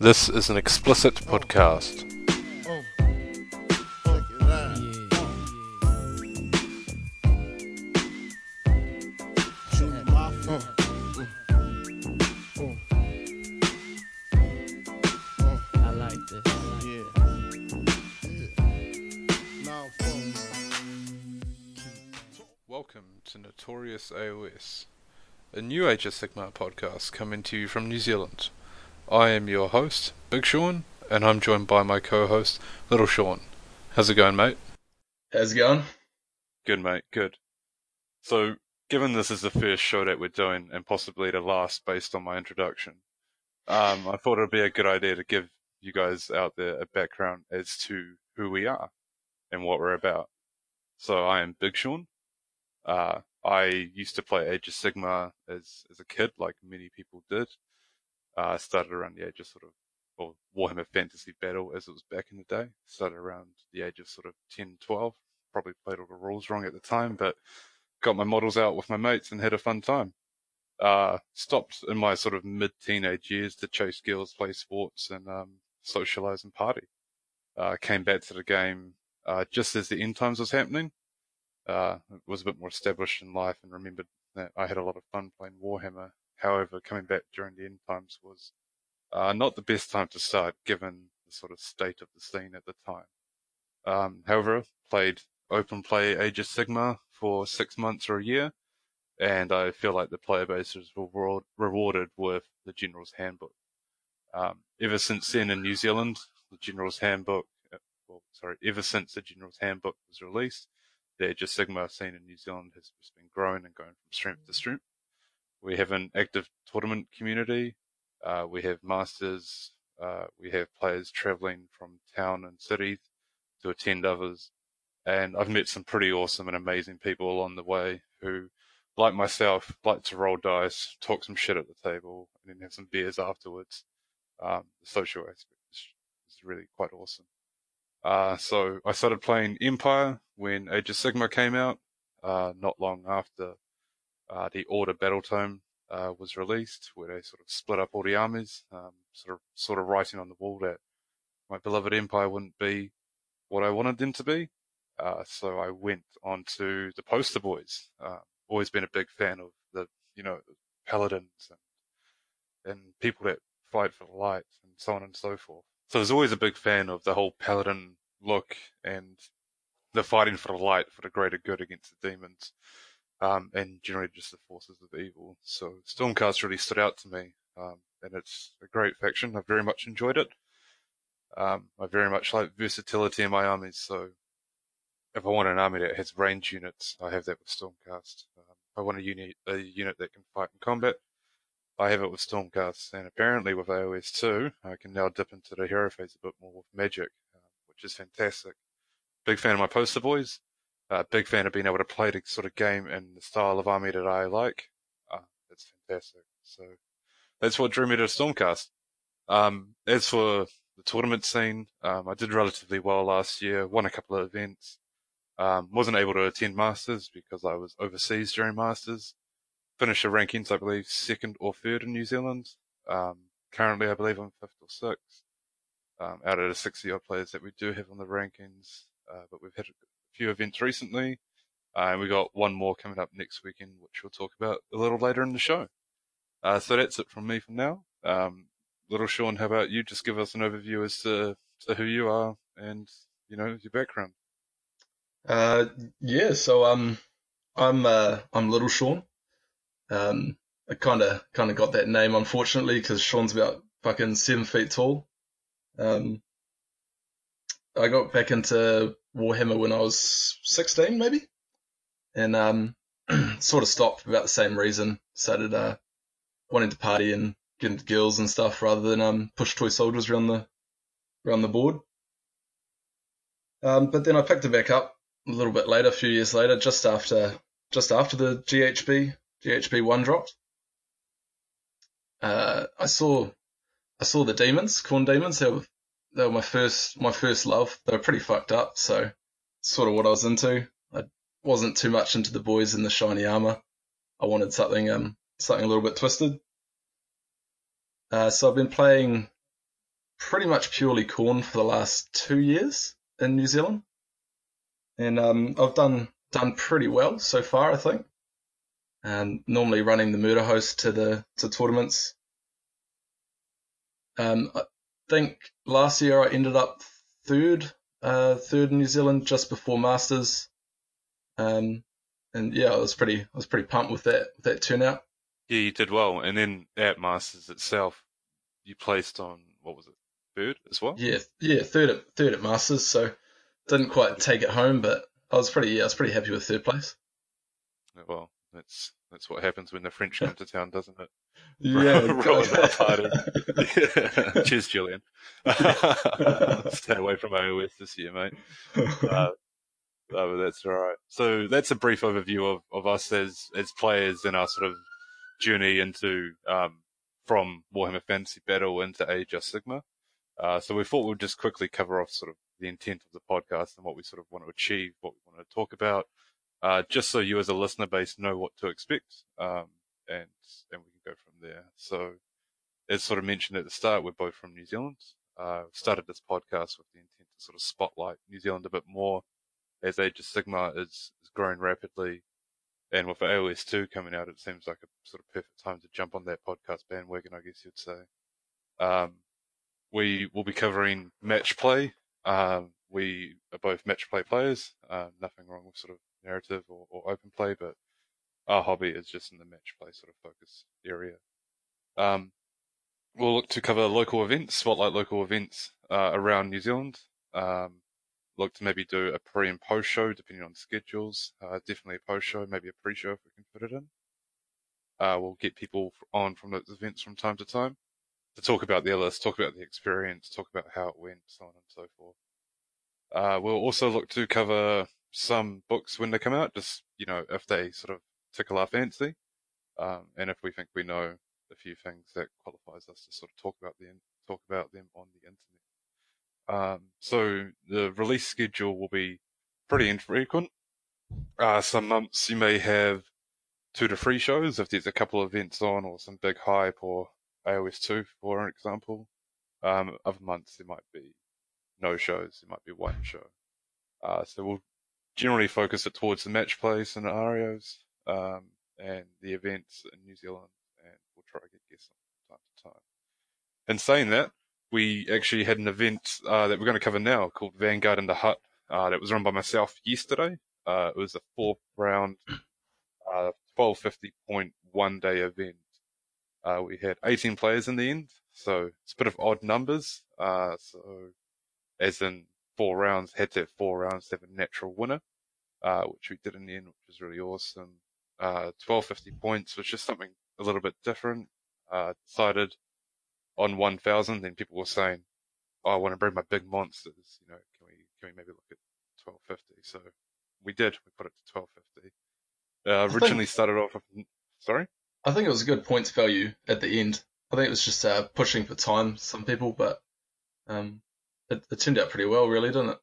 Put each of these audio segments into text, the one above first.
This is an explicit podcast. Welcome to Notorious AOS, a new Age of Sigmar podcast coming to you from New Zealand. I am your host, Big Sean, and I'm joined by my co-host, Little Sean. How's it going, mate? How's it going? Good, mate. Good. So, given this is the first show that we're doing, and possibly the last, based on my introduction, um, I thought it'd be a good idea to give you guys out there a background as to who we are and what we're about. So, I am Big Sean. Uh, I used to play Age of Sigmar as as a kid, like many people did. Uh, I started around the age of sort of, or Warhammer Fantasy Battle as it was back in the day. Started around the age of sort of 10, 12. Probably played all the rules wrong at the time, but got my models out with my mates and had a fun time. Uh, stopped in my sort of mid-teenage years to chase girls, play sports, and um, socialize and party. Uh, came back to the game uh, just as the end times was happening uh, was a bit more established in life and remembered that I had a lot of fun playing Warhammer. However, coming back during the end times was uh, not the best time to start given the sort of state of the scene at the time. Um, however, played open play Age of Sigmar for six months or a year, and I feel like the player base was reward- rewarded with the General's Handbook. Um, ever since then in New Zealand, the General's Handbook, uh, well, sorry, ever since the General's Handbook was released, the Age of Sigmar scene in New Zealand has just been growing and going from strength to strength. We have an active tournament community. Uh, we have masters. Uh, we have players traveling from town and cities to attend others. And I've met some pretty awesome and amazing people along the way who, like myself, like to roll dice, talk some shit at the table, and then have some beers afterwards. Um, the social aspect is, is really quite awesome. Uh, so I started playing Empire when Age of Sigmar came out, uh, not long after uh, the Order Battle Tome uh, was released, where they sort of split up all the armies, um, sort of sort of writing on the wall that my beloved Empire wouldn't be what I wanted them to be. Uh, so I went on to the Poster Boys. Uh, always been a big fan of the, you know, paladins and, and people that fight for the light and so on and so forth. So I was always a big fan of the whole paladin look and the fighting for the light for the greater good against the demons, um, and generally just the forces of evil. So Stormcast really stood out to me, um, and it's a great faction. I've very much enjoyed it. Um, I very much like versatility in my armies, so if I want an army that has range units, I have that with Stormcast. Um, if I want a unit, a unit that can fight in combat, I have it with Stormcast, and apparently with AOS 2, I can now dip into the hero phase a bit more with magic, uh, which is fantastic. Big fan of my poster boys. Uh, big fan of being able to play the sort of game and the style of army that I like. Uh, it's fantastic. So that's what drew me to Stormcast. Um, as for the tournament scene, um, I did relatively well last year, won a couple of events. Um, wasn't able to attend Masters because I was overseas during Masters finished the rankings, I believe, second or third in New Zealand. Um, currently, I believe I'm fifth or sixth um, out of the 60 odd players that we do have on the rankings. Uh, but we've had few events recently, uh, and we got one more coming up next weekend, which we'll talk about a little later in the show. Uh, so that's it from me for now. Um, little Sean, how about you? Just give us an overview as to, to who you are and you know your background. Uh, yeah, so um, I'm uh, I'm Little Sean. Um, I kind of kind of got that name unfortunately because Sean's about fucking seven feet tall. Um, I got back into Warhammer when I was 16 maybe, and um, sort of stopped for about the same reason. Started uh, wanting to party and get into girls and stuff rather than um push toy soldiers around the around the board. Um, but then I picked it back up a little bit later, a few years later, just after just after the GHB GHB one dropped. Uh, I saw I saw the demons, Khorne demons. They were my first my first love. They were pretty fucked up, so sort of what I was into. I wasn't too much into the boys in the shiny armor. I wanted something um something a little bit twisted. Uh, so I've been playing pretty much purely Khorne for the last two years in New Zealand, and um, I've done done pretty well so far, I think. Um, normally running the murder host to the to tournaments. Um, I think last year I ended up third, uh, third in New Zealand just before Masters. Um, and yeah, I was pretty, I was pretty pumped with that, with that turnout. Yeah, you did well. And then at Masters itself, you placed on, what was it, third as well? Yeah, yeah, third at, third at Masters. So didn't quite take it home, but I was pretty, yeah, I was pretty happy with third place. Well, that's, that's what happens when the French come to town, doesn't it? Yeah, party. Cheers, Julian. Stay away from AOS this year, mate. Uh, oh, that's all right. So that's a brief overview of, of us as as players and our sort of journey into um, from Warhammer Fantasy Battle into Age of Sigmar. Uh, so we thought we'd just quickly cover off sort of the intent of the podcast and what we sort of want to achieve, what we want to talk about, uh, just so you as a listener base know what to expect, um, and and we can go from there. So, as sort of mentioned at the start, we're both from New Zealand. Uh, started this podcast with the intent to sort of spotlight New Zealand a bit more as Age of Sigmar is, is growing rapidly. And with AOS 2 coming out, it seems like a sort of perfect time to jump on that podcast bandwagon, I guess you'd say. Um, we will be covering match play. Um, we are both match play players. Uh, nothing wrong with sort of narrative or, or open play, but our hobby is just in the match play sort of focus area. Um, we'll look to cover local events, spotlight local events uh, around New Zealand. Um, look to maybe do a pre and post show depending on schedules. Uh, definitely a post show, maybe a pre show if we can fit it in. Uh, we'll get people on from those events from time to time to talk about their list, talk about the experience, talk about how it went, so on and so forth. Uh, we'll also look to cover some books when they come out, just, you know, if they sort of tickle our fancy. Um, and if we think we know a few things that qualifies us to sort of talk about them, talk about them on the internet. Um, so the release schedule will be pretty infrequent. Uh, some months you may have two to three shows if there's a couple of events on or some big hype or AOS 2 for an example. Um, other months there might be no shows, there might be one show. Uh, so we'll generally focus it towards the match play scenarios, um, and the events in New Zealand, and we'll try to get guests from time to time. In saying that, we actually had an event uh, that we're going to cover now called Vanguard in the Hutt. Uh, that was run by myself yesterday. Uh, it was a four round, uh, 1250.1 day event. Uh, we had 18 players in the end, so it's a bit of odd numbers. Uh, so, as in four rounds, had to have four rounds to have a natural winner, uh, which we did in the end, which was really awesome. Uh, 1250 points was just something a little bit different. Uh, decided on 1000, then people were saying, oh, I want to bring my big monsters. You know, can we, can we maybe look at 1250? So we did. We put it to 1250. Uh, originally think, started off with, sorry? I think it was a good points value at the end. I think it was just uh, pushing for time, some people, but um, it, it turned out pretty well, really, didn't it?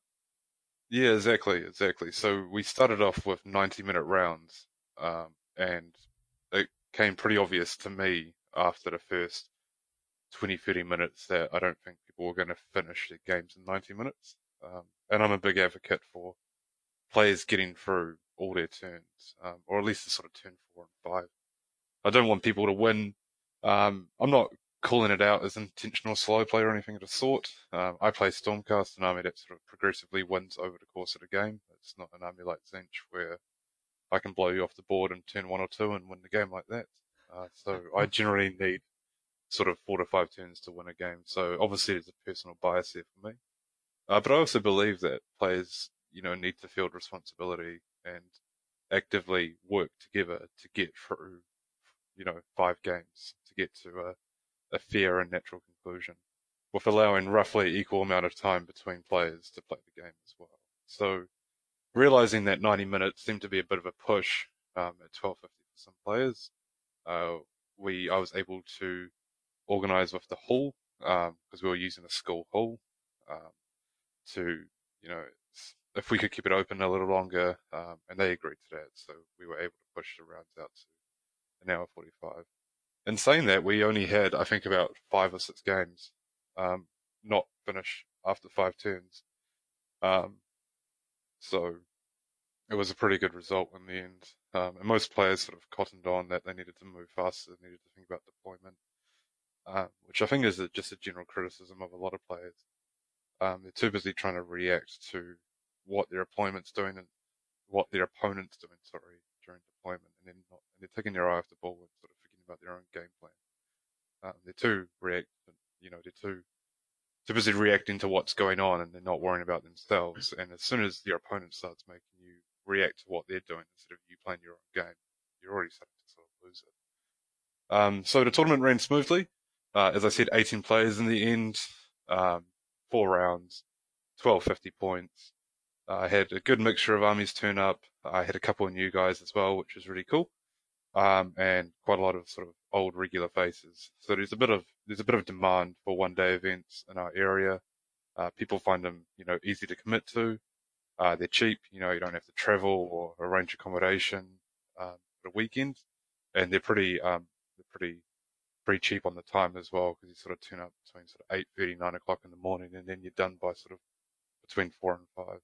Yeah, exactly, exactly. So we started off with 90 minute rounds, um, and it came pretty obvious to me after the first 20, 30 minutes that I don't think people were going to finish their games in 90 minutes. Um, and I'm a big advocate for players getting through all their turns, um, or at least the sort of turn four and five. I don't want people to win. Um, I'm not calling it out as intentional slow play or anything of the sort. Um, I play Stormcast, an army that sort of progressively wins over the course of the game. It's not an army like Tzeentch where I can blow you off the board in turn one or two and win the game like that. Uh, so I generally need sort of four to five turns to win a game. So obviously there's a personal bias here for me. Uh, but I also believe that players, you know, need to field responsibility and actively work together to get through, you know, five games to get to a, a fair and natural conclusion with allowing roughly equal amount of time between players to play the game as well. So realizing that 90 minutes seemed to be a bit of a push um, at 12.50 for some players, uh, we I was able to organise with the hall because um, we were using a school hall um, to, you know, if we could keep it open a little longer, um, and they agreed to that, so we were able to push the rounds out to an hour 45. In saying that, we only had, I think, about five or six games. Um, not finish after five turns. Um, so it was a pretty good result in the end. Um, and most players sort of cottoned on that they needed to move faster, they needed to think about deployment, um, which I think is a, just a general criticism of a lot of players. Um, they're too busy trying to react to what their opponent's doing and what their opponent's doing, sorry, during deployment, and then not, and they're taking their eye off the ball and sort of about their own game plan. Um, they're too react, you know, they're too too busy reacting to what's going on and they're not worrying about themselves. And as soon as your opponent starts making you react to what they're doing instead of you playing your own game, you're already starting to sort of lose it. Um, so the tournament ran smoothly. Uh, as I said, 18 players in the end, um, four rounds, 1250 points. Uh, I had a good mixture of armies turn up. I had a couple of new guys as well, which was really cool. Um, and quite a lot of sort of old regular faces. So there's a bit of there's a bit of demand for one day events in our area. Uh, people find them, you know, easy to commit to. Uh, they're cheap. You know, you don't have to travel or arrange accommodation um, for the weekend, and they're pretty um, they're pretty pretty cheap on the time as well because you sort of turn up between sort of eight thirty, nine o'clock in the morning, and then you're done by sort of between four and five.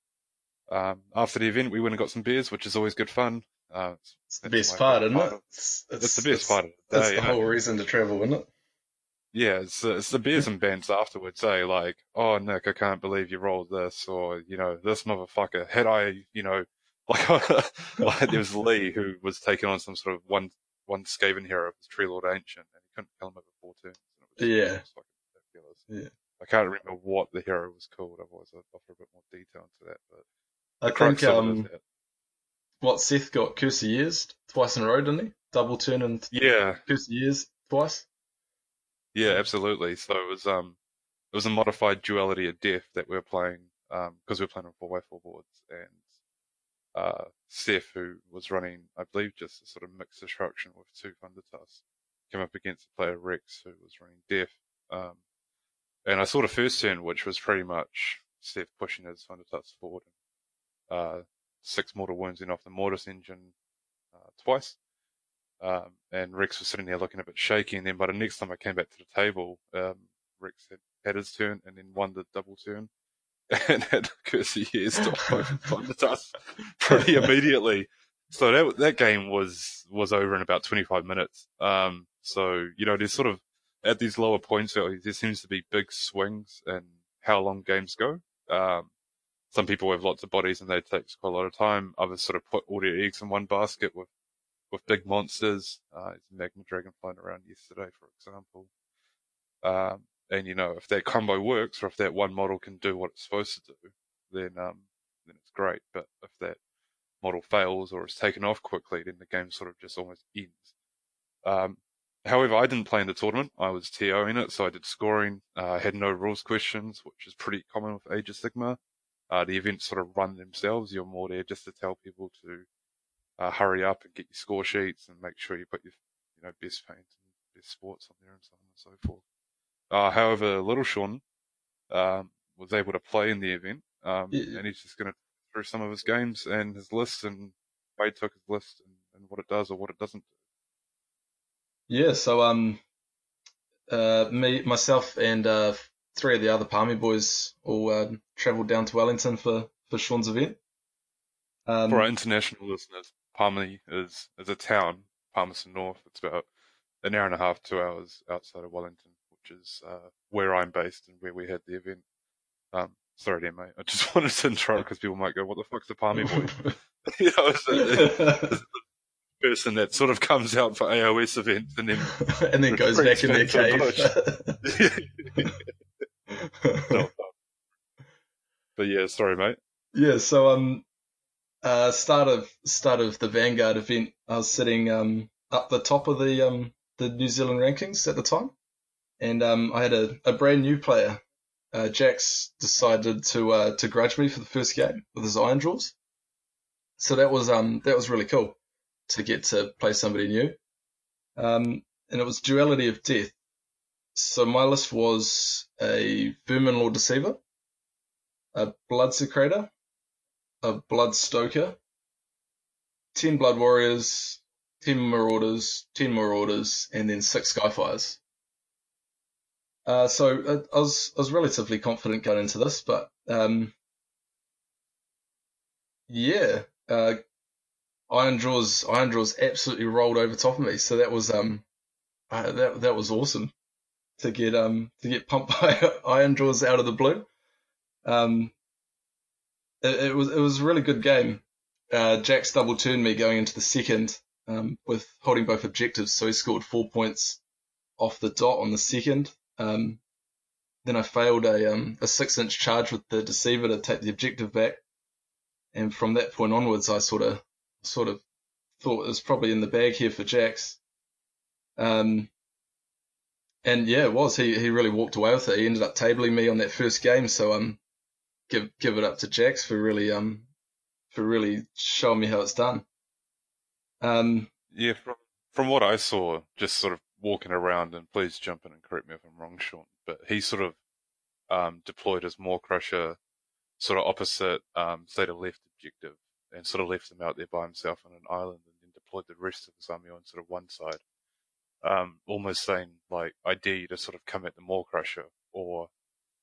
Um, after the event, we went and got some beers, which is always good fun. Uh, it's, it's the best part, isn't it? It's, it's, it's, the best part of the day. That's the whole reason to travel, isn't it? Yeah, it's, it's the beers and bands afterwards, eh? Like, oh, Nick, I can't believe you rolled this, or, you know, this motherfucker. Had I, you know, like, like there was Lee who was taking on some sort of one, one Skaven hero of Treelord Ancient, and he couldn't kill him over four turns. Was, yeah. Yeah. I can't remember what the hero was called, otherwise I'd offer a bit more detail into that, but. I think, um, what Seth got Curse of Years twice in a row, didn't he? Double turn and yeah, Curse of Years twice. Yeah, absolutely. So it was um it was a modified duality of death that we were playing um because we were playing on four way four boards and uh Seth who was running I believe just a sort of mixed destruction with two Thundertusk came up against a player Rex who was running death. Um and I saw the first turn which was pretty much Seth pushing his Thundertusk forward and uh six mortal wounds in off the Mortis engine uh, twice. Um, and Rex was sitting there looking a bit shaky. And then by the next time I came back to the table, um, Rex had had his turn and then won the double turn and had of Years to dust pretty immediately. So that that game was was over in about 25 minutes. Um, so you know, there's sort of at these lower points, there seems to be big swings in how long games go. Um, some people have lots of bodies and they take quite a lot of time. Others sort of put all their eggs in one basket with with big monsters. Uh, a Magma Dragon flying around yesterday, for example. Um, and you know, if that combo works, or if that one model can do what it's supposed to do, then um, then it's great. But if that model fails or is taken off quickly, then the game sort of just almost ends. Um, however, I didn't play in the tournament. I was TOing it, so I did scoring. Uh, I had no rules questions, which is pretty common with Age of Sigmar. Uh, the events sort of run themselves. You're more there just to tell people to uh, hurry up and get your score sheets and make sure you put your, you know, best paint and best sports on there and so on and so forth. Uh, however, little Sean, um, was able to play in the event, um, yeah. and he's just going to through some of his games and his list and Wade took his list and, and what it does or what it doesn't do. Yeah, so um, uh, me, myself, and uh, three of the other Palmy boys all uh, travelled down to Wellington for for Sean's event. Um, for our international listeners, Palmy is is a town, Palmerston North. It's about an hour and a half, two hours outside of Wellington, which is uh, where I'm based and where we had the event. Um, sorry there, mate. I just wanted to interrupt because people might go, "What the fuck's a Palmy boy?" you know, it's, it's, it's the person that sort of comes out for AOS events and then and then goes back in their cave. no, but yeah, sorry, mate. Yeah, so um, uh, start of start of the Vanguard event, I was sitting um up the top of the um the New Zealand rankings at the time, and um I had a, a brand new player. Uh, Jax decided to uh, to grudge me for the first game with his Iron Jaws, so that was um that was really cool to get to play somebody new. Um, and it was Duality of Death. So my list was a Vermin Lord Deceiver, a Bloodsecrator, a Bloodstoker, 10 Blood Warriors, 10 Marauders, 10 Marauders, and then 6 Skyfires. Uh, so uh, I was I was relatively confident going into this, but um, yeah, uh, Iron Jaws Iron Jaws absolutely rolled over top of me. So that was um uh, that that was awesome to get um to get pumped by Iron Jaws out of the blue. Um, it, it was it was a really good game. Uh, Jax double turned me going into the second um, with holding both objectives, so he scored four points off the dot on the second. Um, then I failed a um, a six inch charge with the deceiver to take the objective back, and from that point onwards, I sort of sort of thought it was probably in the bag here for Jax. Um, and yeah, it was. He he really walked away with it. He ended up tabling me on that first game, so um, give give it up to Jax for really um for really showing me how it's done. Um, Yeah, from from what I saw, just sort of walking around, and please jump in and correct me if I'm wrong, Sean. But he sort of um, deployed his Maw-krusha sort of opposite, um, the left objective, and sort of left him out there by himself on an island, and then deployed the rest of his army on sort of one side. Um, almost saying like, I dare you to sort of come at the Maw-krusha, or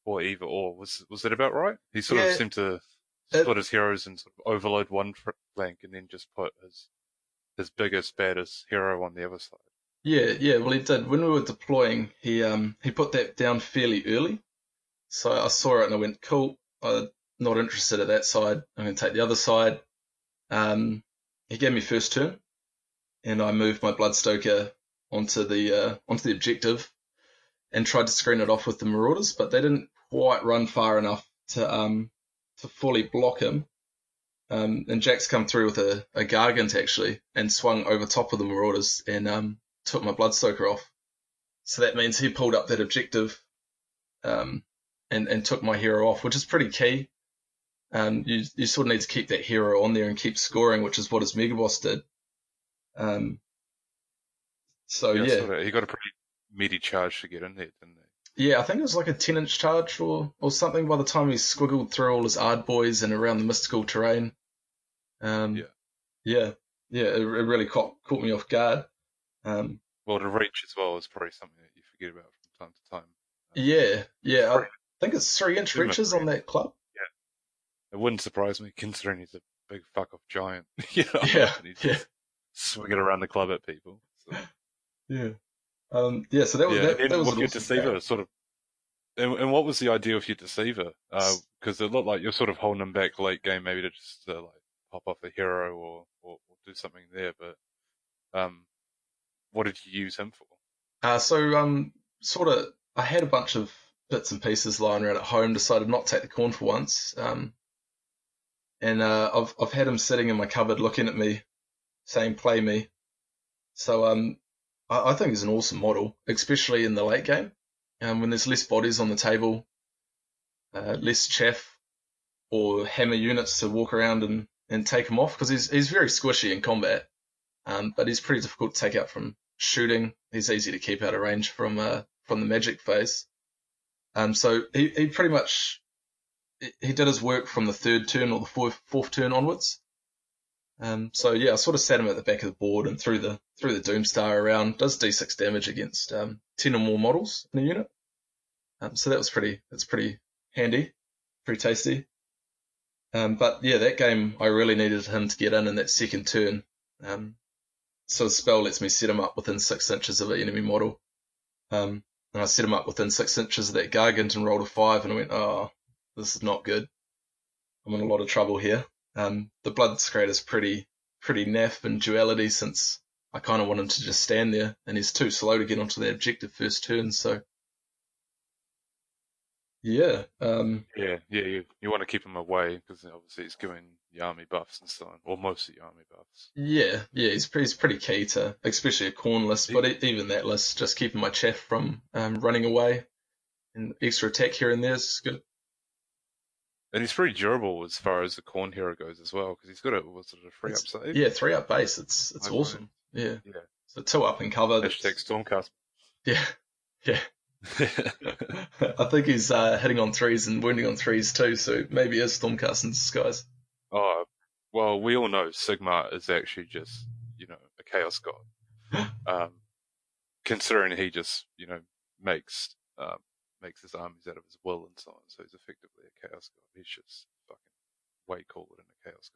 or either or. Was was that about right? He sort Yeah. of seemed to It- split his heroes and sort of overload one flank, and then just put his his biggest, baddest hero on the other side. Yeah, yeah. Well, he did. When we were deploying, he um he put that down fairly early. So I saw it and I went, cool. I'm not interested at that side. I'm going to take the other side. Um, he gave me first turn, and I moved my Bloodstoker onto the uh, onto the objective, and tried to screen it off with the Marauders, but they didn't quite run far enough to um to fully block him. Um, and Jack's come through with a, a Gargant actually, and swung over top of the Marauders and um took my Bloodstoker off. So that means he pulled up that objective, um, and and took my hero off, which is pretty key. Um, you you sort of need to keep that hero on there and keep scoring, which is what his Megaboss did. Um, so yeah, sort of- he got a pretty meaty charge to get in there, didn't he? yeah, I think it was like a ten inch charge or or something. By the time he squiggled through all his Ardboys and around the mystical terrain, um, Yeah. yeah, yeah, it, it really caught caught me off guard. Um, Well, the reach as well is probably something that you forget about from time to time. yeah, yeah, I think it's three inch Give him a reaches on that club. It wouldn't surprise me considering he's a big fuck off giant. you know, Yeah, and he's yeah. just swinging around the club at people. So, Yeah. Um, yeah, so that was yeah, that, and that was an your awesome deceiver, sort of. And, and what was the idea of your deceiver? Because it looked like you're sort of holding him back late game, maybe to just uh, like pop off a hero or, or, or do something there. But um, what did you use him for? Uh, so um, sort of, I had a bunch of bits and pieces lying around at home. Decided not to take the Khorne for once. Um, and uh, I've I've had him sitting in my cupboard looking at me, saying "play me." So um, I, I think he's an awesome model, especially in the late game, um, when there's less bodies on the table, uh, less chaff or hammer units to walk around and, and take him off because he's he's very squishy in combat, um, but he's pretty difficult to take out from shooting. He's easy to keep out of range from uh, from the magic phase. Um, so he, he pretty much he did his work from the third turn or the fourth, fourth turn onwards. Um, so yeah, I sort of sat him at the back of the board and threw the threw the Doomstar around. Does d6 damage against um, ten or more models in a unit. Um, so that was pretty that's pretty handy, pretty tasty. Um, but yeah, that game I really needed him to get in in that second turn. Um, so the spell lets me set him up within six inches of an enemy model. Um, and I set him up within six inches of that Gargant and rolled a five and I went, oh, this is not good. I'm in a lot of trouble here. Um, the Blood Scrate is pretty, pretty naff in duality since I kind of want him to just stand there and he's too slow to get onto the objective first turn. So yeah, um, Yeah, yeah, you, you want to keep him away because obviously he's giving the army buffs and so on, or most of the army buffs. Yeah, yeah, he's pretty, he's pretty key to, especially a Khorne list, but even that list, just keeping my chaff from um, running away and extra attack here and there is good. And he's pretty durable as far as the Khorne hero goes as well, because he's got a what's it, a free It's- up save. Yeah, three up base, it's it's I awesome. Yeah, Yeah. so two up and cover. Hashtag Stormcast. Yeah, yeah. I think he's uh, hitting on threes and wounding on threes too, so maybe he is Stormcast in disguise. oh, well, we all know Sigmar is actually just, you know, a chaos god. um, considering he just, you know, makes um, makes his armies out of his will and so on. So he's effectively a chaos god. He's just fucking way cooler than a chaos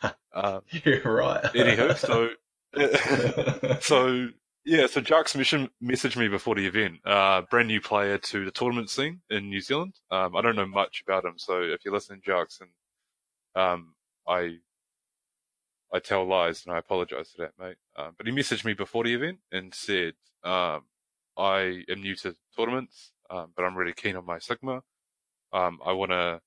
god. Um, You're right. anywho, so so yeah, so Jark's mission messaged me before the event. Uh, brand new player to the tournament scene in New Zealand. Um, I don't know much about him, so if you're listening, Jarks, and um, I I tell lies and I apologize for that, mate. Um, but he messaged me before the event and said, um, I am new to tournaments, um, but I'm really keen on my Sigmar. Um, I want to,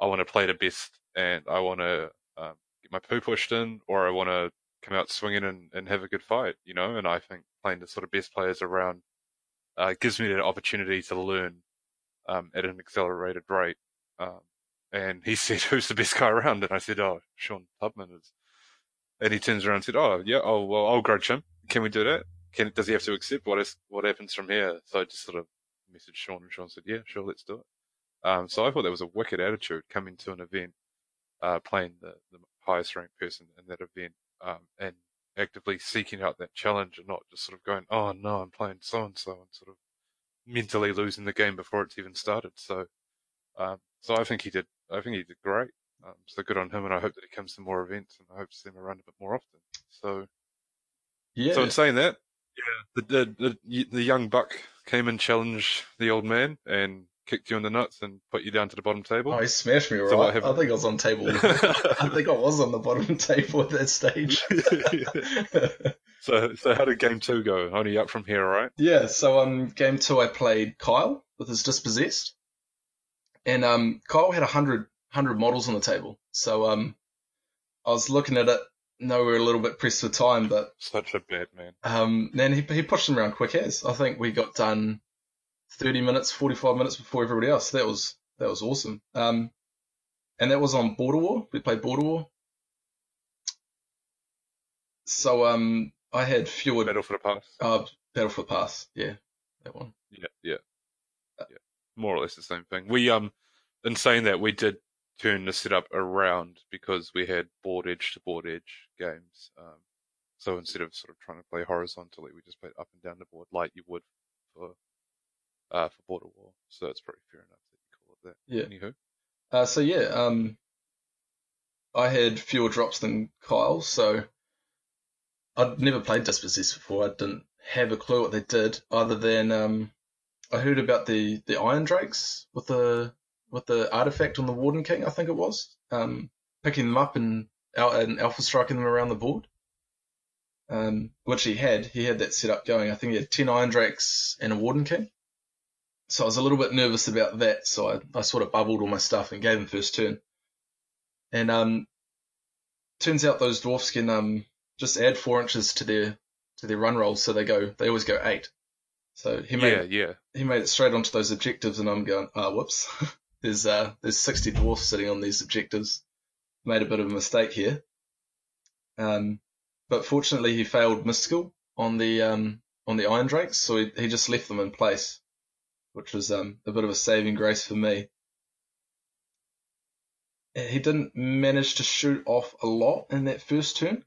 I want to play the best and I want to, um, get my poo pushed in or I want to come out swinging and, and have a good fight, you know, and I think playing the sort of best players around, uh, gives me that opportunity to learn, um, at an accelerated rate. Um, and he said, who's the best guy around? And I said, oh, Sean Tubman is. And he turns around and said, oh, yeah, oh, well, I'll grudge him. Can we do that? Can, does he have to accept what is, what happens from here? So just sort of messaged Sean and Sean said, yeah, sure, let's do it. Um, so I thought that was a wicked attitude coming to an event, uh, playing the, the highest ranked person in that event, um, and actively seeking out that challenge and not just sort of going, oh no, I'm playing so and so and sort of mentally losing the game before it's even started. So, um, so I think he did, I think he did great. Um, so good on him, and I hope that he comes to more events, and I hope to see him around a bit more often. So, yeah. so in saying that, yeah, the, the the the young buck came and challenged the old man and kicked you in the nuts and put you down to the bottom table. Oh, he smashed me, So right? I think I was on table. I think I was on the bottom table at that stage. so so how did game two go? Only up from here, right? yeah, so um, game two I played Kyle with his dispossessed, and um, Kyle had a hundred hundred models on the table. So um, I was looking at it. No, we're a little bit pressed for time, but Such a bad man. um, then he he pushed them around quick as. I think we got done thirty minutes, forty five minutes before everybody else. That was that was awesome. Um, and that was on Border War. We played Border War. So um, I had fewer Battle for the pass. uh, Battle for the Pass. Yeah, that one. Yeah, yeah, yeah. More or less the same thing. We um, in saying that, we did turn the setup around because we had board edge to board edge games. Um, so instead of sort of trying to play horizontally, we just played up and down the board like you would for uh for Border War. So it's pretty fair enough that you call it that. Yeah. Anywho, Uh, so yeah, um, I had fewer drops than Kyle, so I'd never played Dispossessed before. I didn't have a clue what they did, other than um, I heard about the, the Iron Drakes with the with the artifact on the Warden King, I think it was, um, picking them up and and alpha striking them around the board. Um, which he had. He had that set up going. I think he had ten Iron Drakes and a Warden King. So I was a little bit nervous about that, so I, I sort of bubbled all my stuff and gave him first turn. And um, turns out those dwarfs can um just add four inches to their to their run rolls, so they go they always go eight. So he made yeah, yeah. he made it straight onto those objectives, and I'm going, ah, whoops. there's uh there's 60 dwarfs sitting on these objectives. Made a bit of a mistake here. Um, but fortunately he failed mystical on the um on the iron drakes, so he he just left them in place, which was um a bit of a saving grace for me. He didn't manage to shoot off a lot in that first turn.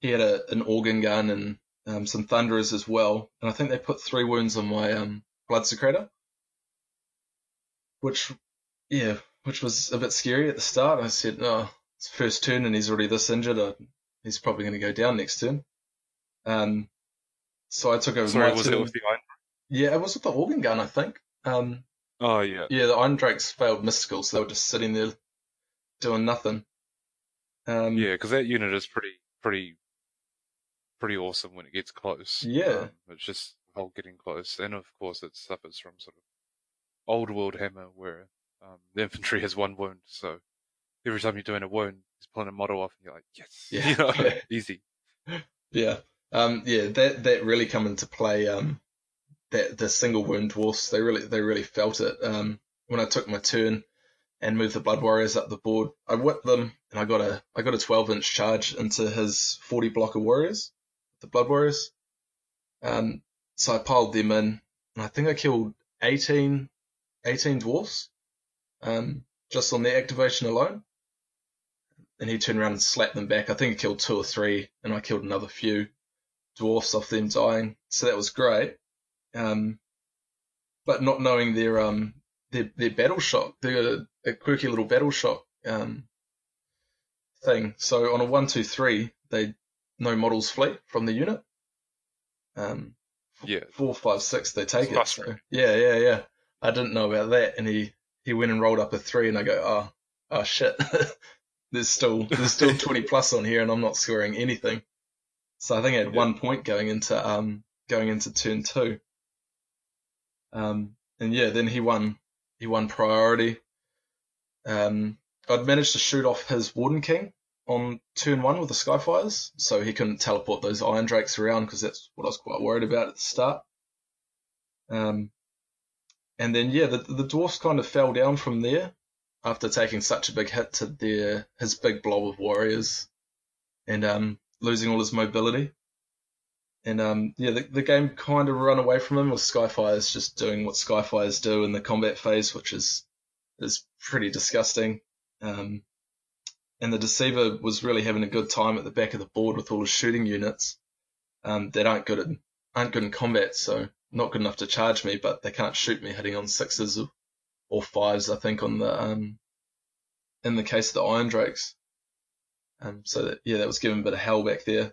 He had a an organ gun and um, some thunderers as well, and I think they put three wounds on my um, Bloodsecrator, which, yeah, which was a bit scary at the start. I said, "Oh, it's first turn and he's already this injured. Uh, he's probably going to go down next turn." Um, so I took over Sorry, my was turn. it with the iron? Yeah, it was with the organ gun, I think. Um, Oh yeah. yeah, the Iron Drakes failed mystical, so they were just sitting there doing nothing. Um, Yeah, because that unit is pretty, pretty, pretty awesome when it gets close. Yeah. Um, it's just whole getting close, and of course it suffers from sort of old world hammer where um, the infantry has one wound, so every time you're doing a wound, he's pulling a model off, and you're like, yes, Yeah. you know, Yeah. easy. Yeah. Um, yeah, that, that really come into play, um, that, the single wound dwarfs, they really, they really felt it. Um, when I took my turn and moved the Blood Warriors up the board, I whipped them and I got a, I got a 12 inch charge into his 40 blocker warriors, the Blood Warriors. Um, so I piled them in and I think I killed 18, 18 dwarfs, um, just on their activation alone. And he turned around and slapped them back. I think he killed two or three, and I killed another few dwarfs off them dying. So that was great. Um, but not knowing their um their their battle shock. They got a, a quirky little battle shock um thing. So on a one two three, they no models flee from the unit. Um, Yeah. four, five, six, they take It's it. So, yeah, yeah, yeah. I didn't know about that, and he he went and rolled up a three, and I go, oh, oh shit. there's still there's still 20 plus on here, and I'm not scoring anything. So I think I had Yeah. one point going into um going into turn two. Um, and yeah, then he won he won priority. Um, I'd managed to shoot off his Warden King on turn one with the Skyfires, so he couldn't teleport those Iron Drakes around because that's what I was quite worried about at the start. Um, and then yeah, the the dwarfs kind of fell down from there after taking such a big hit to their his big blob of warriors, and um, losing all his mobility. And um, yeah, the, the game kind of run away from him with Skyfires just doing what Skyfires do in the combat phase, which is is pretty disgusting. Um, and the Deceiver was really having a good time at the back of the board with all his shooting units um, that aren't good in aren't good in combat, so not good enough to charge me, but they can't shoot me hitting on sixes or, fives. I think on the um, in the case of the Iron Drakes. Um, so that, yeah, that was given a bit of hell back there.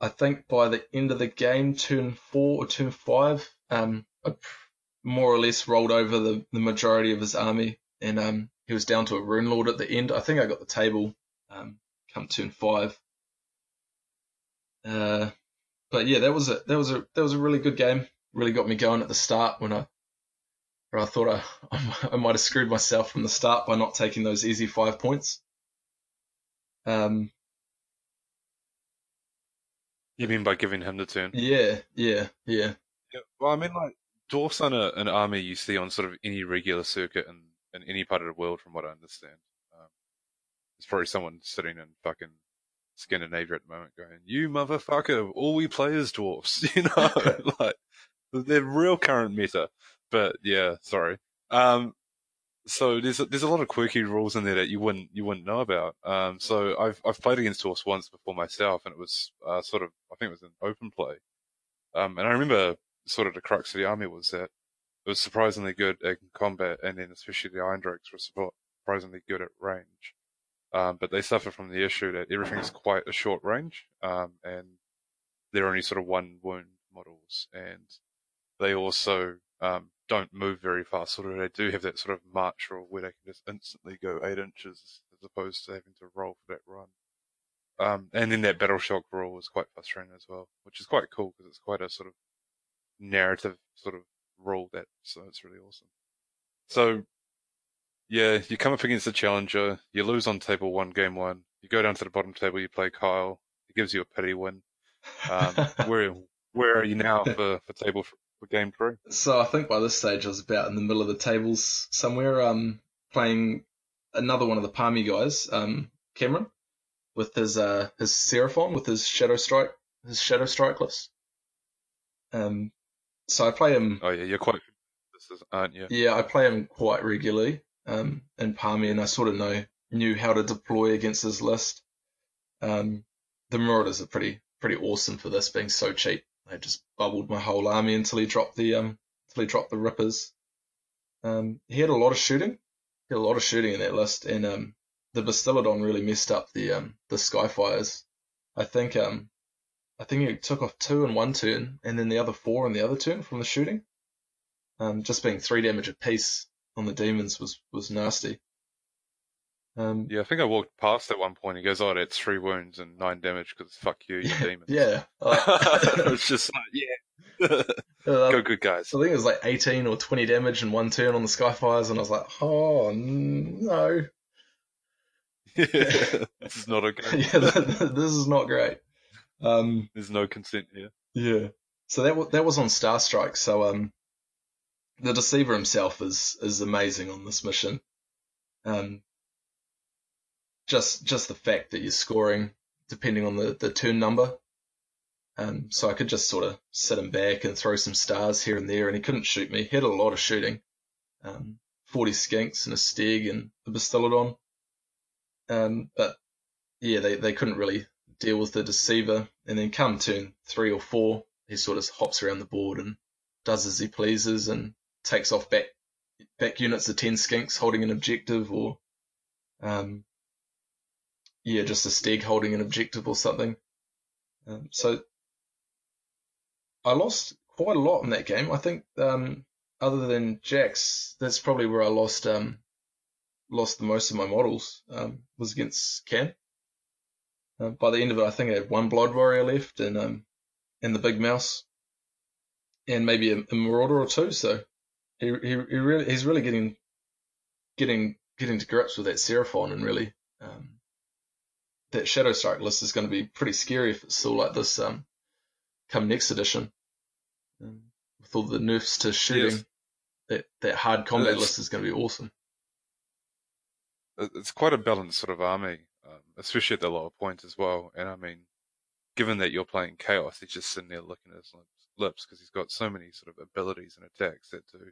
I think by the end of the game, turn four or turn five, um, I more or less rolled over the, the majority of his army, and um, he was down to a rune lord at the end. I think I got the table um, come turn five. Uh, but yeah, that was a that was a that was a really good game. Really got me going at the start when I I thought I I might have screwed myself from the start by not taking those easy five points. Um, You mean by giving him the turn? yeah, yeah, yeah. Yeah, well, I mean, like, dwarfs aren't an army you see on sort of any regular circuit in, in any part of the world, from what I understand. Um, there's probably someone sitting in fucking Scandinavia at the moment going, "You motherfucker! All we play is dwarfs," you know, like they're real current meta. But yeah, sorry. Um, so there's a, there's a lot of quirky rules in there that you wouldn't you wouldn't know about. Um, so I've I've played against dwarfs once before myself, and it was uh, sort of I think it was an open play. Um, and I remember sort of the crux of the army was that it was surprisingly good in combat, and then especially the Iron Drakes were surprisingly good at range. Um, but they suffer from the issue that everything's quite a short range, um, and they're only sort of one wound models, and they also um, don't move very fast. Sort of, they do have that sort of march rule where they can just instantly go eight inches as opposed to having to roll for that run. Um, and then that battle shock rule is quite frustrating as well, which is quite cool because it's quite a sort of narrative sort of rule that, so it's really awesome. So, yeah, you come up against the challenger, you lose on table one, game one, you go down to the bottom table, you play Kyle, he gives you a pity win. Um, where, where are you now for, for table game three? so I think by this stage I was about in the middle of the tables somewhere, um, playing another one of the Palmy guys, um, Cameron, with his uh his Seraphon with his Shadow Strike, his Shadow Strike list. Um, so I play him. Oh yeah, you're quite, this is, aren't you? Yeah, I play him quite regularly um, in Palmy, and I sort of know knew how to deploy against his list. Um, the Marauders are pretty pretty awesome for this, being so cheap. I just bubbled my whole army until he dropped the um until he dropped the Rippers. Um, he had a lot of shooting, he had a lot of shooting in that list, and um, the Bastiladon really messed up the um the Skyfires. I think um I think he took off two in one turn, and then the other four in the other turn from the shooting. Um, just being three damage apiece on the demons was was nasty. Um, Yeah, I think I walked past at one point. He goes, "Oh, that's three wounds and nine damage because fuck you, you demon." yeah. it's just like, yeah, Uh, go good guys. I think it was like 18 or 20 damage in one turn on the Skyfires, and I was like, oh no, this is not okay. yeah, this is not great. Um, There's no consent here. yeah. So that that was on Star Strike. So um, the Deceiver himself is is amazing on this mission. Um, just just the fact that you're scoring depending on the the turn number. Um, so I could just sort of sit him back and throw some stars here and there, and he couldn't shoot me. He had a lot of shooting. Um, 40 skinks and a steg and a Bastiladon. Um, but yeah, they, they couldn't really deal with the deceiver. And then come turn three or four, he sort of hops around the board and does as he pleases and takes off back back units of ten skinks holding an objective or um yeah, just a stag holding an objective or something. Um, so I lost quite a lot in that game. I think um other than Jax, that's probably where I lost um lost the most of my models um, was against Cam. Uh, by the end of it, I think I had one Blood Warrior left and um, and the Big Mouse, and maybe a, a Marauder or two. So he, he he really he's really getting getting getting to grips with that Seraphon and really um, that Shadow Strike list is going to be pretty scary if it's still like this um, come next edition. Um, with all the nerfs to shooting, Yes. that that hard combat It's- list is going to be awesome. it's quite a balanced sort of army, um, especially at the lower point as well. And I mean, given that you're playing chaos, he's just sitting there looking at his lips because he's got so many sort of abilities and attacks that do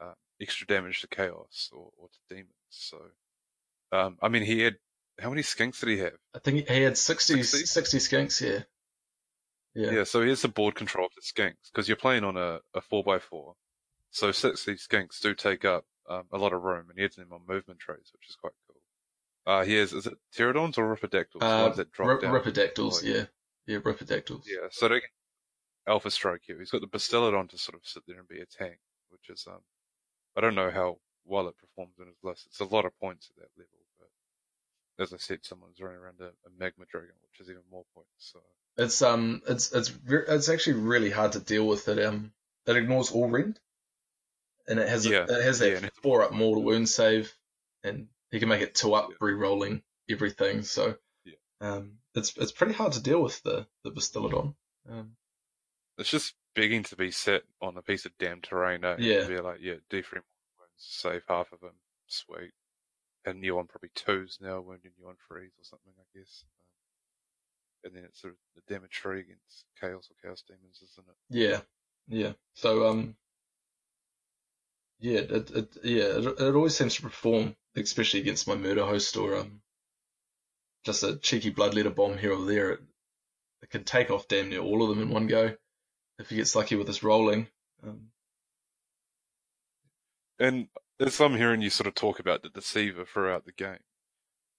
um, extra damage to chaos or, or to demons. So, um, I mean, he had how many skinks did he have? I think he had 60, 60? 60 skinks, yeah. Yeah, Yeah. so he has the board control of the skinks because you're playing on a, a 4x4. So 60 skinks do take up um, a lot of room and he has them on movement trees, which is quite cool. Uh, he has, is it Terradons or ripidactyls? Uh, that drop Rip- down. Ripidactyls, you. yeah. Yeah, Ripidactyls. Yeah, so they Alpha Strike here. He's got the Bastiladon to sort of sit there and be a tank, which is, um, I don't know how well it performs in his list. It's a lot of points at that level, as I said, someone's running around a, a Magma Dragon, which is even more points, so. It's um, it's it's ver- it's actually really hard to deal with. It um, it ignores all rend, and it has a- Yeah, it has yeah, that it- four up mortal wound save, and he can make it two up Yeah. re-rolling everything. So Yeah. um, it's it's pretty hard to deal with the the Bastiladon. Um, It's just begging to be set on a piece of damn terrain, eh? Yeah. Be like, yeah, D3 wounds, save half of them, sweet. And you on probably twos now, wounding you on threes or something, I guess. Um, and then it's sort of the damage tree against chaos or chaos demons, isn't it? Yeah, yeah. So um, yeah, it, it yeah, it, it always seems to perform, especially against my murder host or um, just a cheeky bloodletter bomb here or there. It, it can take off damn near all of them in one go if he gets lucky with his rolling. Um, And as I'm hearing you sort of talk about the deceiver throughout the game,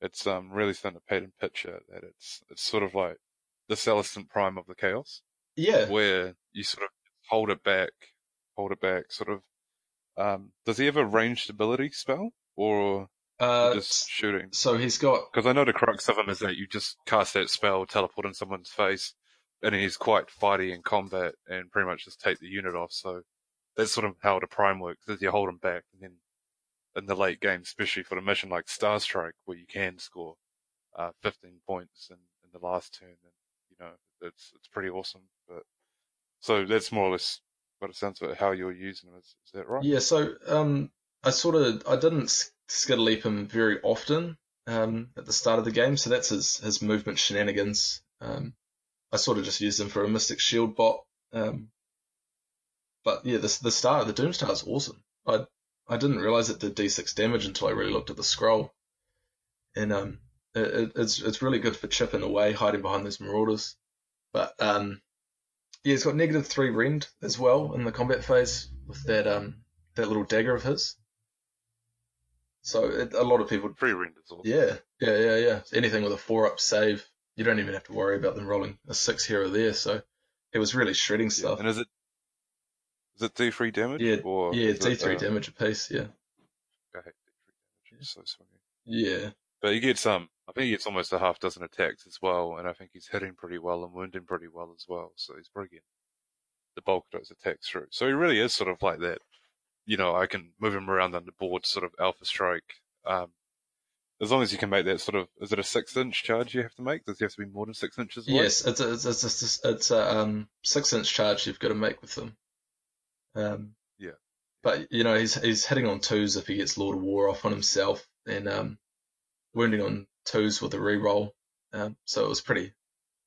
it's um really starting to paint a picture that it's it's sort of like the Celestant Prime of the chaos. yeah, where you sort of hold it back, hold it back, sort of. Um, does he have a ranged ability spell or uh, just shooting? so he's got Because I know the crux of him is that you just cast that spell, teleport in someone's face, and he's quite fighty in combat and pretty much just take the unit off. So that's sort of how the prime works: is you hold him back, and then in the late game, especially for a mission like Star Strike, where you can score uh, 15 points in, in the last turn, and you know it's it's pretty awesome. But so that's more or less what it sounds like how you're using them. Is, is that right? Yeah, so um, I sort of I didn't s- leap him very often um, at the start of the game, so that's his his movement shenanigans. Um, I sort of just used him for a Mystic Shield bot. Um, but yeah, the the star the Doomstar is awesome. I I didn't realize it did D6 damage until I really looked at the scroll, and um, it, it, it's it's really good for chipping away, hiding behind those Marauders. But um, yeah, he's got negative three rend as well in the combat phase with that um that little dagger of his. So it, a lot of people, Free renders also. yeah, yeah, yeah, yeah. Anything with a four up save, you don't even have to worry about them rolling a six here or there. So it was really shredding Yeah. stuff. And is it is it D3 damage? Yeah, or yeah, D three uh, damage apiece. Yeah, I hate D3 damage. It's so swingy. yeah, But he gets um, I think he gets almost a half dozen attacks as well, and I think he's hitting pretty well and wounding pretty well as well. So he's probably getting the bulk of those attacks through. So he really is sort of like that. You know, I can move him around on the board, sort of alpha strike. Um, as long as you can make that sort of, is it a six inch charge you have to make? Does he have to be more than six inches away? yes. It's a, it's a, it's a, it's a um six inch charge you've got to make with them. Um, Yeah. But you know he's he's hitting on twos if he gets Lord of War off on himself, and um, wounding on twos with a reroll. Um, so it was pretty,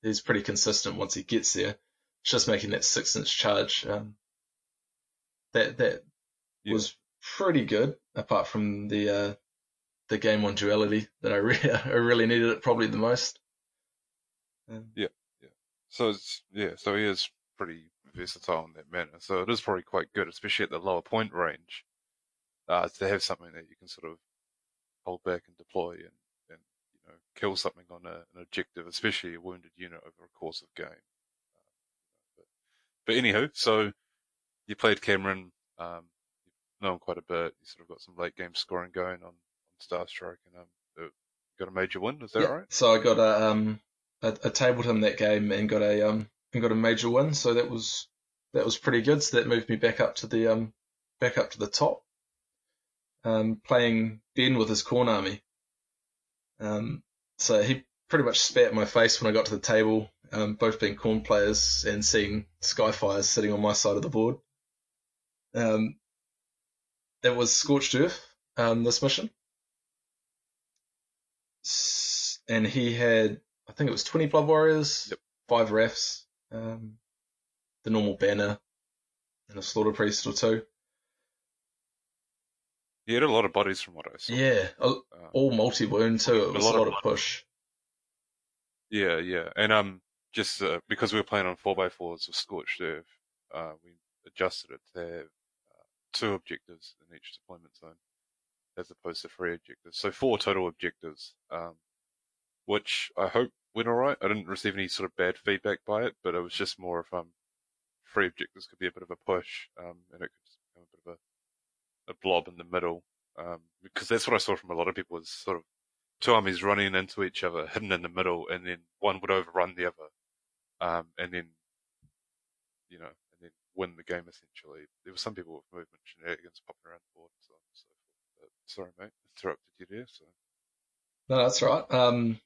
he's pretty consistent once he gets there. It's just making that six inch charge. Um, that that Yeah. was pretty good, apart from the uh, the game on duality that I really I really needed it probably the most. Um, yeah, yeah. So it's, yeah, so he is pretty versatile in that manner. So it is probably quite good, especially at the lower point range, uh, to have something that you can sort of hold back and deploy and, and you know kill something on a, an objective, especially a wounded unit over a course of game. Uh, but, but anywho, so you played Cameron, um, you know him quite a bit. You sort of got some late game scoring going on, on Star Strike, and um, uh, got a major win. Is that Yeah, right? So I got a um a, a tabled him that game and got a um and got a major win. So that was that was pretty good. So that moved me back up to the um back up to the top. Um, playing Ben with his Khorne army. Um, so he pretty much spat in my face when I got to the table. Um, both being Khorne players and seeing Skyfires sitting on my side of the board. Um, it was Scorched Earth. Um, this mission and he had I think it was 20 Blood Warriors, Yep. five refs, um, the normal banner, and a Slaughter Priest or two. You had a lot of bodies from what I saw. Yeah, a- Um, all multi wound too. It A was lot a lot of push. Yeah, yeah, and um, just uh, because we were playing on four x fours with Scorched Earth, uh, we adjusted it to have uh, two objectives in each deployment zone, as opposed to three objectives. So four total objectives, um, which I hope went alright. I didn't receive any sort of bad feedback by it, but it was just more of um, three objectives could be a bit of a push, um, and it could just become a bit of a, a blob in the middle, um, because that's what I saw from a lot of people was sort of two armies running into each other, hidden in the middle, and then one would overrun the other, um, and then, you know, and then win the game essentially. There were some people with movement shenanigans popping around the board so so. But sorry, mate, interrupted you there. So No, that's right. Um,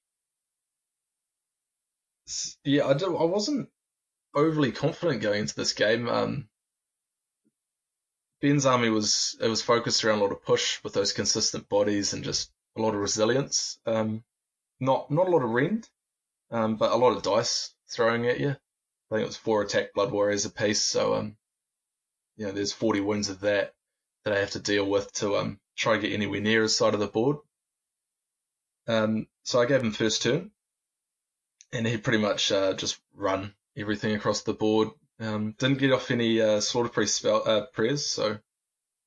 yeah, I do, I wasn't overly confident going into this game. Um, Ben's army was it was focused around a lot of push with those consistent bodies and just a lot of resilience. Um, not not a lot of rend, um, but a lot of dice throwing at you. I think it was four attack blood warriors apiece, so um, you know, there's 40 wounds of that that I have to deal with to um try to get anywhere near his side of the board. Um, so I gave him first turn, and he pretty much uh, just run everything across the board. Um, didn't get off any uh, slaughter priest spell uh, prayers, so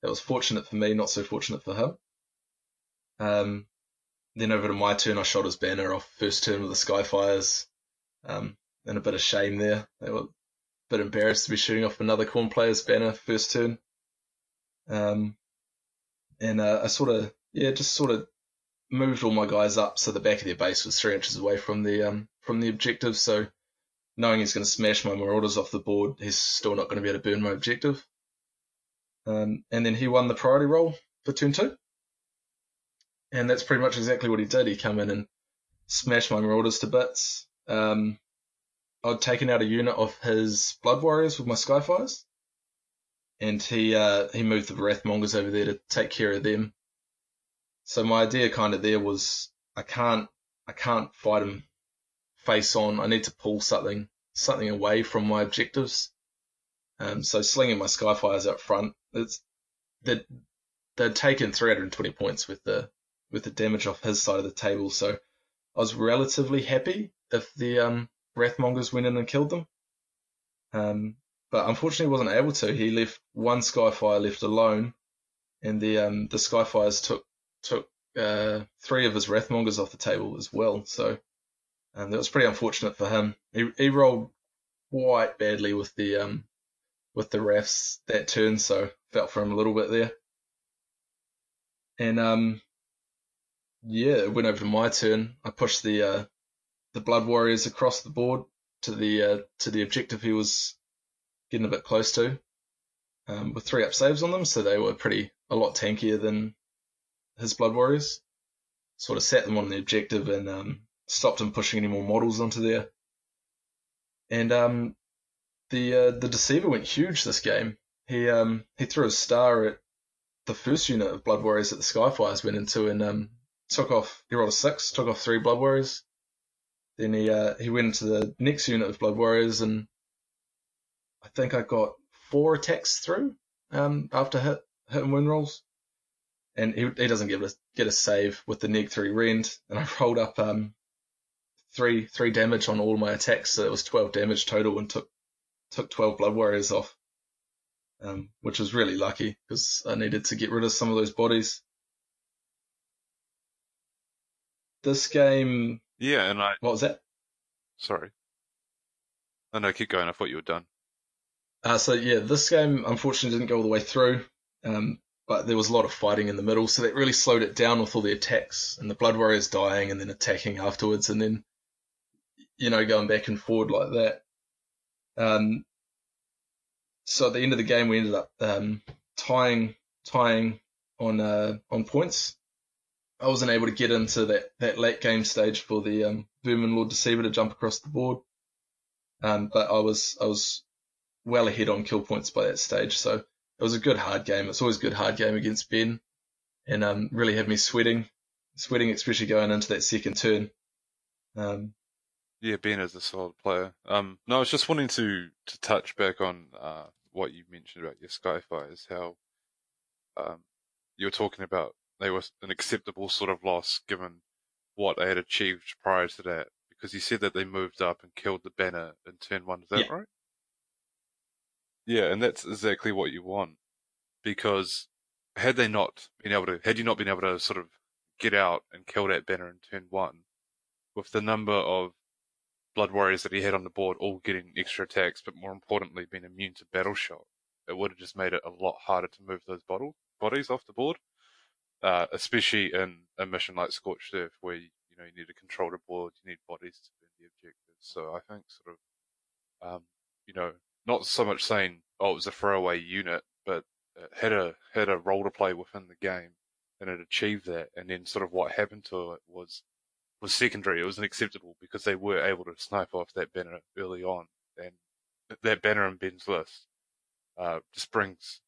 that was fortunate for me, not so fortunate for him. Um, then over to my turn, I shot his banner off first turn with the Skyfires, um, and a bit of shame there. They were a bit embarrassed to be shooting off another Khorne player's banner first turn. Um, and uh, I sort of, yeah, just sort of moved all my guys up so the back of their base was three inches away from the um from the objective. So knowing he's going to smash my marauders off the board, he's still not going to be able to burn my objective. Um, and then he won the priority roll for turn two, and that's pretty much exactly what he did. He come in and smashed my marauders to bits. Um, I'd taken out a unit of his blood warriors with my skyfires, and he uh, he moved the wrathmongers over there to take care of them. So my idea kind of there was I can't I can't fight him face on. I need to pull something something away from my objectives. Um, so slinging my skyfires up front, it's they'd, they'd taken 320 points with the with the damage off his side of the table. So I was relatively happy if the um, wrathmongers went in and killed them. Um, but unfortunately, wasn't able to. He left one skyfire left alone, and the um, the skyfires took took uh, three of his Wrathmongers off the table as well. So um, that was pretty unfortunate for him. He he rolled quite badly with the um with the refs that turn, so felt for him a little bit there. And um yeah, it went over to my turn. I pushed the uh, the Blood Warriors across the board to the uh, to the objective he was getting a bit close to, um, with three up saves on them, so they were pretty a lot tankier than his Blood Warriors. Sort of sat them on the objective and um, stopped him pushing any more models onto there. And um, the uh, the Deceiver went huge this game. He um, he threw a star at the first unit of Blood Warriors that the Skyfires went into and um, took off. He rolled a six, took off three Blood Warriors. Then he uh, he went into the next unit of Blood Warriors and I think I got four attacks through um, after hit hit and win rolls and he, he doesn't get a get a save with the neg three rend, and I rolled up um three three damage on all my attacks, so it was twelve damage total, and took took 12 Blood Warriors off, um, which was really lucky because I needed to get rid of some of those bodies. This game, Yeah, and I what was that? sorry. Oh no, keep going. I thought you were done. Uh, so yeah, this game unfortunately didn't go all the way through, um, but there was a lot of fighting in the middle, so that really slowed it down with all the attacks and the Blood Warriors dying and then attacking afterwards, and then you know going back and forward like that. Um, so at the end of the game, we ended up um, tying tying on uh, on points. I wasn't able to get into that, that late game stage for the um, Vermin Lord Deceiver to jump across the board, um, but I was I was well ahead on kill points by that stage. So it was a good hard game. It's always a good hard game against Ben, and um, really had me sweating, sweating especially going into that second turn. Um, Yeah, Ben is a solid player. Um, no, I was just wanting to to touch back on uh, what you mentioned about your Skyfires, how um, you were talking about they were an acceptable sort of loss given what they had achieved prior to that, because you said that they moved up and killed the banner in turn one. Is that Yeah. right? Yeah, and that's exactly what you want, because had they not been able to, had you not been able to sort of get out and kill that banner in turn one, with the number of blood warriors that he had on the board all getting extra attacks, but more importantly being immune to battle shot, it would have just made it a lot harder to move those bottle, bodies off the board. Uh, especially in a mission like Scorched Earth, where you, know you need to control the board, you need bodies to win the objectives. So I think sort of, um, you know, not so much saying oh it was a throwaway unit, but it had a had a role to play within the game, and it achieved that. And then sort of what happened to it was was secondary. It was unacceptable because they were able to snipe off that banner early on, and that banner in Ben's list uh, just brings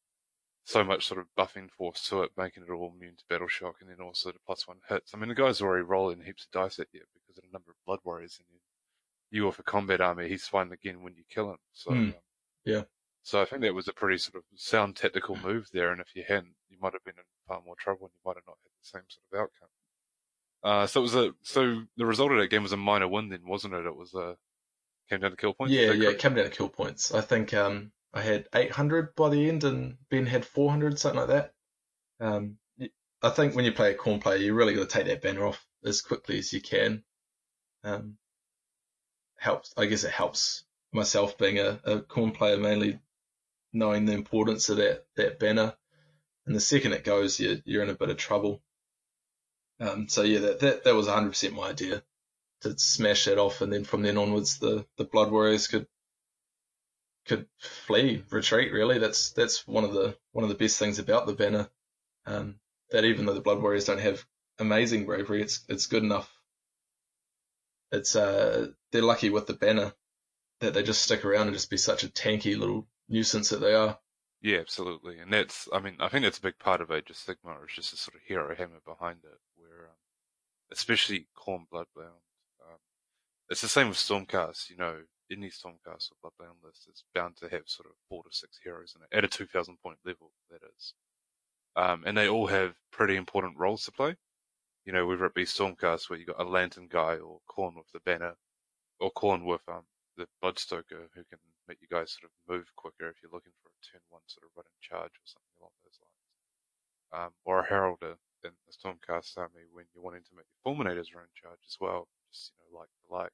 so much sort of buffing force to it, making it all immune to battle shock, and then also the plus one hits. I mean, the guy's already rolling heaps of dice at you because of the number of blood warriors, and then you with a combat army, he's fine again when you kill him. So Hmm. um, Yeah. So I think that was a pretty sort of sound tactical move there, and if you hadn't, you might have been in far more trouble, and you might have not had the same sort of outcome. Uh, so it was a so the result of that game was a minor win, then, wasn't it? It was a came down to kill points. yeah, yeah, it came down to kill points. I think um, I had 800 by the end, and Ben had 400, something like that. Um, I think when you play a Khorne player, you really got to take that banner off as quickly as you can. Um, helps, I guess it helps myself being a, a Khorne player mainly knowing the importance of that, that banner. And the second it goes, you're, you're in a bit of trouble. Um, so yeah, that, that, that was 100% my idea to smash that off. And then from then onwards, the, the Blood Warriors could, could flee, retreat. Really, that's that's one of the one of the best things about the banner. Um, that even though the Blood Warriors don't have amazing bravery, it's it's good enough. It's uh they're lucky with the banner that they just stick around and just be such a tanky little nuisance that they are. Yeah, absolutely, and that's I mean I think that's a big part of Age of Sigmar is just a sort of hero hammer behind it, where um, especially Khorne Bloodbound. Um, it's the same with Stormcast. You know, any Stormcast or Bloodbound list is bound to have sort of four to six heroes in it at a two thousand point level. That is, um, and they all have pretty important roles to play. You know, whether it be Stormcast where you got a Lantern guy or Khorne with the banner, or Khorne with um the Bloodstoker who can make you guys sort of move quicker if you're looking for a turn one sort of run and charge or something along those lines. Um, or a Heraldor in the Stormcast army when you're wanting to make your Fulminators run charge as well, just you know like for like.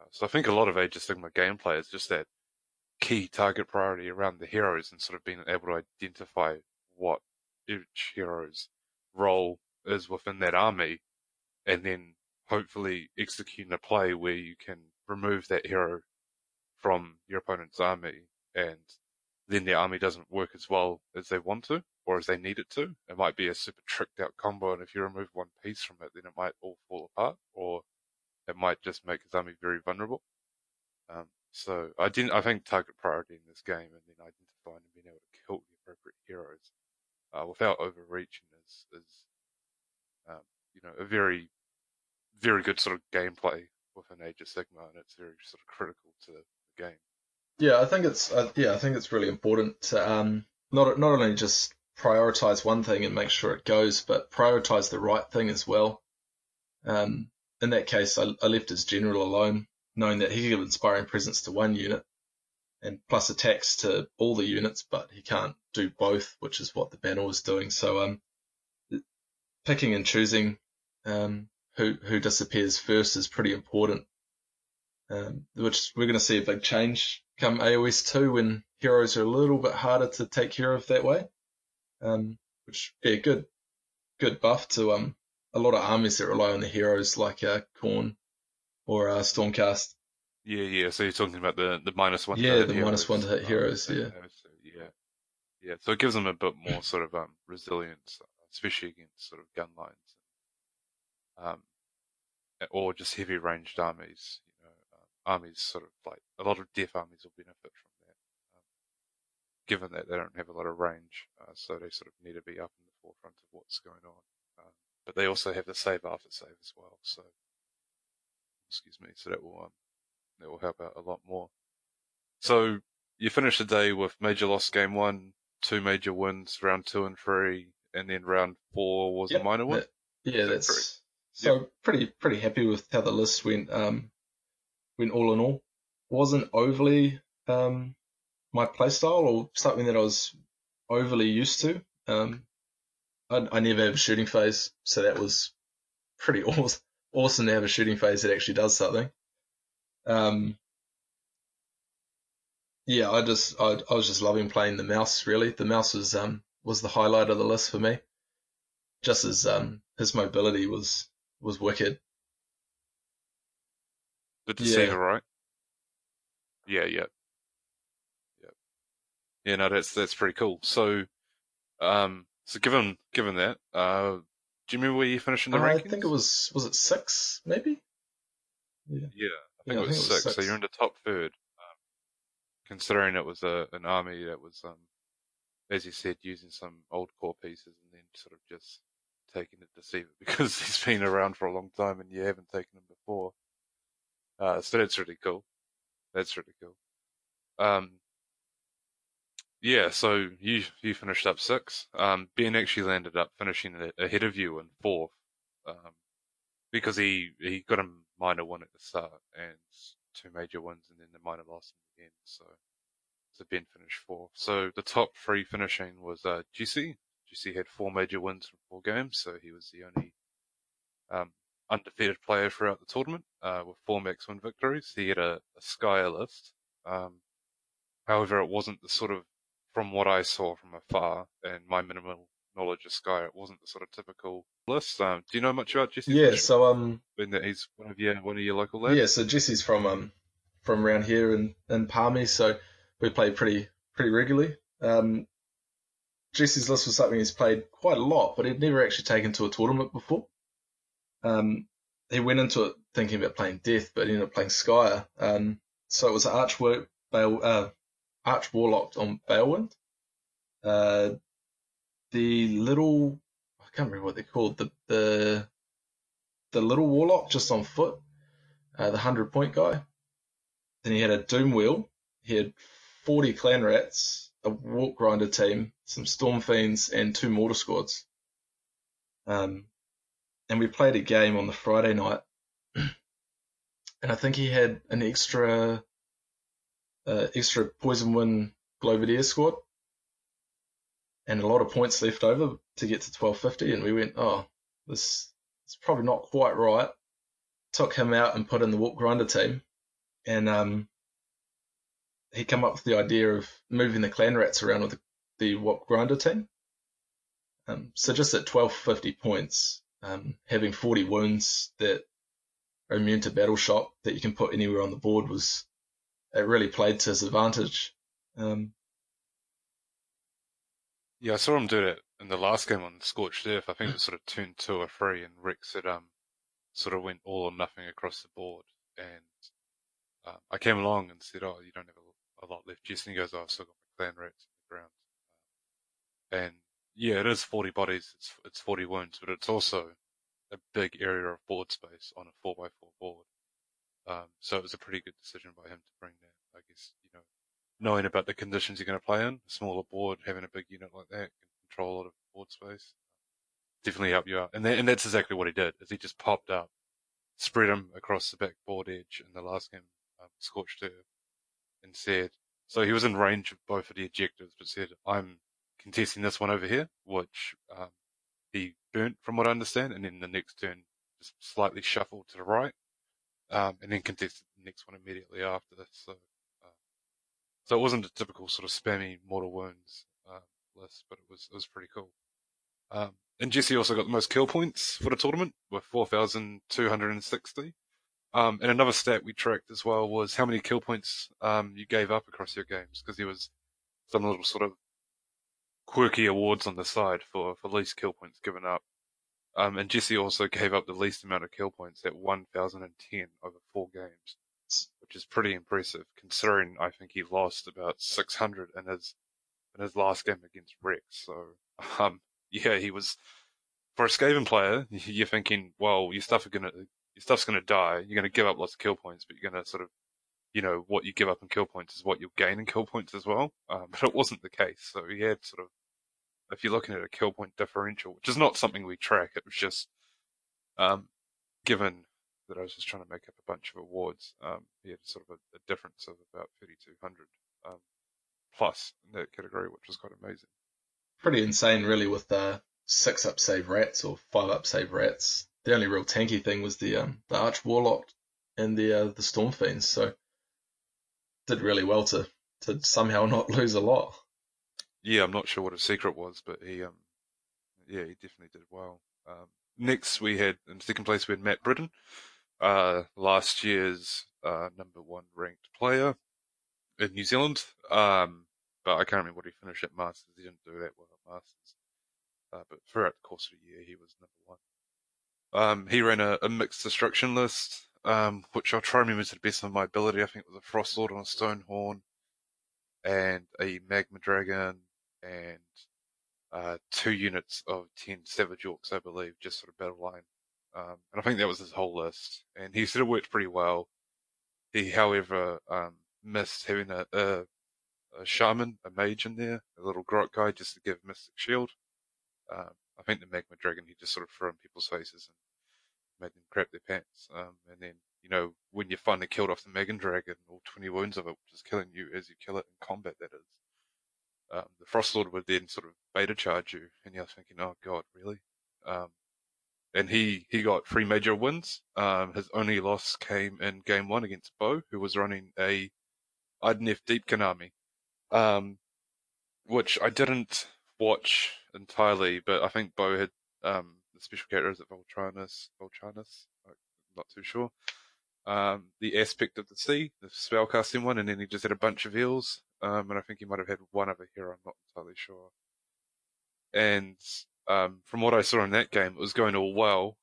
Uh, so I think a lot of Age of Sigmar gameplay is just that key target priority around the heroes and sort of being able to identify what each hero's role is within that army, and then hopefully executing a play where you can remove that hero from your opponent's army, and then the army doesn't work as well as they want to or as they need it to. It might be a super tricked out combo, and if you remove one piece from it, then it might all fall apart, or it might just make his army very vulnerable. Um, so I didn't. I think target priority in this game, and then identifying and being able to kill the appropriate heroes uh, without overreaching is is um, you know a very very good sort of gameplay within Age of Sigmar, and it's very sort of critical to the game. Yeah, I think it's uh, yeah, I think it's really important to um, not not only just prioritize one thing and make sure it goes, but prioritize the right thing as well. Um, in that case, I, I left his general alone, knowing that he could give inspiring presence to one unit, and plus attacks to all the units, but he can't do both, which is what the banner was doing. So um, picking and choosing um, who who disappears first is pretty important. Um, which we're going to see a big change come AOS 2 when heroes are a little bit harder to take care of that way. Um, which be a good good buff to um a lot of armies that rely on the heroes like uh, or uh, Stormcast. Yeah, yeah. So you're talking about the the minus one. Yeah, the minus one to hit heroes, thing, yeah. yeah, yeah. So it gives them a bit more sort of um resilience, especially against sort of gun lines, um, or just heavy ranged armies. You know, um, armies sort of like a lot of Death armies will benefit from that, um, given that they don't have a lot of range, uh, so they sort of need to be up in the forefront of what's going on. Um, but they also have the save after save as well. So, excuse me. So that will um, that will help out a lot more. So you finish the day with major loss game one, two major wins, round two and three, and then round four was Yep, a minor one. that- yeah, that's so pretty pretty happy with how the list went. Um, went all in all. Wasn't overly um my playstyle or something that I was overly used to. Um, I, I never have a shooting phase, so that was pretty awesome. Awesome to have a shooting phase that actually does something. Um, yeah, I just I, I was just loving playing the mouse. Really, the mouse was um was the highlight of the list for me. Just as um his mobility was was wicked. The deceiver, Yeah. right? Yeah, yeah, yeah. Yeah, no, that's that's pretty cool. So, um, so given given that, uh, do you remember where you finished in the rank? I think it was was it six maybe. Yeah, I think, Yeah, it, I was think it was six, So you're in the top third, um, considering it was a an army that was, um, as you said, using some old core pieces and then sort of just taking the deceiver because he's been around for a long time and you haven't taken him before. Uh, so that's really cool. That's really cool. Um, yeah, so you you finished up six. Um, Ben actually landed up finishing ahead of you in fourth, um, because he he got a minor one at the start and two major ones, and then the minor loss in the end. So so Ben finished fourth. So the top three finishing was uh Jesse. Jesse had four major wins from four games, so he was the only um undefeated player throughout the tournament, uh, with four max win victories. He had a, a Sky list. Um, however, it wasn't the sort of, from what I saw from afar and my minimal knowledge of Sky, it wasn't the sort of typical list. Um, do you know much about Jesse? Yeah, so um Being that he's one of your one of your local lads. yeah, so Jesse's from um from around here in in Palmy, so we play pretty pretty regularly. Um, Jesse's list was something he's played quite a lot, but he'd never actually taken to a tournament before. Um, he went into it thinking about playing Death, but he ended up playing Skryre. Um, so it was Arch War- Bale, uh, Arch Warlock on Balewind. Uh, the little I can't remember what they're called. The the the little Warlock just on foot uh, the 100 point guy. Then he had a Doom Wheel. He had 40 Clan Rats, a Warp Grinder team, some Storm Fiends, and two Mortar Squads. Um, and we played a game on the Friday night. and I think he had an extra, uh, extra Poison Wind Globadier squad. And a lot of points left over to get to 1250. And we went, oh, this is probably not quite right took him out and put in the Warp Grinder team, and um, he came up with the idea of moving the clan rats around with the, the Warp Grinder team. Um, so just at twelve fifty points, um, having forty wounds that are immune to battle shock that you can put anywhere on the board was it really played to his advantage. Um, Yeah, I saw him do it in the last game on Scorched Earth. I think it was sort of turn two or three, and Rex had um sort of went all or nothing across the board. And uh, I came along and said, "Oh, you don't have a, a lot left." Jason goes, "Oh, I've still got my clan rats in the ground." and yeah, it is forty bodies. It's it's forty wounds, but it's also a big area of board space on a four by four board. Um, so it was a pretty good decision by him to bring that. I guess you know, knowing about the conditions you're going to play in, a smaller board, having a big unit like that can control a lot of board space. Definitely help you out, and that, and that's exactly what he did. Is he just popped up, spread him across the back board edge in the last game, um, scorched earth, and said, So he was in range of both of the objectives, but said, I'm contesting this one over here, which um, he burnt from what I understand, and then the next turn just slightly shuffled to the right, um, and then contested the next one immediately after this. So, uh, so it wasn't a typical sort of spammy mortal wounds uh, list, but it was it was pretty cool. Um, and Jesse also got the most kill points for the tournament with 4,260. Um, and another stat we tracked as well was how many kill points um, you gave up across your games, because there was some little sort of quirky awards on the side for, for least kill points given up. Um, and Jesse also gave up the least amount of kill points at 1,010 over four games, which is pretty impressive considering I think he lost about 600 in his in his last game against Rex. So, um, yeah, he was for a Skaven player. You're thinking, well, your stuff are gonna your stuff's gonna die. You're gonna give up lots of kill points, but you're gonna sort of you know, what you give up in kill points is what you'll gain in kill points as well. Um, but it wasn't the case. So he had sort of if you're looking at a kill point differential, which is not something we track, it was just um, given that I was just trying to make up a bunch of awards, um, he had sort of a, a difference of about 3,200 um, plus in that category, which was quite amazing. Pretty insane, really, with uh, six up save rats or five up save rats. The only real tanky thing was the um, the arch warlock and the uh, the storm fiends. So did really well to to somehow not lose a lot. Yeah, I'm not sure what his secret was, but he, um, yeah, he definitely did well. Um, next we had, in second place, we had Matt Britton, uh, last year's, uh, number one ranked player in New Zealand. Um, but I can't remember what he finished at Masters. He didn't do that well at Masters. Uh, but throughout the course of the year, he was number one. Um, he ran a, a mixed destruction list, um, which I'll try and remember to the best of my ability. I think it was a Frost Lord on a Stone Horn, and a Magma Dragon and uh, two units of 10 Savage Orcs, I believe, just sort of battle line. Um, and I think that was his whole list. And he sort of worked pretty well. He, however, um, missed having a, a, a, shaman, a mage in there, a little grot guy just to give Mystic Shield. Um, I think the Magma Dragon, he just sort of threw in people's faces and made them crap their pants. Um, and then, you know, when you finally killed off the Magma Dragon, all 20 wounds of it, which is killing you as you kill it in combat, that is um, the Frost Lord would then sort of beta charge you, and you're thinking, oh god, really? Um, and he, he got three major wins. Um, his only loss came in game one against Bo, who was running a Idoneth Deep army, um, which I didn't watch entirely, but I think Bo had, um, the special character is it Voltranus, Voltranus? I'm not too sure. Um, the aspect of the sea, the spellcasting one, and then he just had a bunch of eels. Um, and I think he might have had one other hero. I'm not entirely sure. And um, from what I saw in that game, it was going all well.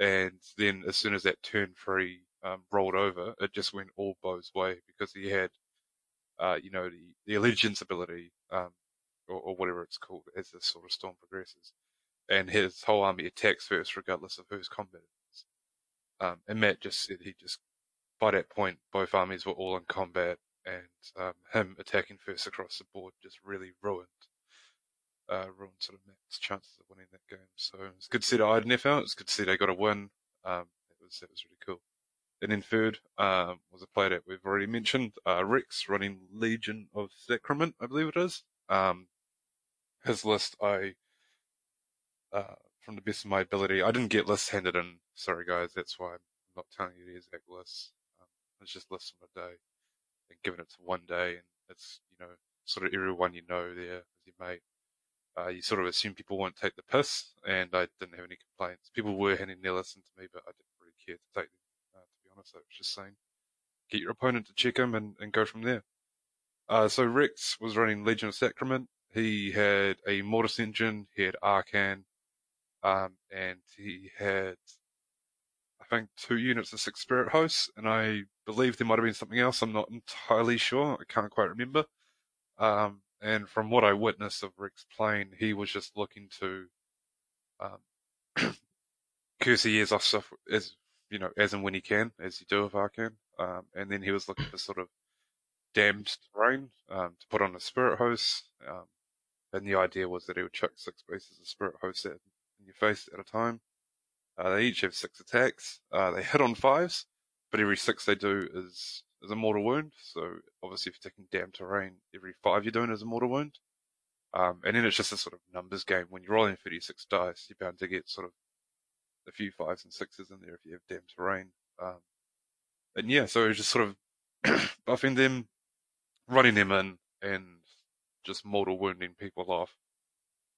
And then as soon as that turn three um, rolled over, it just went all Bo's way because he had, uh, you know, the, the allegiance ability, um, or, or, whatever it's called as the sort of storm progresses. And his whole army attacks first, regardless of whose combat. Um, and Matt just said he just, by that point, both armies were all in combat and um, him attacking first across the board just really ruined uh, ruined sort of Matt's chances of winning that game. So it's good to see the Idoneth out. It's good to see they got a win. Um, it was it was really cool. And then third um, was a player that we've already mentioned, uh, Rex, running Legion of Sacrament, I believe it is. Um, his list, I, uh, from the best of my ability, I didn't get lists handed in. Sorry guys, that's why I'm not telling you the exact lists. Um, it's just lists on a day and given it to one day and it's, you know, sort of everyone you know there as your mate. Uh, you sort of assume people won't take the piss, and I didn't have any complaints. People were handing their listen to me, but I didn't really care to take them. Uh, to be honest, I was just saying, get your opponent to check him and, and go from there. Uh, so Rex was running Legion of Sacrament. He had a Mortis engine, he had Arkhan, um, and he had I think, two units of six spirit hosts, and I believe there might have been something else. I'm not entirely sure. I can't quite remember. Um, and from what I witnessed of Rick's plane, he was just looking to um, curse the years off stuff as you know, as and when he can, as you do with Arkhan. Um, and then he was looking for sort of damned terrain um, to put on a spirit host. Um, and the idea was that he would chuck six bases of spirit hosts in your face at a time. Uh, they each have six attacks. Uh, they hit on fives, but every six they do is as a mortal wound. So obviously, if you're taking damn terrain, every five you're doing is a mortal wound. Um, and then it's just a sort of numbers game. When you're rolling 36 dice, you're bound to get sort of a few fives and sixes in there if you have damn terrain. Um, and yeah, so it was just sort of buffing them, running them in, and just mortal wounding people off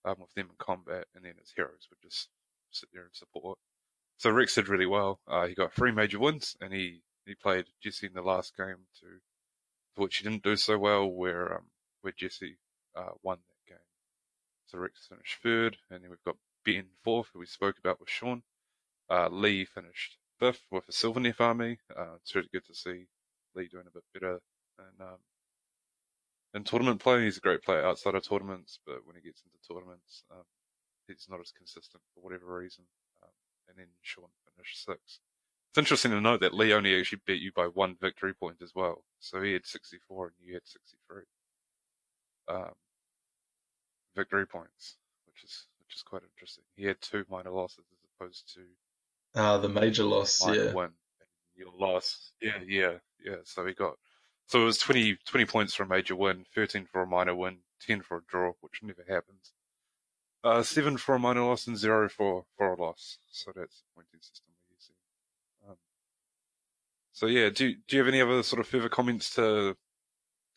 um, with them in combat, and then his heroes would just sit there and support. So Rex did really well. Uh, he got three major wins, and he, he played Jesse in the last game to, to which he didn't do so well, where um, where Jesse uh, won that game. So Rex finished third, and then we've got Ben fourth, who we spoke about with Sean. Uh, Lee finished fifth with a Sylvaneth army. Uh, it's really good to see Lee doing a bit better in, um, in tournament play. He's a great player outside of tournaments, but when he gets into tournaments, um, he's not as consistent for whatever reason. Um, and then Sean finished sixth. It's interesting to note that Lee only actually beat you by one victory point as well. So he had 64 and you had 63 um, victory points, which is which is quite interesting. He had two minor losses as opposed to Uh, the major loss, minor yeah. win. Your loss, yeah, yeah, yeah. So he got so it was 20, 20 points for a major win, thirteen for a minor win, ten for a draw, which never happens. Uh, seven for a minor loss and zero for for a loss. So that's the pointing system we're using. Um, so yeah, do do you have any other sort of further comments to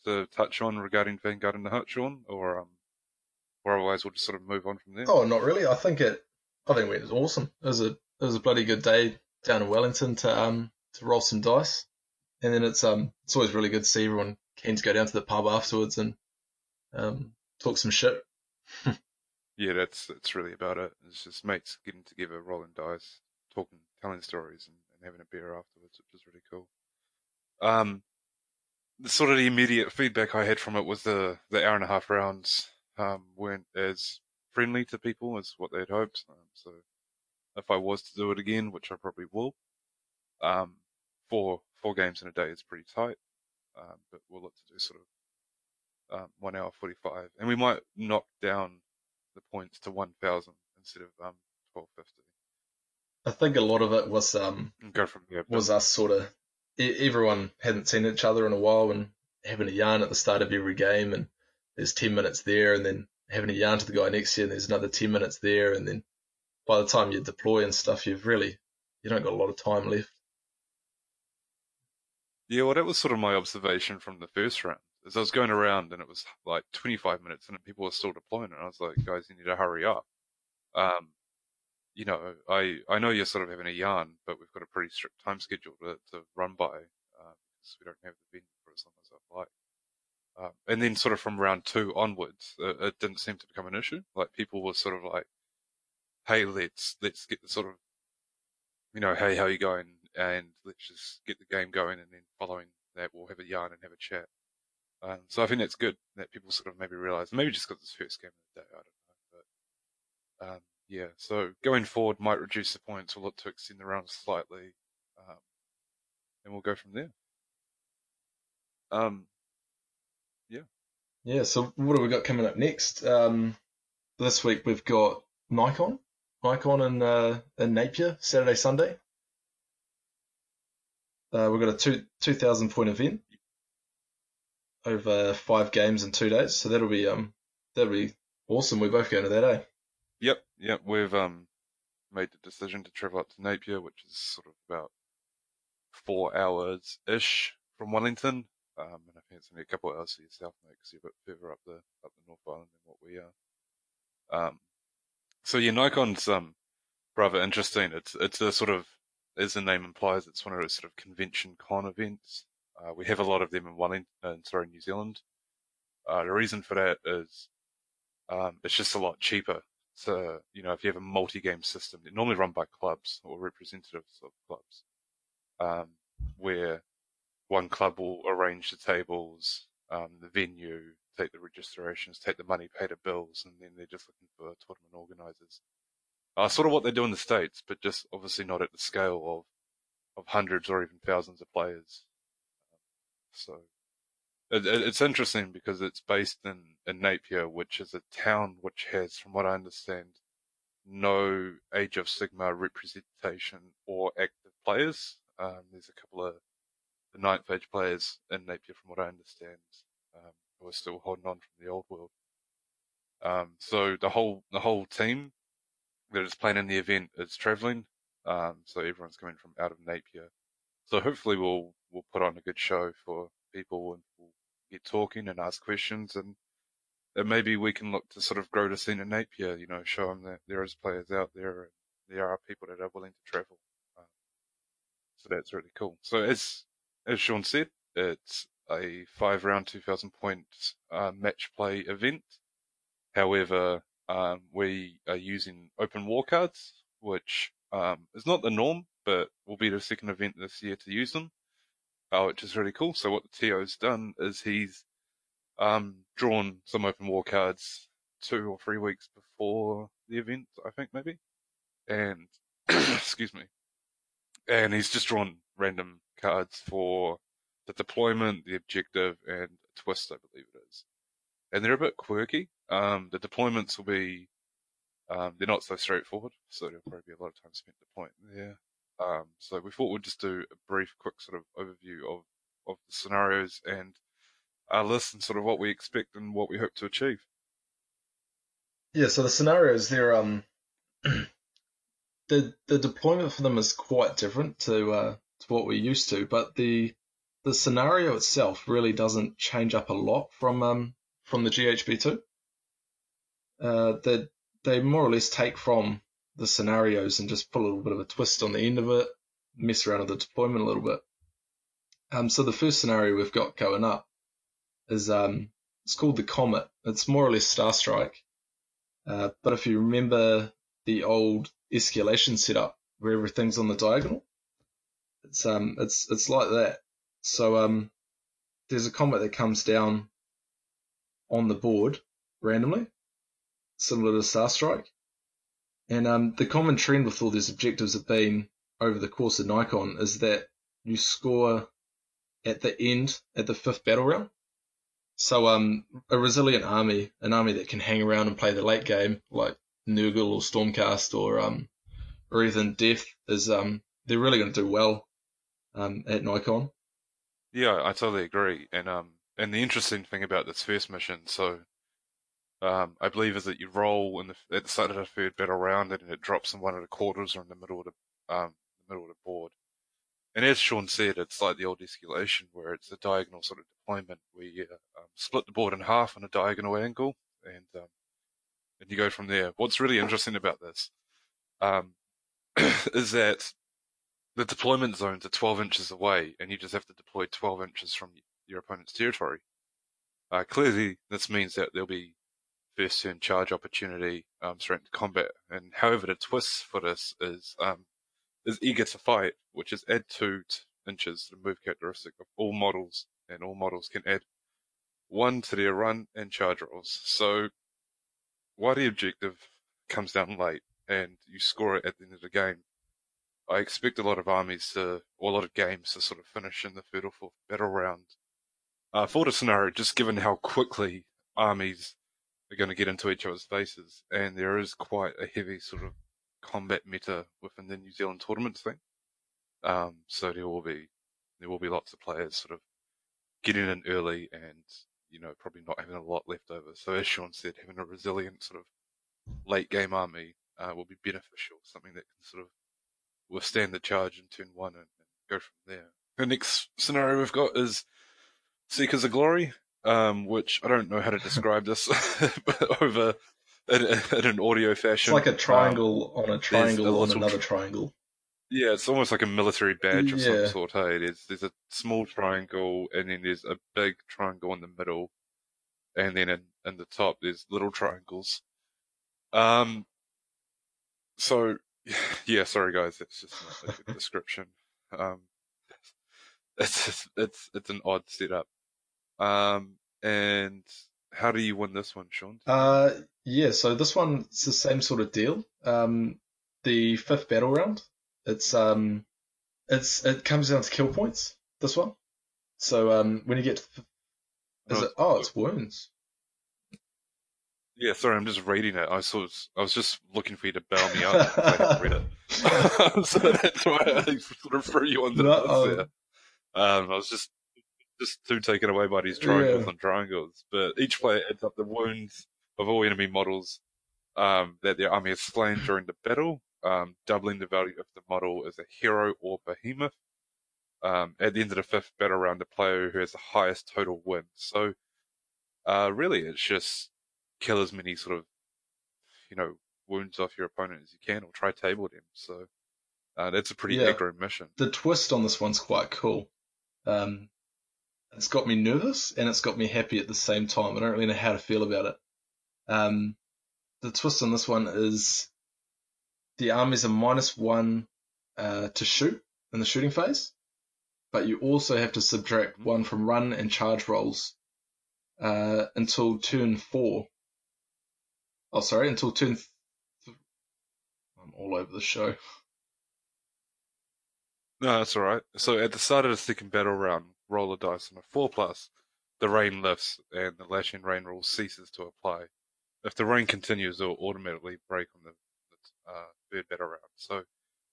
to touch on regarding Vanguard and the Hutt, Sean, or um, or otherwise we'll just sort of move on from there. Oh, not really. I think it. I think it was awesome. It was a it was a bloody good day down in Wellington to um to roll some dice, and then it's um it's always really good to see everyone keen to go down to the pub afterwards and um talk some shit. Yeah, that's that's really about it. It's just mates getting together, rolling dice, talking, telling stories, and, and having a beer afterwards, which is really cool. Um, the sort of the immediate feedback I had from it was the the hour and a half rounds um, weren't as friendly to people as what they'd hoped. Um, so if I was to do it again, which I probably will, um, four four games in a day is pretty tight. Um, but we'll look to do sort of um, one hour forty five, and we might knock down the points to 1,000 instead of um 1,250 I think a lot of it was um go from there. was us sort of e- everyone hadn't seen each other in a while and having a yarn at the start of every game and there's 10 minutes there and then having a yarn to the guy next to you and there's another 10 minutes there and then by the time you deploy and stuff you've really you don't got a lot of time left Yeah, well, that was sort of my observation from the first round. As I was going around and it was like 25 minutes and people were still deploying, and I was like, guys, you need to hurry up. Um, you know, I I know you're sort of having a yarn, but we've got a pretty strict time schedule to, to run by uh, we don't have the venue for as long as I'd like. Um, and then sort of from round two onwards, it, it didn't seem to become an issue. Like people were sort of like, "Hey, let's let's get the sort of, you know, hey, how you going?" And let's just get the game going, and then following that, we'll have a yarn and have a chat. Um, so I think that's good that people sort of maybe realize, maybe just because it's first game of the day, I don't know, but um, yeah. So going forward might reduce the points. We'll look to extend the round slightly, um, and we'll go from there. Um, yeah so what have we got coming up next um this week we've got Nikon Nikon in uh in Napier Saturday Sunday uh, we've got a two two thousand point event over five games in two days, so that'll be um that'll be awesome. We're both going to that, eh? Yep, yep. We've um made the decision to travel up to Napier, which is sort of about four hours ish from Wellington. Um, and I think it's only a couple of hours to yourself, mate, because you're a bit further up the up the North Island than what we are. Um, so yeah, Nikon's um rather interesting. It's it's a sort of as the name implies, it's one of those sort of convention con events. Uh, we have a lot of them in Wellington, uh, sorry, New Zealand. Uh, the reason for that is um, it's just a lot cheaper So, you know, if you have a multi-game system, they're normally run by clubs or representatives of clubs, um, where one club will arrange the tables, um, the venue, take the registrations, take the money, pay the bills, and then they're just looking for tournament organizers. Uh, sort of what they do in the States, but just obviously not at the scale of, of hundreds or even thousands of players. So it, it, it's interesting because it's based in, in Napier, which is a town which has, from what I understand, no Age of Sigmar representation or active players. Um, there's a couple of the ninth age players in Napier, from what I understand, um, who are still holding on from the old world. Um, so the whole the whole team that is playing in the event is travelling. Um, so everyone's coming from out of Napier. So hopefully we'll we'll put on a good show for people and we'll get talking and ask questions and, and maybe we can look to sort of grow the scene in Napier. You know, show them that there is players out there and there are people that are willing to travel. Um, so that's really cool. So as as Sean said, it's a five round, two thousand point uh, match play event. However, um, we are using open war cards, which um, is not the norm, but will be the second event this year to use them, uh, which is really cool. So what the TO's done is he's um, drawn some open war cards two or three weeks before the event, I think maybe, and excuse me, and he's just drawn random cards for the deployment, the objective, and twist, I believe it is. And they're a bit quirky. Um, the deployments will be, um, they're not so straightforward, so there'll probably be a lot of time spent deploying there. Um, so we thought we'd just do a brief, quick sort of overview of, of the scenarios and our list and sort of what we expect and what we hope to achieve. Yeah, so the scenarios they're um the the deployment for them is quite different to uh to what we're used to, but the the scenario itself really doesn't change up a lot from um from the GHB two. Uh, they they more or less take from the scenarios and just put a little bit of a twist on the end of it, mess around with the deployment a little bit. Um, so the first scenario we've got going up is um, it's called the Comet. It's more or less Star Strike. Uh, but if you remember the old escalation setup where everything's on the diagonal, it's um it's it's like that. So um there's a comet that comes down on the board randomly, similar to Star Strike. And um, the common trend with all these objectives have been over the course of Nikon is that you score at the end, at the fifth battle round. So um, a resilient army, an army that can hang around and play the late game, like Nurgle or Stormcast or um, or even Death, is um, they're really going to do well um, at Nikon. Yeah, I totally agree. And um, and the interesting thing about this first mission, so um, I believe is that you roll in the, at the start of the third battle round and it drops in one of the quarters or in the middle of the um, the middle of the board. And as Sean said, it's like the old escalation where it's a diagonal sort of deployment where you um, split the board in half on a diagonal angle and um, and you go from there. What's really interesting about this um, is that the deployment zones are 12 inches away and you just have to deploy 12 inches from your opponent's territory. Uh, clearly, this means that there'll be first turn charge opportunity um, straight combat. And however, the twist for this is um, is eager to fight, which is add two inches to the move characteristic of all models, and all models can add one to their run and charge rolls. So, while the objective comes down late and you score it at the end of the game, I expect a lot of armies to, or a lot of games to sort of finish in the third or fourth battle round. Uh, for the scenario, just given how quickly armies are going to get into each other's faces, and there is quite a heavy sort of combat meta within the New Zealand tournament thing. Um, so there will be there will be lots of players sort of getting in early and you know probably not having a lot left over. So as Sean said, having a resilient sort of late game army uh, will be beneficial, something that can sort of withstand the charge in turn one and, and go from there. The next scenario we've got is Seekers of Glory um, which I don't know how to describe this but over in, in, an audio fashion. It's like a triangle um, on a triangle a on another tr- triangle. Yeah, it's almost like a military badge of yeah. some sort. Hey, there's there's a small triangle, and then there's a big triangle in the middle, and then in, in the top there's little triangles. Um. So, yeah, sorry guys, that's just not a good description. Um, it's it's it's an odd setup. Um, and how do you win this one, Sean? Uh, yeah, so this one it's the same sort of deal. Um, the fifth battle round, it's um, it's it comes down to kill points. This one, so um, when you get to, is no, it? Oh, it's wounds. Yeah, sorry, I'm just reading it. I was I was just looking for you to bail me out. I read it, so that's why I sort of threw you on the no, um, there. Um, I was just just too taken away by these triangles Yeah. and triangles. But each player adds up the wounds of all enemy models um, that their army has slain during the battle, um, doubling the value if the model is a hero or behemoth. Um, at the end of the fifth battle round, the player who has the highest total wins. So, uh, really, it's just kill as many sort of, you know, wounds off your opponent as you can, or try table them. So, uh, that's a pretty Yeah. aggro mission. The twist on this one's quite cool. Um, it's got me nervous and it's got me happy at the same time. I don't really know how to feel about it. Um, the twist on this one is the armies are minus one uh, to shoot in the shooting phase, but you also have to subtract one from run and charge rolls uh, until turn four. Oh, sorry, until turn. Th- I'm all over the show. No, that's alright. So at the start of the second battle round, roll a dice on a 4 plus, the rain lifts and the lashing rain rule ceases to apply. If the rain continues, it will automatically break on the, the uh, third battle round. So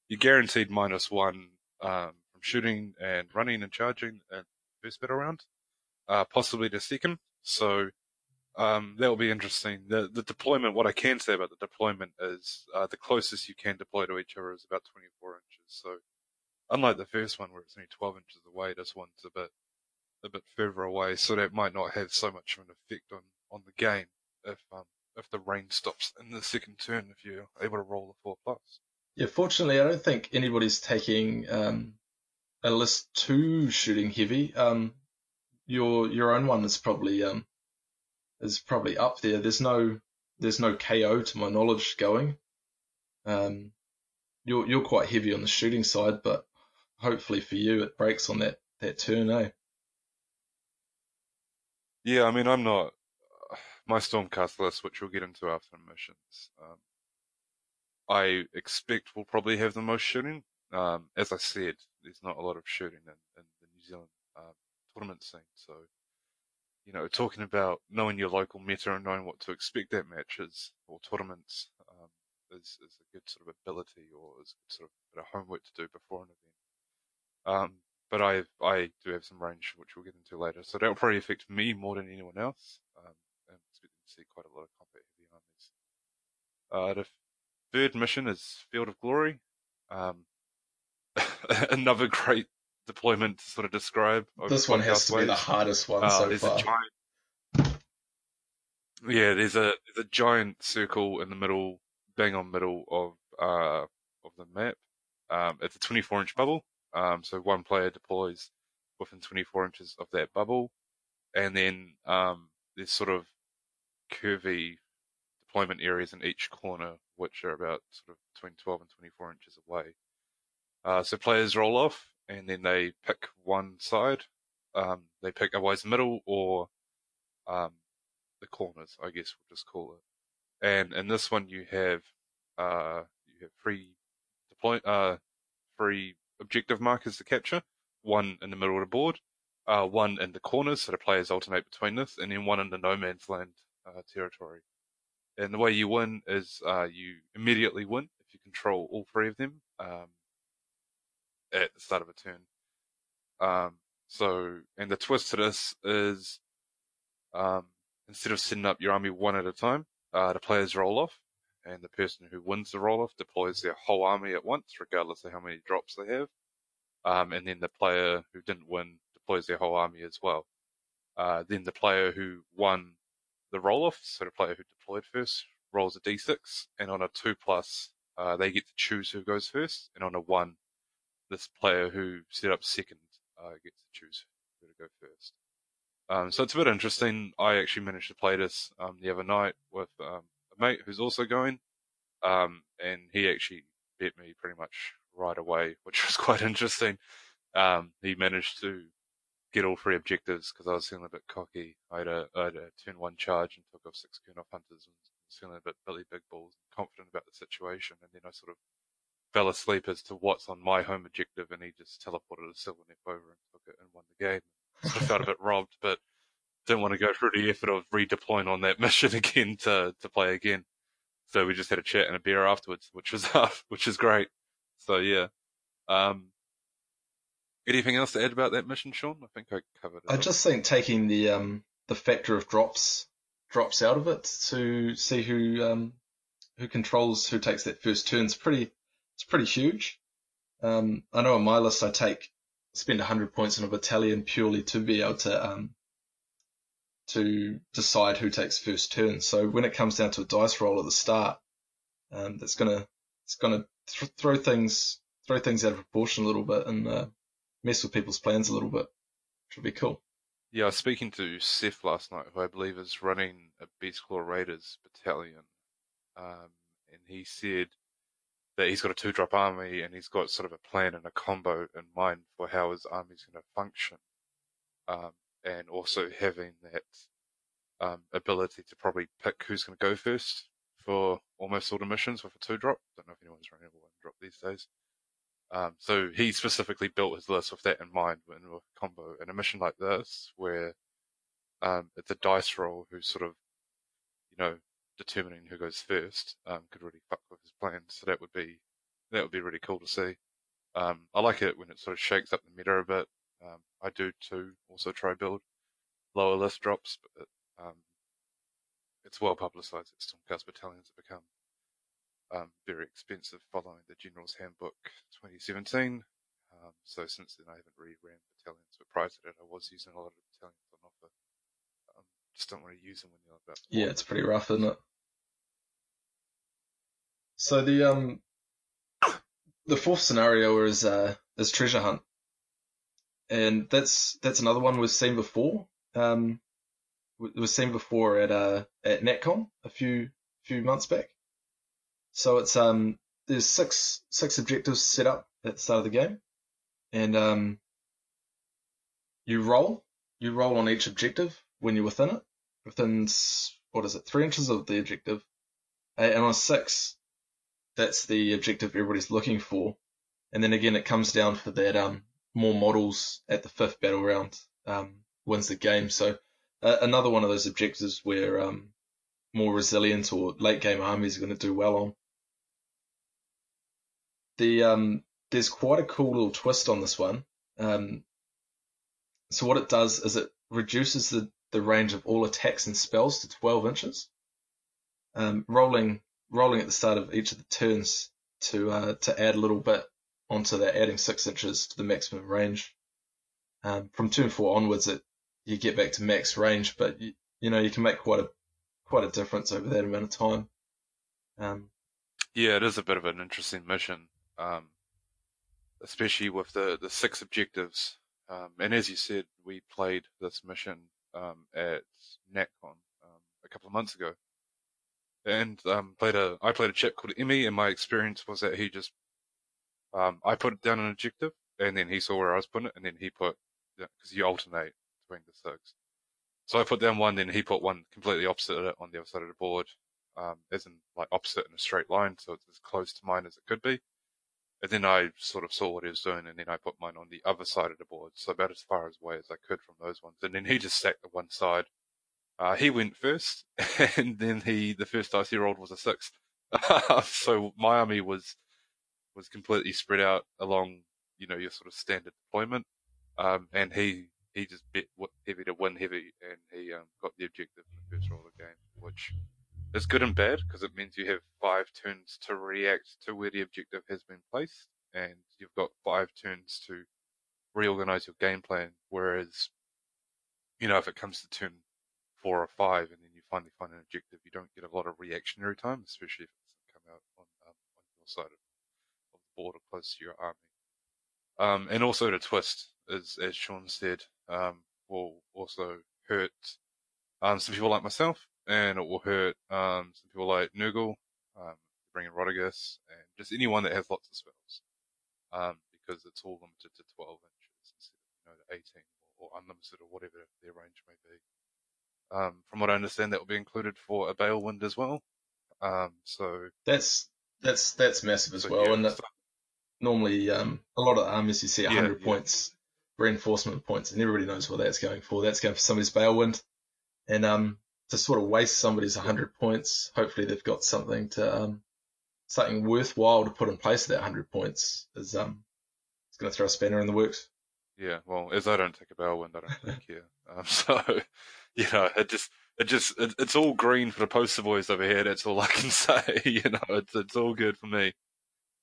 you're guaranteed minus one um, from shooting and running and charging in the first battle round, uh, possibly the second. So um, that will be interesting. The, the deployment, what I can say about the deployment is uh, the closest you can deploy to each other is about 24 inches. So unlike the first one where it's only 12 inches away, this one's a bit a bit further away, so that might not have so much of an effect on, on the game if um if the rain stops in the second turn if you're able to roll a four plus. Yeah, fortunately, I don't think anybody's taking um, a list too shooting heavy. Um, your your own one is probably um, is probably up there. There's no there's no KO to my knowledge going. Um, you're you're quite heavy on the shooting side, but hopefully for you it breaks on that that turn, eh? Yeah, I mean I'm not my Stormcast list, which we'll get into after missions. Um, I expect we'll probably have the most shooting. Um, as I said, there's not a lot of shooting in, in the New Zealand um, tournament scene, so you know, talking about knowing your local meta and knowing what to expect at matches or tournaments um, is, is a good sort of ability or is sort of a bit of homework to do before an event. Um, but I I do have some range, which we'll get into later, so that will probably affect me more than anyone else. Um, I'm expecting to see quite a lot of combat heavy armies. Uh, the third mission is Field of Glory. Um, another great deployment to sort of describe. This one has to be the hardest one Uh, so far. a giant. Yeah, there's a there's a giant circle in the middle, bang on middle of uh of the map. Um, it's a 24 inch bubble. Um, so one player deploys within 24 inches of that bubble, and then um there's sort of curvy deployment areas in each corner, which are about sort of between 12 and 24 inches away. Uh, so players roll off, and then they pick one side. Um, they pick otherwise middle or um, the corners, I guess we'll just call it. And in this one, you have uh, you have three deploy uh, three objective markers to capture. One in the middle of the board, uh, one in the corners, so the players alternate between this, and then one in the no man's land uh, territory. And the way you win is uh, you immediately win if you control all three of them um, at the start of a turn. Um, so, and the twist to this is um, instead of setting up your army one at a time, uh, the players roll off, and the person who wins the roll off deploys their whole army at once, regardless of how many drops they have. Um, and then the player who didn't win deploys their whole army as well. Uh, then the player who won the roll off, so the player who deployed first, rolls a d6, and on a 2 plus, uh, they get to choose who goes first, and on a 1, this player who set up second uh, gets to choose who to go first. Um, so it's a bit interesting. I actually managed to play this um, the other night with um, mate who's also going, um, and he actually beat me pretty much right away, which was quite interesting. Um, he managed to get all three objectives because I was feeling a bit cocky. I had a, I had a turn one charge and took off six Kurnoth hunters and was feeling a bit Billy Big Balls confident about the situation. And then I sort of fell asleep as to what's on my home objective and he just teleported a Sylvaneth over and took it and won the game. Sort of felt a bit robbed, but didn't want to go through the effort of redeploying on that mission again to, to play again. So we just had a chat and a beer afterwards, which was, which is great. So yeah. Um, Anything else to add about that mission, Sean? I think I covered it. I up. just think taking the um the factor of drops drops out of it to see who um who controls who takes that first turn is pretty it's pretty huge. Um, I know on my list I take spend 100 points on a battalion purely to be able to um to decide who takes first turn. So when it comes down to a dice roll at the start, um, that's gonna it's gonna th- throw things throw things out of proportion a little bit and uh, mess with people's plans a little bit, which would be cool. Yeah, I was speaking to Seth last night, who I believe is running a Beast Claw Raiders battalion, um, and he said that he's got a two-drop army and he's got sort of a plan and a combo in mind for how his army's going to function, um, and also having that um, ability to probably pick who's going to go first for almost all the missions with a two-drop. Don't know if anyone's running a one-drop these days. Um, so he specifically built his list with that in mind when with combo. in a mission like this, where um, it's a dice roll who's sort of, you know, determining who goes first, um, could really fuck with his plans. So that would be that would be really cool to see. Um, I like it when it sort of shakes up the meta a bit. Um, I do too. Also try build lower list drops, but um, it's well publicised that Stormcast battalions have become um, very expensive following the General's Handbook 2017. Um, so since then I haven't really ran battalions, but prior to that I was using a lot of battalions on offer. Um, just don't want to use them when you're about to Yeah, it's pretty rough, isn't it? So the um the fourth scenario is uh is treasure hunt, and that's that's another one we've seen before. Um, we- we've seen before at uh at NatCon a few few months back. So it's um there's six six objectives set up at the start of the game, and um you roll you roll on each objective when you're within it within what is it three inches of the objective, and on six that's the objective everybody's looking for, and then again it comes down for that um more models at the fifth battle round um wins the game. So uh, another one of those objectives where um more resilient or late game armies are going to do well on. The um, there's quite a cool little twist on this one. Um, so what it does is it reduces the, the range of all attacks and spells to 12 inches. Um, rolling rolling at the start of each of the turns to uh, to add a little bit onto that, adding six inches to the maximum range. Um, from turn four onwards, it you get back to max range, but you, you know you can make quite a quite a difference over that amount of time. Um, Yeah, it is a bit of an interesting mission, um, especially with the, the six objectives. Um, and as you said, we played this mission um, at NatCon um, a couple of months ago, and played a I played a chap called Emmy, and my experience was that he just um, I put down an objective, and then he saw where I was putting it, and then he put because you alternate between the six. So I put down one, then he put one completely opposite of it on the other side of the board, um, as in like opposite in a straight line, so it's as close to mine as it could be. And then I sort of saw what he was doing, and then I put mine on the other side of the board, so about as far away as I could from those ones. And then he just stacked the one side. Uh, he went first, and then he the first dice he rolled was a six. so my army was was completely spread out along, you know, your sort of standard deployment. Um, and he he just bet heavy to win heavy, and he um, got the objective in the first roll of the game, which is good and bad because it means you have five turns to react to where the objective has been placed, and you've got five turns to reorganize your game plan. Whereas, you know, if it comes to turn four or five, and then you finally find an objective, you don't get a lot of reactionary time, especially if it's come out on um, on your side of, the or close to your army. Um, and also the twist is, as Sean said, um, will also hurt um, some people like myself, and it will hurt um, some people like Nurgle, um, bringing Rotigus, and just anyone that has lots of spells, um, because it's all limited to 12 inches instead of you know the 18 or, or unlimited or whatever their range may be. Um, from what I understand, that will be included for a Balewind as well. Um, so, that's that's that's massive as so well, yeah, and so- normally um, a lot of armies you see 100 yeah. points reinforcement points, and everybody knows what that's going for. That's going for somebody's Balewind, and um, to sort of waste somebody's 100 points, hopefully they've got something to um, something worthwhile to put in place of that 100 points is um, it's going to throw a spanner in the works. Yeah, well, as I don't take a Balewind, I don't care. Um, so, you know, it just, it just, it, it's all green for the poster boys over here. That's all I can say. You know, it's it's all good for me.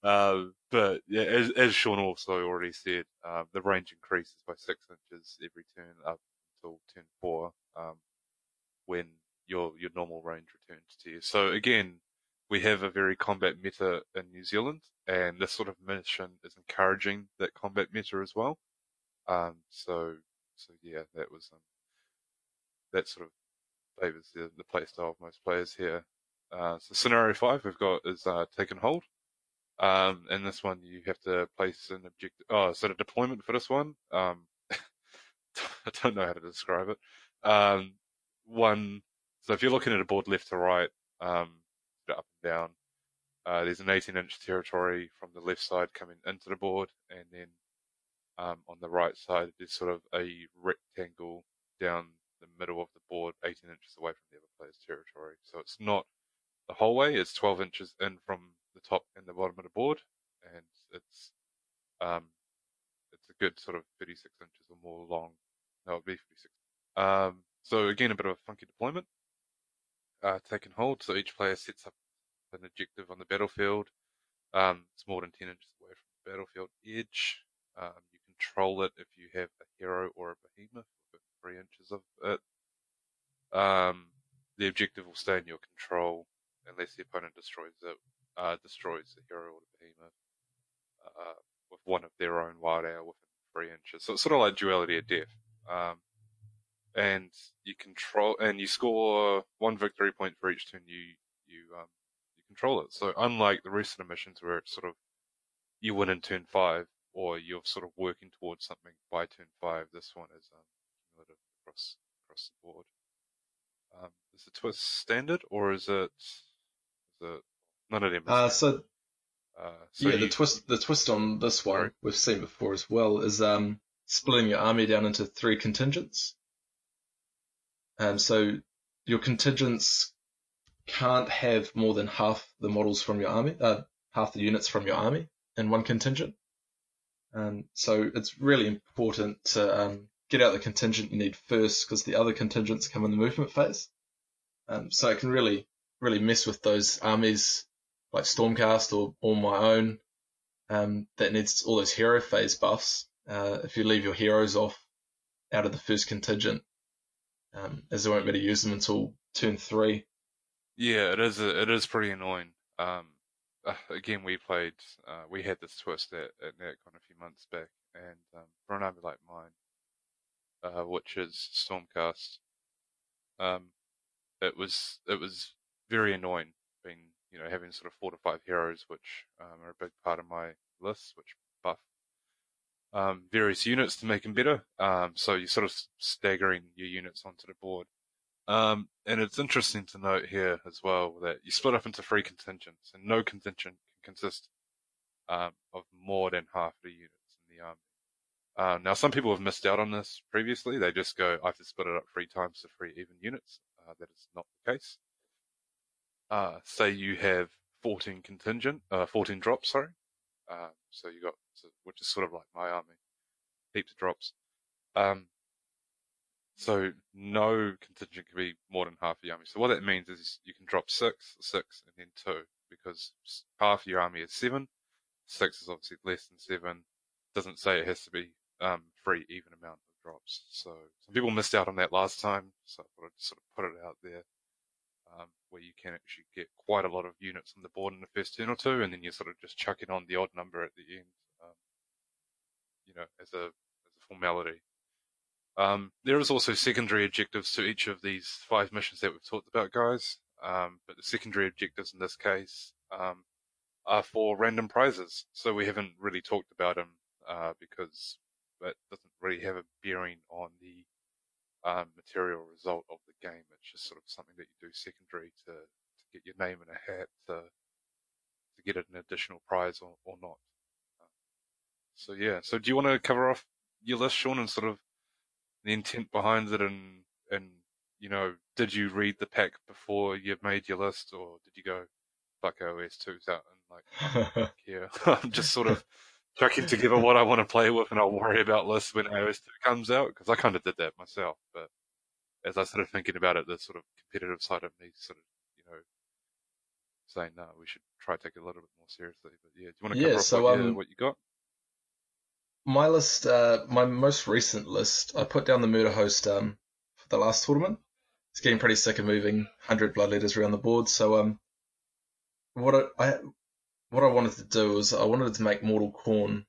Uh, but yeah, as, as Sean also already said, uh, the range increases by six inches every turn up until turn four, um, when your your normal range returns to you. So again, we have a very combat meta in New Zealand, and this sort of mission is encouraging that combat meta as well. Um, so, so yeah, that was um, that sort of favors the, the play style of most players here. Uh, so scenario five we've got is uh, taken hold. Um, in this one, you have to place an objective. Oh, so the deployment for this one, um, I don't know how to describe it. Um, one, so if you're looking at a board left to right, um, up and down, uh, there's an 18 inch territory from the left side coming into the board, and then um, on the right side, there's sort of a rectangle down the middle of the board, 18 inches away from the other player's territory. So it's not the whole way, it's 12 inches in from the top and the bottom of the board, and it's um, it's a good sort of 36 inches or more long. No, it'd be 56. Um, so again, a bit of a funky deployment. Uh, taken hold, so each player sets up an objective on the battlefield. Um, it's more than 10 inches away from the battlefield edge. Um, you control it if you have a hero or a behemoth three inches of it. Um, the objective will stay in your control unless the opponent destroys it, uh, destroys the hero or the behemoth uh, with one of their own wild owl within three inches. So it's sort of like duality of death. Um, and you control and you score one victory point for each turn you you um, you control it. So unlike the rest of the missions where it's sort of you win in turn five or you're sort of working towards something by turn five, this one is um, cumulative across across the board. Um, is the twist standard or is it is it none of them? Uh, so Uh, so yeah, the twist the twist on this one Sorry. we've seen before as well is um, splitting your army down into three contingents. And so your contingents can't have more than half the models from your army, uh, half the units from your army in one contingent. And so it's really important to um, get out the contingent you need first because the other contingents come in the movement phase. Um, so it can really, really mess with those armies like Stormcast or, or my own um, that needs all those hero phase buffs. Uh, if you leave your heroes off out of the first contingent, um, as they won't be able to use them until turn three. Yeah, it is. A, it is pretty annoying. Um, uh, again, we played. Uh, we had this twist at, at NatCon a few months back, and um, for an army like mine, uh, which is Stormcast, um, it was it was very annoying. Being you know having sort of four to five heroes, which um, are a big part of my list, which buff um, various units to make them better. Um, so you're sort of staggering your units onto the board. Um, and it's interesting to note here as well that you split up into three contingents, and no contingent can consist um, of more than half of the units in the army. Um, now, some people have missed out on this previously. They just go, I have to split it up three times to three even units. Uh, that is not the case. Uh, say you have 14 contingent, uh, 14 drops, sorry. Um, so you got, which is sort of like my army, heaps of drops. Um, so no contingent can be more than half the army. So what that means is you can drop six, six, and then two, because half your army is seven. Six is obviously less than seven. Doesn't say it has to be um three even amount of drops. So some people missed out on that last time, so I thought I'd sort of put it out there. Um, where you can actually get quite a lot of units on the board in the first turn or two, and then you're sort of just chuck it on the odd number at the end, um, you know, as a as a formality. Um, there is also secondary objectives to each of these five missions that we've talked about, guys. Um, but the secondary objectives in this case um, are for random prizes. So we haven't really talked about them uh, because that doesn't really have a bearing on the um, material result of the game. It's just sort of something that you do secondary to, to get your name in a hat to, to get an additional prize or, or not. Uh, so yeah, so do you want to cover off your list, Sean, and sort of the intent behind it and, and, you know, did you read the pack before you made your list or did you go, fuck OS 2's out and like, yeah, I'm just sort of chucking together what I want to play with, and I'll worry about lists when AOS two comes out because I kind of did that myself. But as I started thinking about it, the sort of competitive side of me sort of you know saying no, we should try to take it a little bit more seriously. But yeah, do you want to cover Yeah, so, what, um, what you got? My list, uh, my most recent list, I put down the murder host um, for the last tournament. It's getting pretty sick of moving 100 bloodletters around the board. So um, what I, I what I wanted to do was I wanted to make Mortal Khorne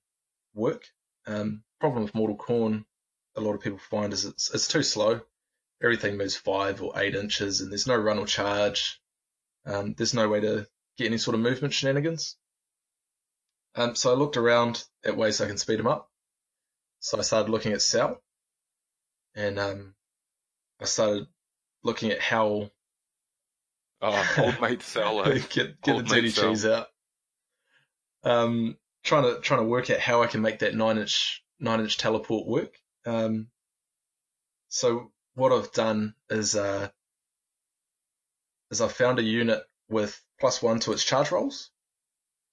work. Um, problem with Mortal Khorne, a lot of people find is it's it's too slow. Everything moves five or eight inches, and there's no run or charge. Um, there's no way to get any sort of movement shenanigans. Um, so I looked around at ways I can speed them up. So I started looking at Sayl, and um, I started looking at how Oh, old mate Sayl. eh? get get the Old mate dirty cheese out. Um, trying to trying to work out how I can make that nine inch nine inch teleport work. Um, so what I've done is uh, is I found a unit with plus one to its charge rolls,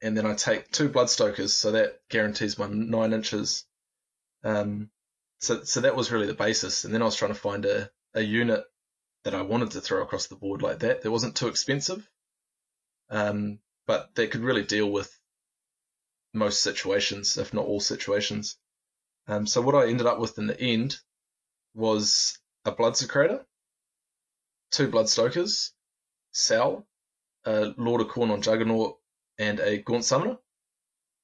and then I take two bloodstokers, so that guarantees my nine inches. Um, so so that was really the basis, and then I was trying to find a a unit that I wanted to throw across the board like that that wasn't too expensive, um, but that could really deal with most situations, if not all situations. Um, so what I ended up with in the end was a Bloodsecrator, two Bloodstokers, Sayl, a Lord of Khorne on Juggernaut, and a Gaunt Summoner.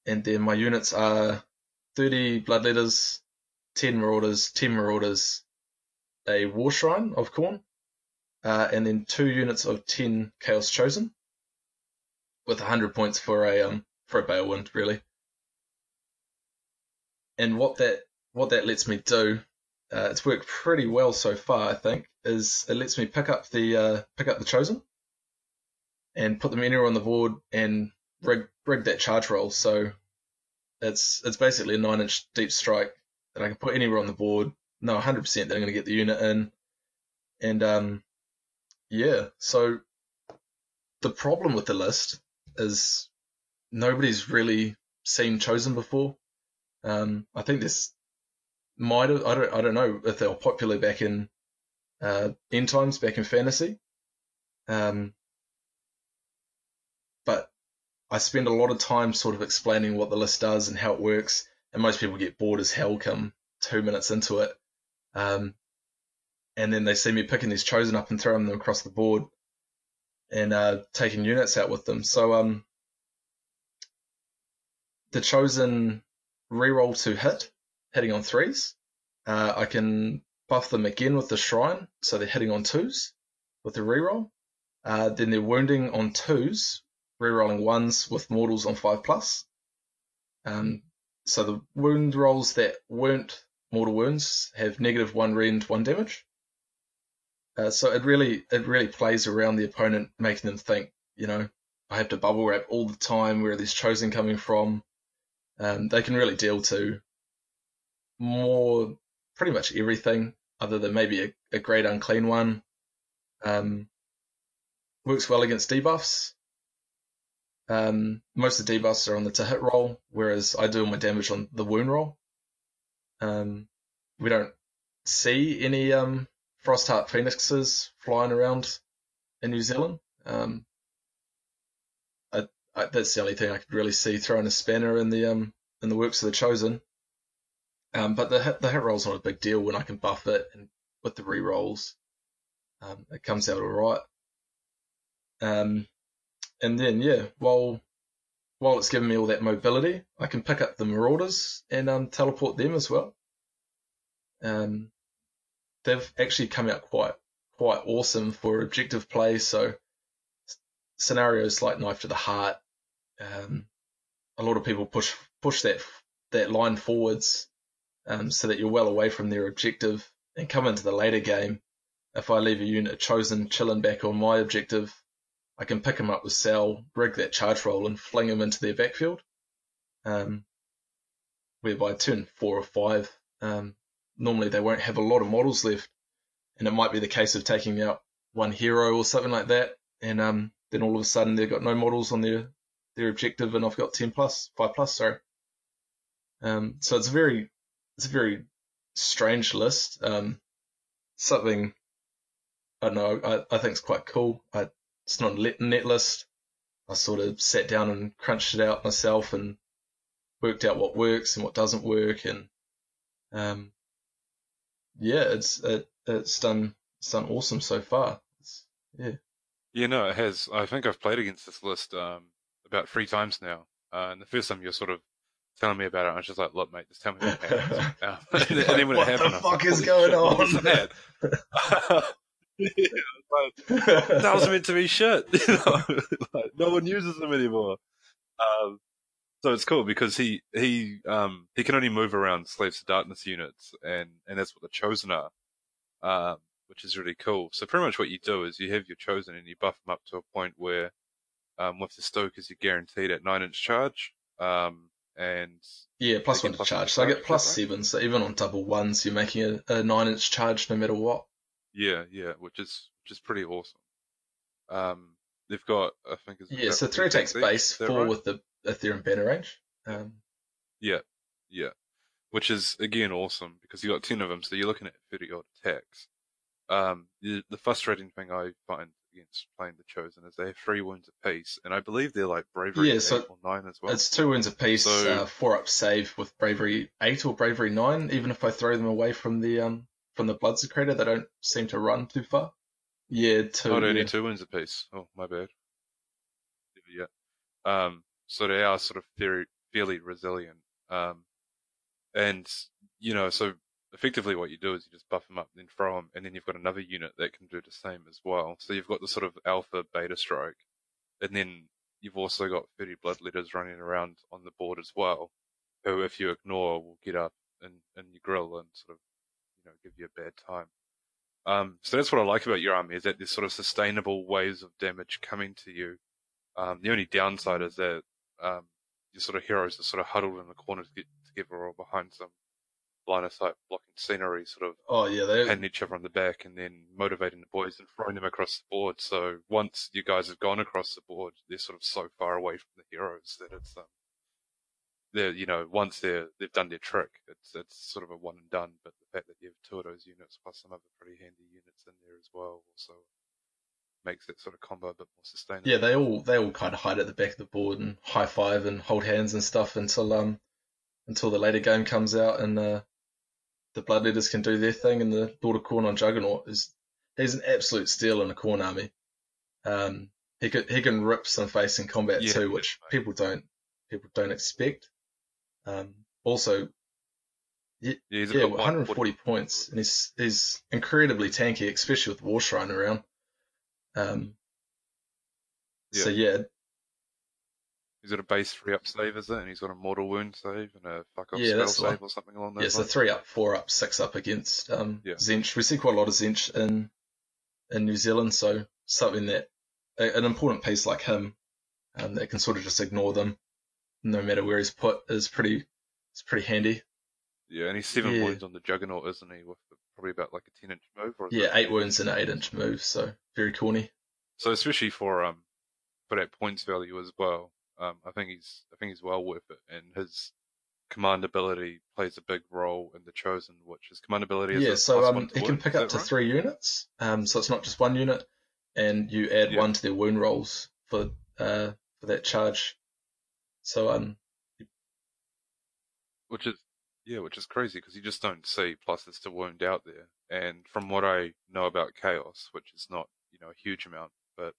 And then my units are 30 Bloodletters, 10 Marauders, 10 Marauders, a War Shrine of Khorne, uh, and then two units of 10 Chaos Chosen, with 100 points for a um, for a Balewind, really. And what that what that lets me do, uh, it's worked pretty well so far, I think, is it lets me pick up the uh, pick up the chosen, and put them anywhere on the board and rig rig that charge roll. So it's it's basically a nine inch deep strike that I can put anywhere on the board. No, 100% that I'm going to get the unit in, and um, yeah. So the problem with the list is nobody's really seen chosen before. Um, I think this might have, I don't, I don't know if they were popular back in, uh, end times, back in fantasy. Um, but I spend a lot of time sort of explaining what the list does and how it works, and most people get bored as hell come two minutes into it. Um, and then they see me picking these chosen up and throwing them across the board and, uh, taking units out with them. So, um, the chosen reroll to hit, hitting on threes. Uh, I can buff them again with the shrine, so they're hitting on twos with the reroll. Uh, then they're wounding on twos, rerolling ones with mortals on five plus. Um, so the wound rolls that weren't mortal wounds have negative one rend, one damage. Uh, so it really it really plays around the opponent, making them think, you know, I have to bubble wrap all the time. Where are these chosen coming from? Um, they can really deal to more, pretty much everything, other than maybe a, a great unclean one. Um, works well against debuffs. Um, most of the debuffs are on the to hit roll, whereas I do all my damage on the wound roll. Um, we don't see any um, Frostheart Phoenixes flying around in New Zealand. Um, I, that's the only thing I could really see throwing a spanner in the um in the works of the chosen. Um, but the hit, the hit roll's not a big deal when I can buff it and with the re-rolls, um, it comes out alright. Um, and then yeah, while while it's giving me all that mobility, I can pick up the marauders and um teleport them as well. Um, they've actually come out quite quite awesome for objective play. So scenarios like knife to the heart, um, a lot of people push push that that line forwards um, so that you're well away from their objective and come into the later game. If I leave a unit chosen chilling back on my objective, I can pick them up with Sayl, rig that charge roll, and fling them into their backfield. Um, whereby turn four or five, um, normally they won't have a lot of models left, and it might be the case of taking out one hero or something like that, and um, then all of a sudden they've got no models on their their objective, and I've got ten plus, five plus, sorry. Um, so it's a very, it's a very strange list. Um, something I don't know. I, I think it's quite cool. I, it's not a net list. I sort of sat down and crunched it out myself and worked out what works and what doesn't work, and um, yeah, it's it, it's done it's done awesome so far. It's, yeah. Yeah, no, it has. I think I've played against this list um, about three times now. Uh, and the first time you're sort of telling me about it, I was just like, "Look, mate, just tell me what happened." Um, and then, and then when what it happened, the was like, fuck is going shit, on? that?" yeah, like, that was meant to be shit. You know? like, no one uses them anymore. Um, so it's cool because he he um he can only move around slaves to darkness units, and and that's what the chosen are, um, which is really cool. So pretty much what you do is you have your chosen and you buff them up to a point where, um, with the stokers you're guaranteed at nine inch charge, um, and yeah, one to plus charge. So I get plus that seven. So even on double ones, you're making a, a nine inch charge no matter what. yeah, yeah, which is which is pretty awesome. Um, they've got I think is Yeah, so three attacks base, four right? with the Ethereum banner range. Um, Yeah, yeah. Which is again awesome because you got ten of them, so you're looking at thirty odd attacks. Um, the, the frustrating thing I find against playing the chosen is they have three wounds apiece, and I believe they're like bravery Yeah, eight so or nine as well. it's two wounds apiece, So- uh, four up save with bravery eight or bravery nine. Even if I throw them away from the um from the Bloodsecrator, they don't seem to run too far. Yeah, two. Oh, only yeah. two wounds apiece. Oh, my bad. Yeah. Um, so they are sort of very, fairly resilient. Um, and, you know, so effectively what you do is you just buff them up, and then throw them, and then you've got another unit that can do the same as well. So you've got the sort of alpha beta stroke, and then you've also got 30 bloodletters running around on the board as well, who if you ignore will get up and, and you grill and sort of, you know, give you a bad time. Um, so that's what I like about your army is that there's sort of sustainable waves of damage coming to you. Um, the only downside is that um, your sort of heroes are sort of huddled in the corner to get together or behind some line of sight blocking scenery, sort of Oh yeah, they. patting each other on the back and then motivating the boys and throwing them across the board. So once you guys have gone across the board, they're sort of so far away from the heroes that it's um, they're you know once they're they've done their trick, it's it's sort of a one and done. But the fact that you have two of those units plus some other pretty handy units in there as well also makes that sort of combo a bit more sustainable. Yeah, they all they all kind of hide at the back of the board and high five and hold hands and stuff until um until the later game comes out and uh, the Blood bloodletters can do their thing and the Lord of Khorne on Juggernaut is he's an absolute steal in a Khorne army. Um, he can he can rip some face in combat Yeah, too, which people don't people don't expect. Um, also, yeah, yeah, got 140 points, and he's he's incredibly tanky, especially with War Shrine around. Um, so yeah, He's got a base three up save, is it? And he's got a mortal wound save and a fuck off Yeah, spell save or something along those Yeah, so lines. three up, four up, six up against um, Yeah. Tzeentch. We see quite a lot of Tzeentch in in New Zealand, so something that a, an important piece like him um, that can sort of just ignore them, no matter where he's put, is pretty it's pretty handy. Yeah, and he's seven Yeah. wounds on the Juggernaut, isn't he? With probably about like a ten inch move. Or Yeah, eight wounds and an eight inch move, so very corny. So especially for um for that points value as well, um I think he's I think he's well worth it, and his command ability plays a big role in the chosen, which is command ability. Is Yeah, so um, he can pick up to right? three units, um, so it's not just one unit, and you add Yeah. one to their wound rolls for uh for that charge. So um, which is yeah, which is crazy because you just don't see pluses to wound out there. And from what I know about chaos, which is not you know a huge amount, but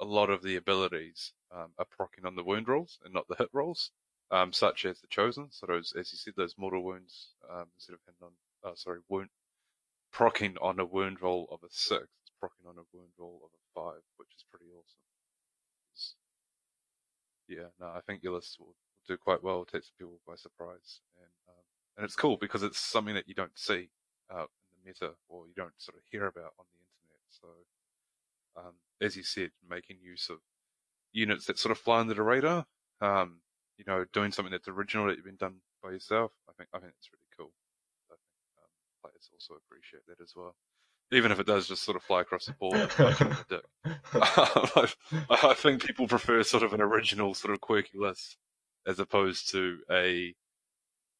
a lot of the abilities um, are on the wound rolls and not the hit rolls, um, such as the chosen. So those, as you said, those mortal wounds um, instead of hitting on, uh, sorry, wound on a wound roll of a six, it's procking on a wound roll of a five, which is pretty awesome. It's- yeah, no, I think your list will, do quite well, take some people by surprise, and um, and it's cool because it's something that you don't see out in the meta or you don't sort of hear about on the internet. So, um, as you said, making use of units that sort of fly under the radar, um, you know, doing something that's original that you've been done by yourself. I think I think it's really cool. I think um, players also appreciate that as well, even if it does just sort of fly across the board. and punch you in the. I, I think people prefer sort of an original, sort of quirky list as opposed to a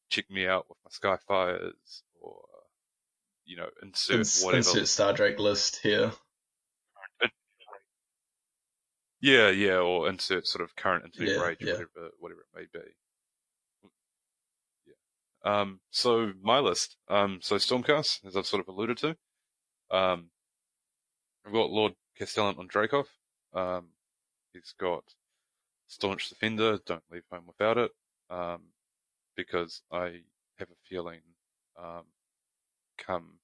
check me out with my Skyfires or you know insert Ins- whatever. insert Star Drake list here. Yeah, yeah, or insert sort of current internet Yeah, rage, yeah. whatever whatever it may be. Yeah. Um. So my list. Um. So Stormcast, as I've sort of alluded to. Um. I've got Lord Castellan on Dracoth. Um. He's got Staunch Defender. Don't leave home without it. Um. Because I have a feeling. Um. Come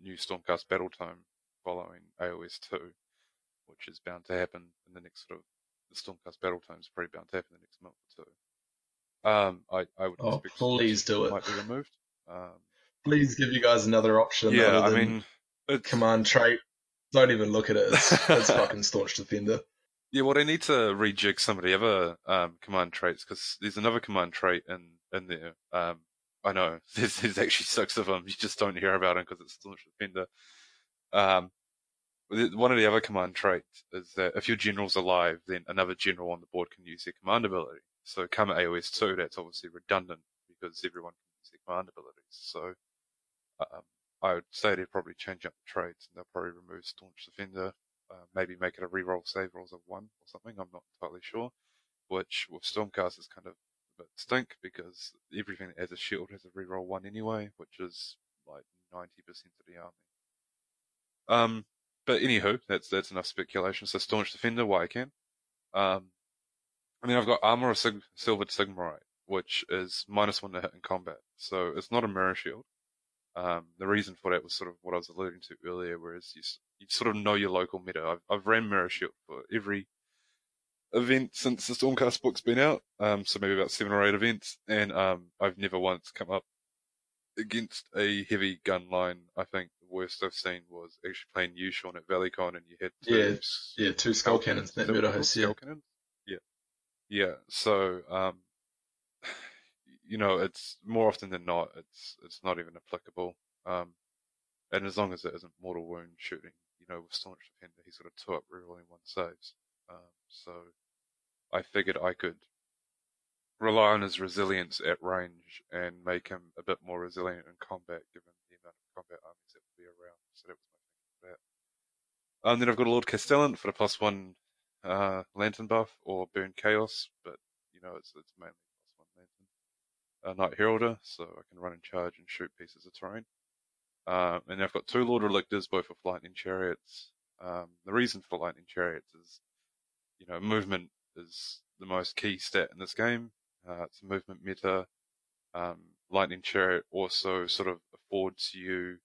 new Stormcast battle time following AOS two, which is bound to happen in the next sort of the Stormcast battle time is probably bound to happen in the next month or two. Um, I, I would Oh, expect please do it. might be removed. Um, Please give you guys another option. yeah, I mean, it's, command trait. Don't even look at it. It's, it's fucking staunch defender. yeah, well, they need to rejig some of the other um, command traits because there's another command trait in in there. Um, I know there's, there's actually six of them. You just don't hear about them because it's staunch defender. Um, one of the other command traits is that if your general's alive, then another general on the board can use their command ability. So come AOS 2, that's obviously redundant because everyone can use their command abilities. So um, I would say they'd probably change up the traits and they'll probably remove Staunch Defender, uh, maybe make it a reroll save rolls of 1 or something, I'm not entirely sure. Which with Stormcast is kind of a bit stink because everything that has a shield has a reroll 1 anyway, which is like 90% of the army. Um, but anywho, that's that's enough speculation. So staunch defender, why I can. Um, I mean, I've got armor of Sig- silvered sigmarite, which is minus one to hit in combat, so it's not a mirror shield. Um, the reason for that was sort of what I was alluding to earlier, whereas you, you sort of know your local meta. I've, I've ran mirror shield for every event since the Stormcast book's been out, um, so maybe about seven or eight events, and um, I've never once come up against a heavy gun line. I think worst I've seen was actually playing you, Sean, at ValleyCon, and you had two Yeah, Yeah, two skull cannons. That murder what they're host, called? yeah. Skull cannons? Yeah. Yeah. So, um, you know, it's more often than not, it's it's not even applicable. Um, and as long as it isn't mortal wound shooting, you know, with staunch defender, he's got a two up rerolling one saves. Um, so I figured I could rely on his resilience at range and make him a bit more resilient in combat, given the amount of combat armies be around. Was my. Um, then I've got a Lord Castellan for the plus one uh, lantern buff or burn chaos, but you know it's it's mainly plus one lantern. Uh, Knight Heraldor, so I can run and charge and shoot pieces of terrain. Um, and I've got two Lord Relictors, both with lightning chariots. Um, the reason for lightning chariots is, you know, movement is the most key stat in this game. Uh, it's a movement meta. Um, lightning chariot also sort of affords you,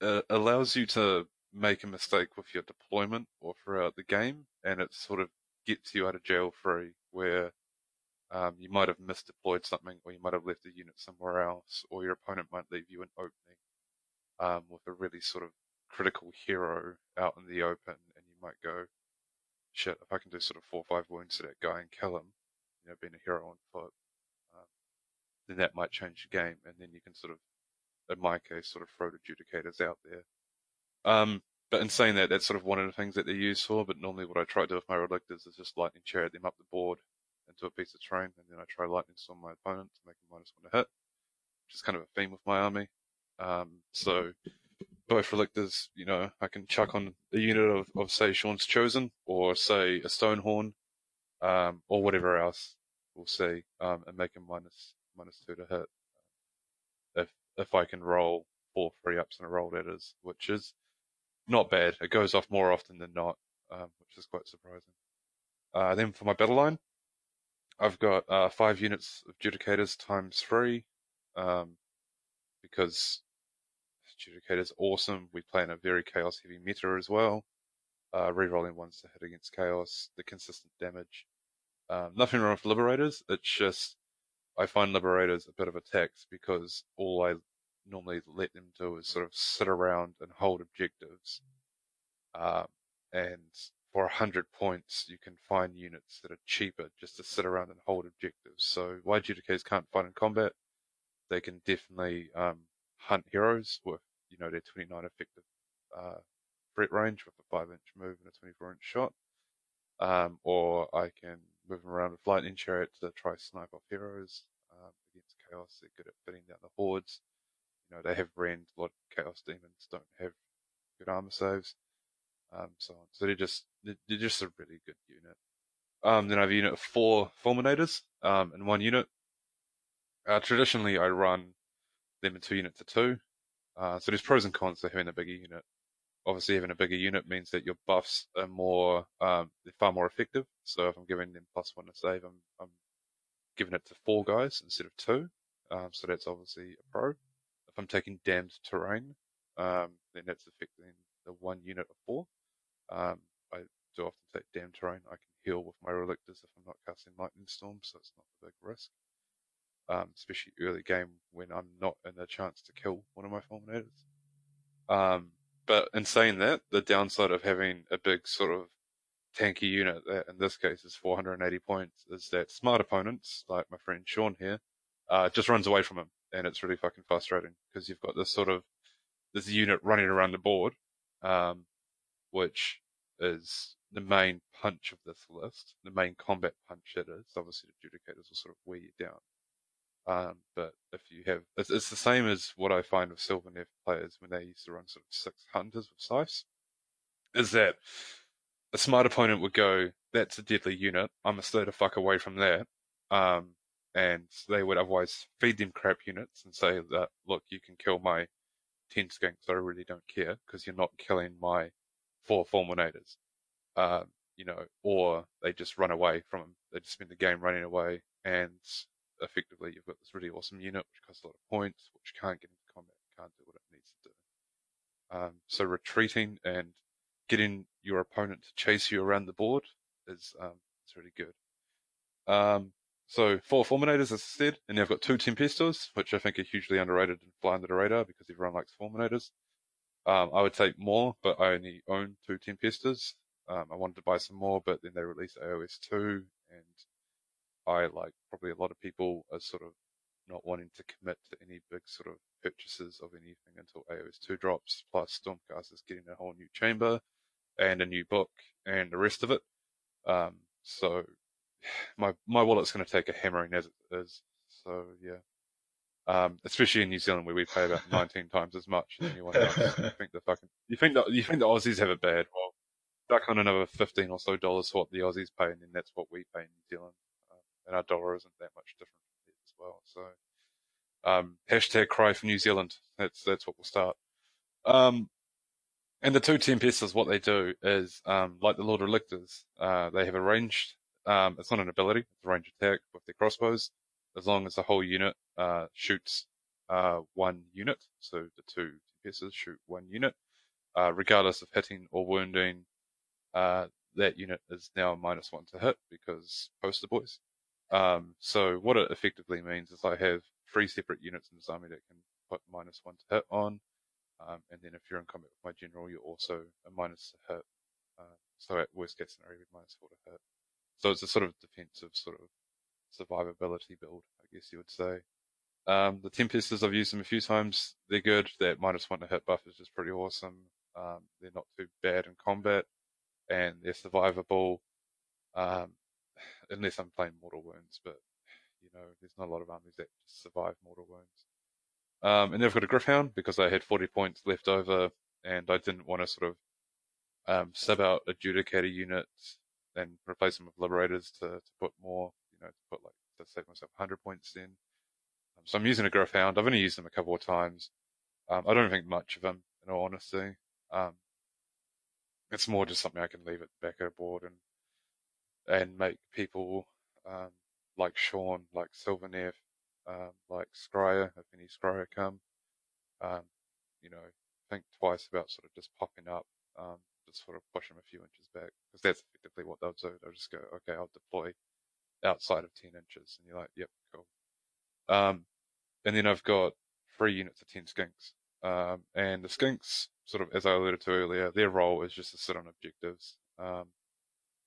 uh, allows you to make a mistake with your deployment or throughout the game, and it sort of gets you out of jail free, where um, you might have misdeployed something, or you might have left a unit somewhere else, or your opponent might leave you an opening um, with a really sort of critical hero out in the open, and you might go, shit, if I can do sort of four or five wounds to that guy and kill him, you know, being a hero on foot, um, then that might change the game, and then you can sort of, in my case, sort of the adjudicators out there. Um, but in saying that, that's sort of one of the things that they're used for, but normally what I try to do with my relictors is just lightning chariot them up the board into a piece of terrain, and then I try lightning storm my opponent to make a minus one to hit, which is kind of a theme with my army. Um, so both relictors, you know, I can chuck on a unit of, of say Sean's chosen, or say a Stonehorn, um, or whatever else we'll see, um, and make a minus minus two to hit. If if I can roll four three ups in a roll, that is, which is not bad. It goes off more often than not, um, which is quite surprising. Uh, then for my battle line, I've got uh, five units of Judicators times three, um, because Judicator's awesome. We play in a very chaos heavy meta as well. Uh, rerolling ones to hit against chaos, the consistent damage. Um, nothing wrong with Liberators. It's just I find Liberators a bit of a tax because all I normally let them do is sort of sit around and hold objectives. Um, and for a hundred points, you can find units that are cheaper just to sit around and hold objectives. So why Judicators can't fight in combat, they can definitely um, hunt heroes with you know their 29 effective uh, threat range with a 5 inch move and a 24 inch shot. Um, or I can them around with lightning chariot to try snipe off heroes um, against chaos. They're good at fitting down the hordes. You know, they have rend. A lot of chaos demons don't have good armor saves. Um, so on. So they're just they're, just a really good unit. Um, then I have a unit of four fulminators um, in one unit. Uh, traditionally, I run them in two units to two. Uh, so there's pros and cons to having a bigger unit. Obviously, having a bigger unit means that your buffs are more, um, they're far more effective. So if I'm giving them plus one to save, I'm, I'm giving it to four guys instead of two. Um, so that's obviously a pro. If I'm taking damned terrain, um, then that's affecting the one unit of four. Um, I do often take damned terrain. I can heal with my relictors if I'm not casting lightning storm, so it's not a big risk um, especially early game when I'm not in a chance to kill one of my fulminators. Um, but in saying that, the downside of having a big sort of tanky unit that in this case is 480 points is that smart opponents, like my friend Sean here, uh, just runs away from him. And it's really fucking frustrating because you've got this sort of, this unit running around the board, um, which is the main punch of this list, the main combat punch it is. Obviously, the Judicators will sort of wear you down. Um, but if you have, it's, it's, the same as what I find with Silver Sylvaneth players when they used to run sort of six hunters with scythes, is that a smart opponent would go, that's a deadly unit, I'm gonna stay the fuck away from that. Um, and they would otherwise feed them crap units and say that, look, you can kill my 10 skinks, I really don't care, because you're not killing my four fulminators. Um, you know, or they just run away from them. They just spend the game running away and effectively you've got this really awesome unit which costs a lot of points, which can't get into combat, can't do what it needs to do. Um, so retreating and getting your opponent to chase you around the board is um, is really good. Um, so four Fulminators, as I said, and they've got two Tempestors, which I think are hugely underrated and fly under the radar because everyone likes Fulminators. Um, I would take more, but I only own two Tempestors. Um, I wanted to buy some more, but then they released AOS 2, and I, like probably a lot of people, are sort of not wanting to commit to any big sort of purchases of anything until AOS 2 drops, plus Stormcast is getting a whole new chamber and a new book and the rest of it. Um, so my my wallet's going to take a hammering as it is. So yeah, um, especially in New Zealand where we pay about 19 times as much as anyone else. You think the fucking you think that you think the Aussies have it bad? Well, duck on another 15 or so dollars for what the Aussies pay, and then that's what we pay in New Zealand and our dollar isn't that much different as well. So, um, hashtag cry for New Zealand. That's, that's what we'll start. Um, and the two Tempests, what they do is, um, like the Lord of Lictors, uh, they have a ranged, um, it's not an ability, it's a range attack with their crossbows, as long as the whole unit, uh, shoots, uh, one unit. So the two Tempests shoot one unit, uh, regardless of hitting or wounding, uh, that unit is now minus one to hit because poster boys. Um, so what it effectively means is I have three separate units in this army that can put minus one to hit on. Um, and then if you're in combat with my general, you're also a minus to hit. Uh, so at worst case scenario, minus four to hit. So it's a sort of defensive sort of survivability build, I guess you would say. Um, the Tempestors, I've used them a few times. They're good. That minus one to hit buff is just pretty awesome. Um, they're not too bad in combat and they're survivable. Um, unless I'm playing Mortal Wounds, but you know, there's not a lot of armies that just survive Mortal Wounds. Um, and then I've got a Gryph-hound because I had 40 points left over and I didn't want to sort of um, sub out Adjudicator units and replace them with Liberators to, to put more, you know, to put like, to save myself 100 points in. Um, so I'm using a Gryph-hound. I've only used them a couple of times. Um, I don't think much of them, in all honesty. Um, it's more just something I can leave at the back of the board and and make people um, like Sean, like Sylvaneth, um, like Skryre, if any Skryre come, um, you know, think twice about sort of just popping up, um, just sort of push them a few inches back, because that's effectively what they'll do. They'll just go, okay, I'll deploy outside of 10 inches, and you're like, yep, cool. Um, and then I've got three units of 10 skinks. Um, and the skinks, sort of, as I alluded to earlier, their role is just to sit on objectives. Um,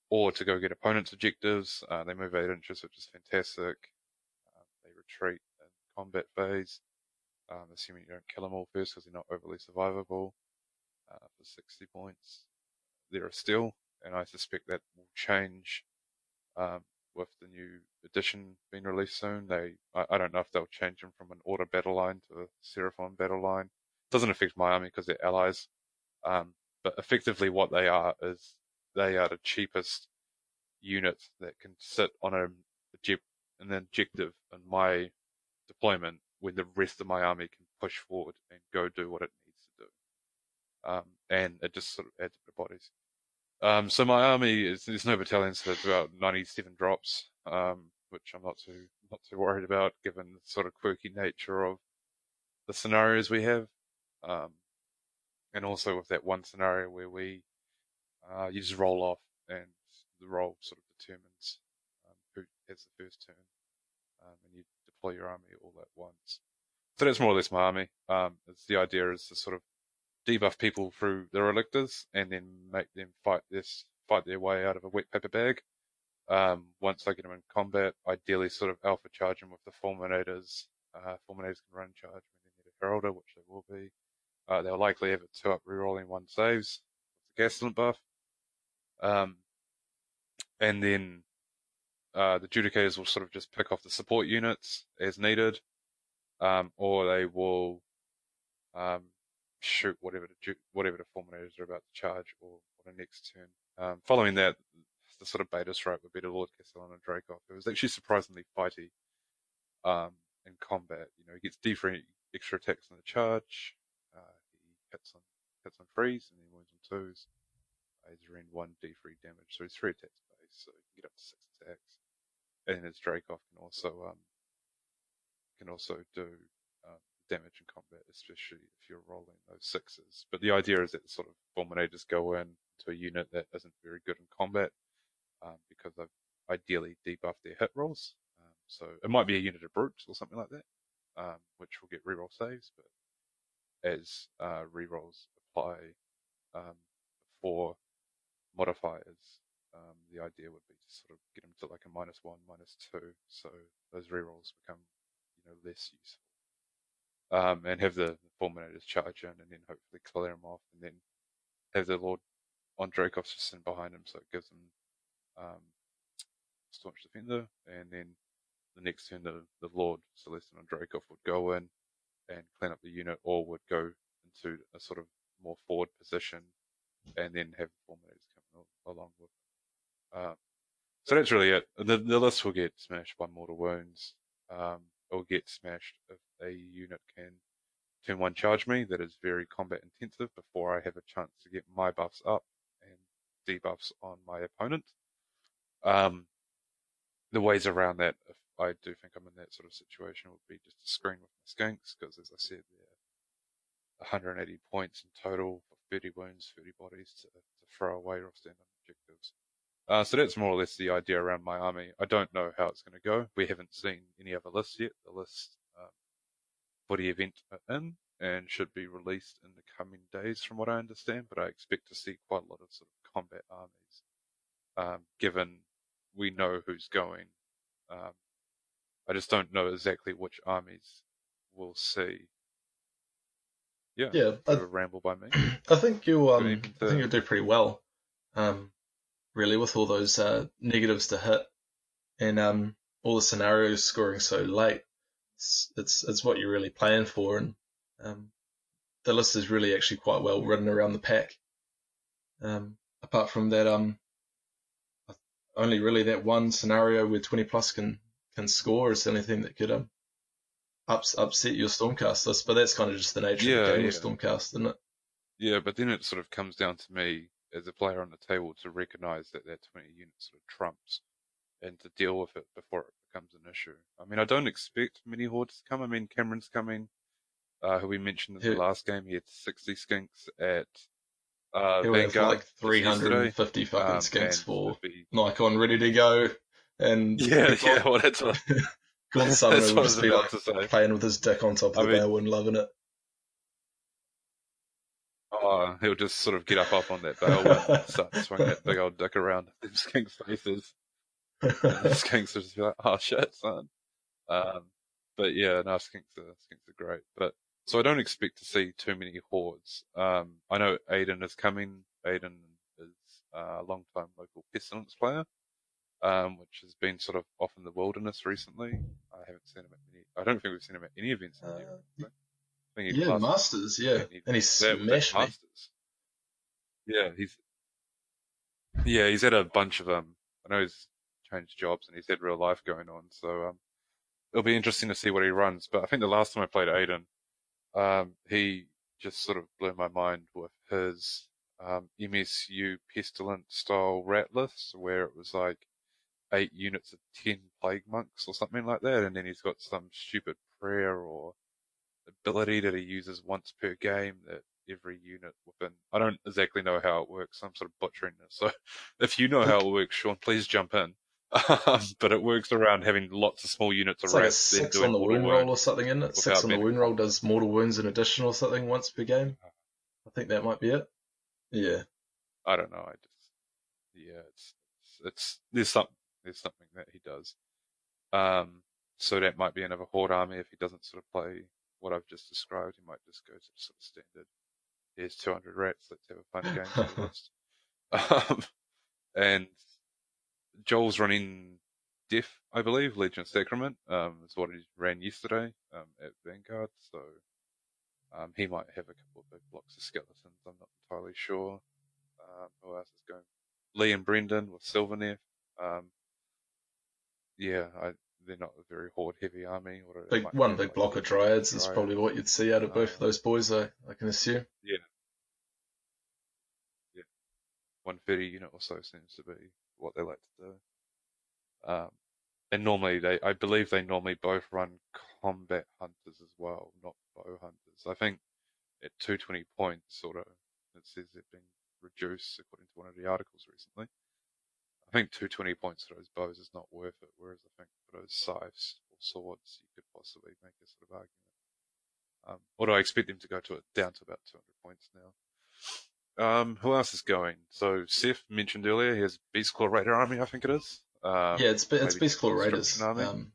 or to go get opponents' objectives. Uh, they move eight inches, which is fantastic. Uh, they retreat in combat phase, um, assuming you don't kill them all first because they're not overly survivable. Uh, for 60 points, they're still, and I suspect that will change um, with the new edition being released soon. They, I, I don't know if they'll change them from an order battle line to a Seraphon battle line. It Doesn't affect my army because they're allies. Um, but effectively what they are is they are the cheapest unit that can sit on a, an objective in my deployment when the rest of my army can push forward and go do what it needs to do. Um, and it just sort of adds bit of bodies. Um, so my army is there's no battalions, so it's about 97 drops, um, which I'm not too not too worried about given the sort of quirky nature of the scenarios we have, um, and also with that one scenario where we uh, you just roll off and the roll sort of determines um, who has the first turn, um, and you deploy your army all at once. So that's more or less my army. Um, it's the idea is to sort of debuff people through their electors and then make them fight this fight their way out of a wet paper bag. Um, once I get them in combat, ideally sort of alpha charge them with the fulminators. Uh, fulminators can run charge when they need a heraldor, which they will be. Uh, they'll likely have a two up rerolling one saves with the gaslit buff. Um, and then uh, the judicators will sort of just pick off the support units as needed, um, or they will um, shoot whatever the whatever the fulminators are about to charge or, on the next turn. Um, following that, the sort of beta strike would be the Lord Castellan and Dracoth. It was actually surprisingly fighty um, in combat. You know, he gets D3 extra attacks on the charge. Uh, he hits on hits on freeze and then wounds on twos. He's around one D3 damage, so he's three attacks base, so he can get up to six attacks. And his Dracoth can also um, can also do damage in combat, especially if you're rolling those sixes. But the idea is that sort of fulminators go in to a unit that isn't very good in combat um, because they've ideally debuffed their hit rolls. Um, so it might be a unit of brutes or something like that, um, which will get reroll saves. But as uh, rerolls apply um, for modifiers, um, the idea would be to sort of get them to like a minus one, minus two, so those rerolls become you know less useful. Um, and have the, the fulminators charge in and then hopefully clear them off and then have the Lord on Dracoth just in behind him so it gives him um, staunch defender and then the next turn the, the Lord Celestant on Dracoth would go in and clean up the unit or would go into a sort of more forward position and then have fulminators along with um, so that's really it. The, the list will get smashed by mortal wounds. Um, or get smashed if a unit can turn one charge me that is very combat intensive before I have a chance to get my buffs up and debuffs on my opponent. Um, the ways around that, if I do think I'm in that sort of situation, would be just to screen with my skinks, because as I said, they're 180 points in total 30 wounds, 30 bodies to, to throw away or stand on objectives. Uh, so that's more or less the idea around my army. I don't know how it's going to go. We haven't seen any other lists yet. The list um, for the event are in and should be released in the coming days, from what I understand. But I expect to see quite a lot of sort of combat armies, um, given we know who's going. Um, I just don't know exactly which armies we'll see. Yeah, yeah. I, a ramble by me. I think you um, I think you'll do pretty well. Um, really, with all those uh, negatives to hit and um, all the scenarios scoring so late. It's, it's, it's what you're really playing for, and um, the list is really actually quite well written around the pack. Um, apart from that, um, only really that one scenario where 20 plus can can score is the only thing that could um, ups, upset your Stormcasters. But that's kind of just the nature yeah, of the game yeah. of Stormcast, isn't it? Yeah, but then it sort of comes down to me as a player on the table to recognise that that 20 units sort of trumps and to deal with it before it becomes an issue. I mean, I don't expect many hordes to come. I mean, Cameron's coming, uh, who we mentioned in the Yeah. last game. He had 60 skinks at uh, He'll have Vanguard. like 350 fucking Um, skinks for NatCon ready to go. And Yeah, yeah, well, that's Summoner that's will what I was just be like playing with his dick on top of I the mean- barrel and loving it. Oh, he'll just sort of get up up on that bale and start swinging that big old dick around them skinks' faces. And skinks will just be like, oh shit, son. Um, but yeah, no, skinks are, skinks are great. But, so I don't expect to see too many hordes. Um, I know Aiden is coming. Aiden is uh, a long time local pestilence player. Um, which has been sort of off in the wilderness recently. I haven't seen him at any. I don't think we've seen him at any events in Uh, Europe. I think he yeah, passed- Masters, yeah, he- and he that- that smashed me. Masters. Yeah, he's yeah he's had a bunch of um. I know he's changed jobs and he's had real life going on, so um, it'll be interesting to see what he runs. But I think the last time I played Aiden, um, he just sort of blew my mind with his um, MSU Pestilens style rat where it was like eight units of ten plague monks or something like that, and then he's got some stupid prayer or ability that he uses once per game that every unit within. I don't exactly know how it works. I'm sort of butchering this. So if you know how it works, Sean, please jump in. Um, but it works around having lots of small units of It's like a six on the wound roll or something, isn't it? Six on the wound roll does mortal wounds in addition or something once per game. I think that might be it. Yeah. I don't know. I just yeah, it's it's, it's there's some there's something that he does. Um, so that might be another horde army if he doesn't sort of play what I've just described. He might just go to sort of standard. Here's 200 rats. Let's have a fun game. sort of list. um, and Joel's running Diff, I believe, Legion of Sacrament. Um, is what he ran yesterday um, at Vanguard. So um, he might have a couple of big blocks of skeletons. I'm not entirely sure. Um, who else is going? Lee and Brendan with Sylvaneth. Um, yeah, I, they're not a very horde heavy army. Or Big one big like, block of dryads is probably what you'd see out of both of Um, those boys, I, I can assume. Yeah. Yeah. 130 unit or so seems to be what they like to do. Um, and normally they, I believe they normally both run combat hunters as well, not bow hunters. I think at 220 points, sort of, it says they've been reduced according to one of the articles recently. I think 220 points for those bows is not worth it, whereas I think for those scythes or swords, you could possibly make a sort of argument. Um, although I expect them to go to it down to about 200 points now. Um, who else is going? So Seth mentioned earlier, he has Beast Claw Raider Army, I think it is. Um, yeah, it's it's Beast Claw Raiders. Um,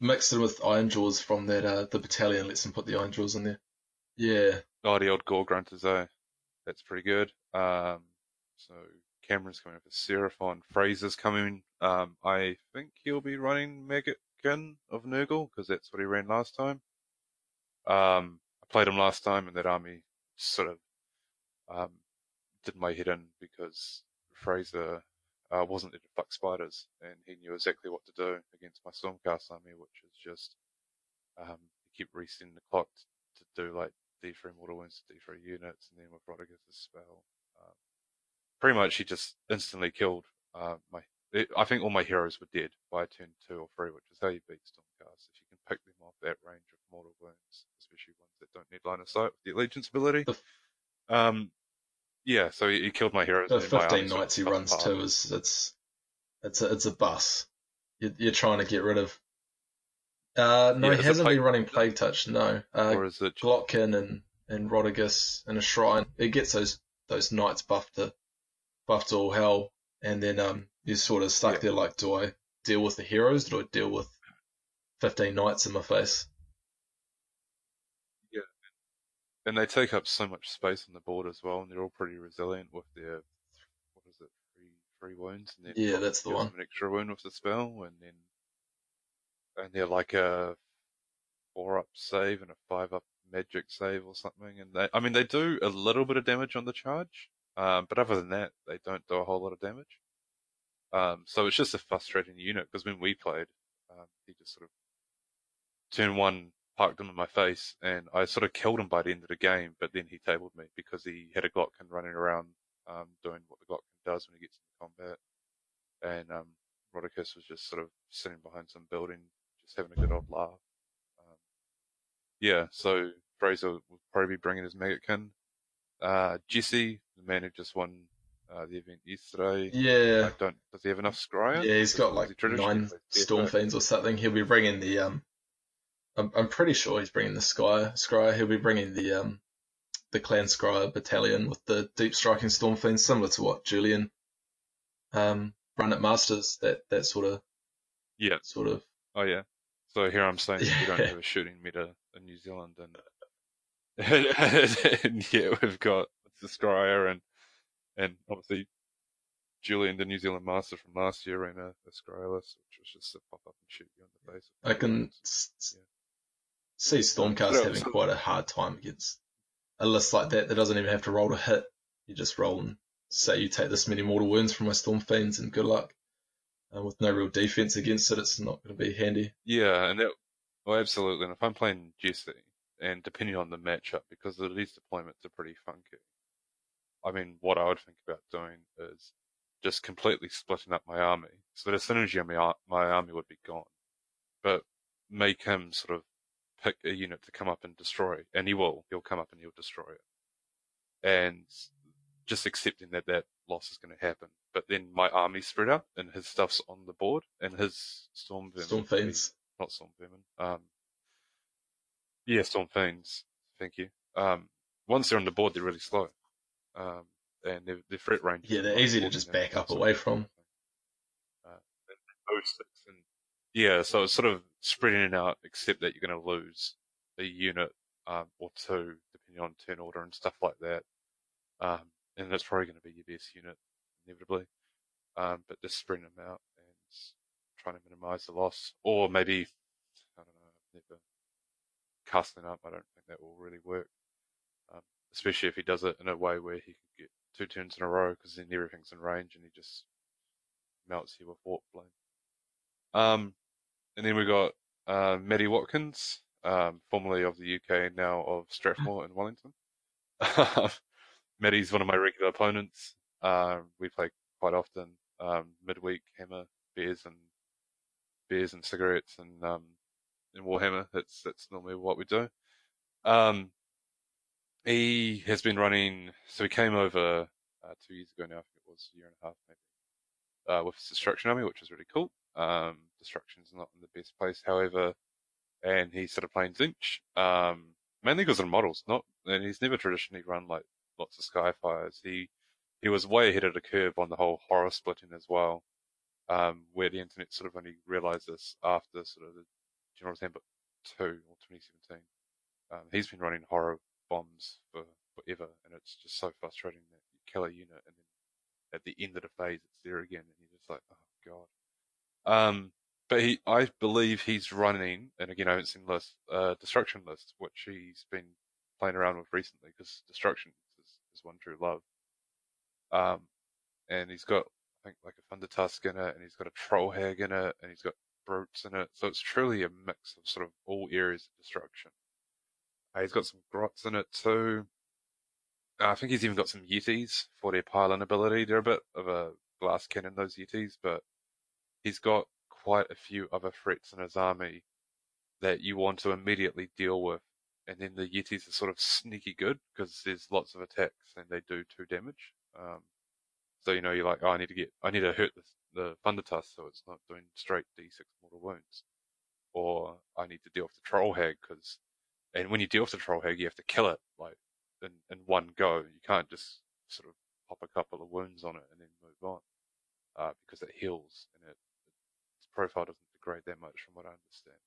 mixed in with Iron Jaws from that uh, the battalion lets them put the Iron Jaws in there. Yeah. Oh, the old Gore-gruntas, eh? That's pretty good. Um, so Cameron's coming up with Seraphon. Fraser's coming. Um, I think he'll be running Maggotkin of Nurgle, because that's what he ran last time. Um, I played him last time, and that army sort of um, did my head in because Fraser uh, wasn't there to fuck spiders, and he knew exactly what to do against my Stormcast army, which is just um, keep resetting the clock to do like D3 mortal wounds to D3 units, and then with Rotigus's spell, pretty much he just instantly killed uh, my. It, I think all my heroes were dead by turn two or three, which is how you beat Stormcast. If you can pick them off that range of mortal wounds, especially ones that don't need line of sight with the allegiance ability. Um, yeah, so he, he killed my heroes. The and then my 15 army sort of knights he runs apart. too is it's it's a, it's a bus. You're, you're trying to get rid of. Uh, no, Yeah, he hasn't Plague- been running Plague Touch. No, uh, or is it? Glotkin and and Rotigus and a shrine. It gets those those knights buffed to buffed to all hell, and then um you're sort of stuck Yeah. there like, do I deal with the heroes? Do I deal with 15 knights in my face? Yeah, and they take up so much space on the board as well, and they're all pretty resilient with their what is it, three three wounds, and then Yeah, that's the one. An extra wound with the spell, and then and they're like a four up save and a five up magic save or something, and they I mean they do a little bit of damage on the charge, um, but other than that they don't do a whole lot of damage. Um, so it's just a frustrating unit because when we played, um, he just sort of turn one parked him in my face, and I sort of killed him by the end of the game. But then he tabled me because he had a Glotkin running around, um, doing what the Glotkin does when he gets into combat, and um, Rotigus was just sort of sitting behind some building, just having a good old laugh. Um, yeah, so Fraser will probably be bringing his Maggotkin. Uh, Jesse, the man who just won uh, the event yesterday. Yeah, I don't. Does he have enough Skryre? yeah, he's got like he nine storm fiends or something. He'll be bringing the um. I'm I'm pretty sure he's bringing the Sky Scryer. He'll be bringing the um the Clan Skryre battalion with the deep striking storm fiends, similar to what Julian um run at Masters. That that sort of Yeah. sort of Oh yeah. So here I'm saying we don't have a shooting meta in New Zealand, and, and yeah, we've got the Skryre and and obviously Julian, the New Zealand master from last year, ran a, a Scryolus, which was just to pop up and shoot you in the face. I can s- Yeah. see Stormcast Yeah, having so- quite a hard time against a list like that that doesn't even have to roll to hit. You just roll and say you take this many mortal wounds from my Storm Fiends and good luck. Uh, with no real defense against it, it's not going to be handy. Yeah, and that, well, absolutely. And if I'm playing Jesse, and depending on the matchup, because these deployments are pretty funky, I mean, what I would think about doing is just completely splitting up my army so that a synergy on my, ar- my army would be gone, but make him sort of pick a unit to come up and destroy, and he will. He'll come up and he'll destroy it, and just accepting that that loss is going to happen. But then my army spread out, and his stuff's on the board, and his storm vermin Storm be- Fiends. not Storm Vermin. Um, yeah, Storm Fiends. Thank you. Um, once they're on the board, they're really slow. Um, and their, their threat range. Yeah, they're easy to just back up away from. Uh, and those six and yeah, so it's sort of spreading it out, except that you're going to lose a unit um, or two, depending on turn order and stuff like that. Um, and that's probably going to be your best unit, inevitably. Um, but just spreading them out and trying to minimize the loss, or maybe I don't know. Never casting up. I don't think that will really work, especially if he does it in a way where he can get two turns in a row because then everything's in range and he just melts you with warp flame. Um, and then we got uh, Maddie Watkins, um, formerly of the UK, now of Strathmore in Wellington. Maddie's one of my regular opponents. Um, we play quite often. Um, midweek hammer beers and beers and cigarettes and um, in Warhammer. That's that's normally what we do. Um, he has been running. So he came over uh, two years ago now. I think it was a year and a half maybe, uh, with his destruction army, which was really cool. Um, destruction's not in the best place, however, and he started playing Tzeentch. Um, mainly because of models, not and he's never traditionally run like lots of Skyfires. He he was way ahead of the curve on the whole horror splitting as well. Um, where the internet sort of only realized this after sort of the General's Handbook 2 or 2017. Um, he's been running horror bombs for forever, and it's just so frustrating that you kill a unit and then at the end of the phase it's there again, and you're just like, oh god. Um, but he, I believe he's running, and again I haven't seen list, uh, destruction list, which he's been playing around with recently because destruction is, is one true love. Um, and he's got I think like a Thunder Tusk in it, and he's got a Troll Hag in it, and he's got brutes in it. So it's truly a mix of sort of all areas of destruction. Uh, he's got some grots in it too. Uh, I think he's even got some Yetis for their pile-in ability. They're a bit of a glass cannon, those Yetis, but he's got quite a few other threats in his army that you want to immediately deal with. And then the Yetis are sort of sneaky good because there's lots of attacks and they do two damage. Um, so you know you're like, oh, I need to get, I need to hurt the the Thunder Tusk so it's not doing straight D6 mortal wounds, or I need to deal with the Troll Hag because, and when you deal with the Troll Hag, you have to kill it like in in one go. You can't just sort of pop a couple of wounds on it and then move on, uh, because it heals and it its profile doesn't degrade that much from what I understand.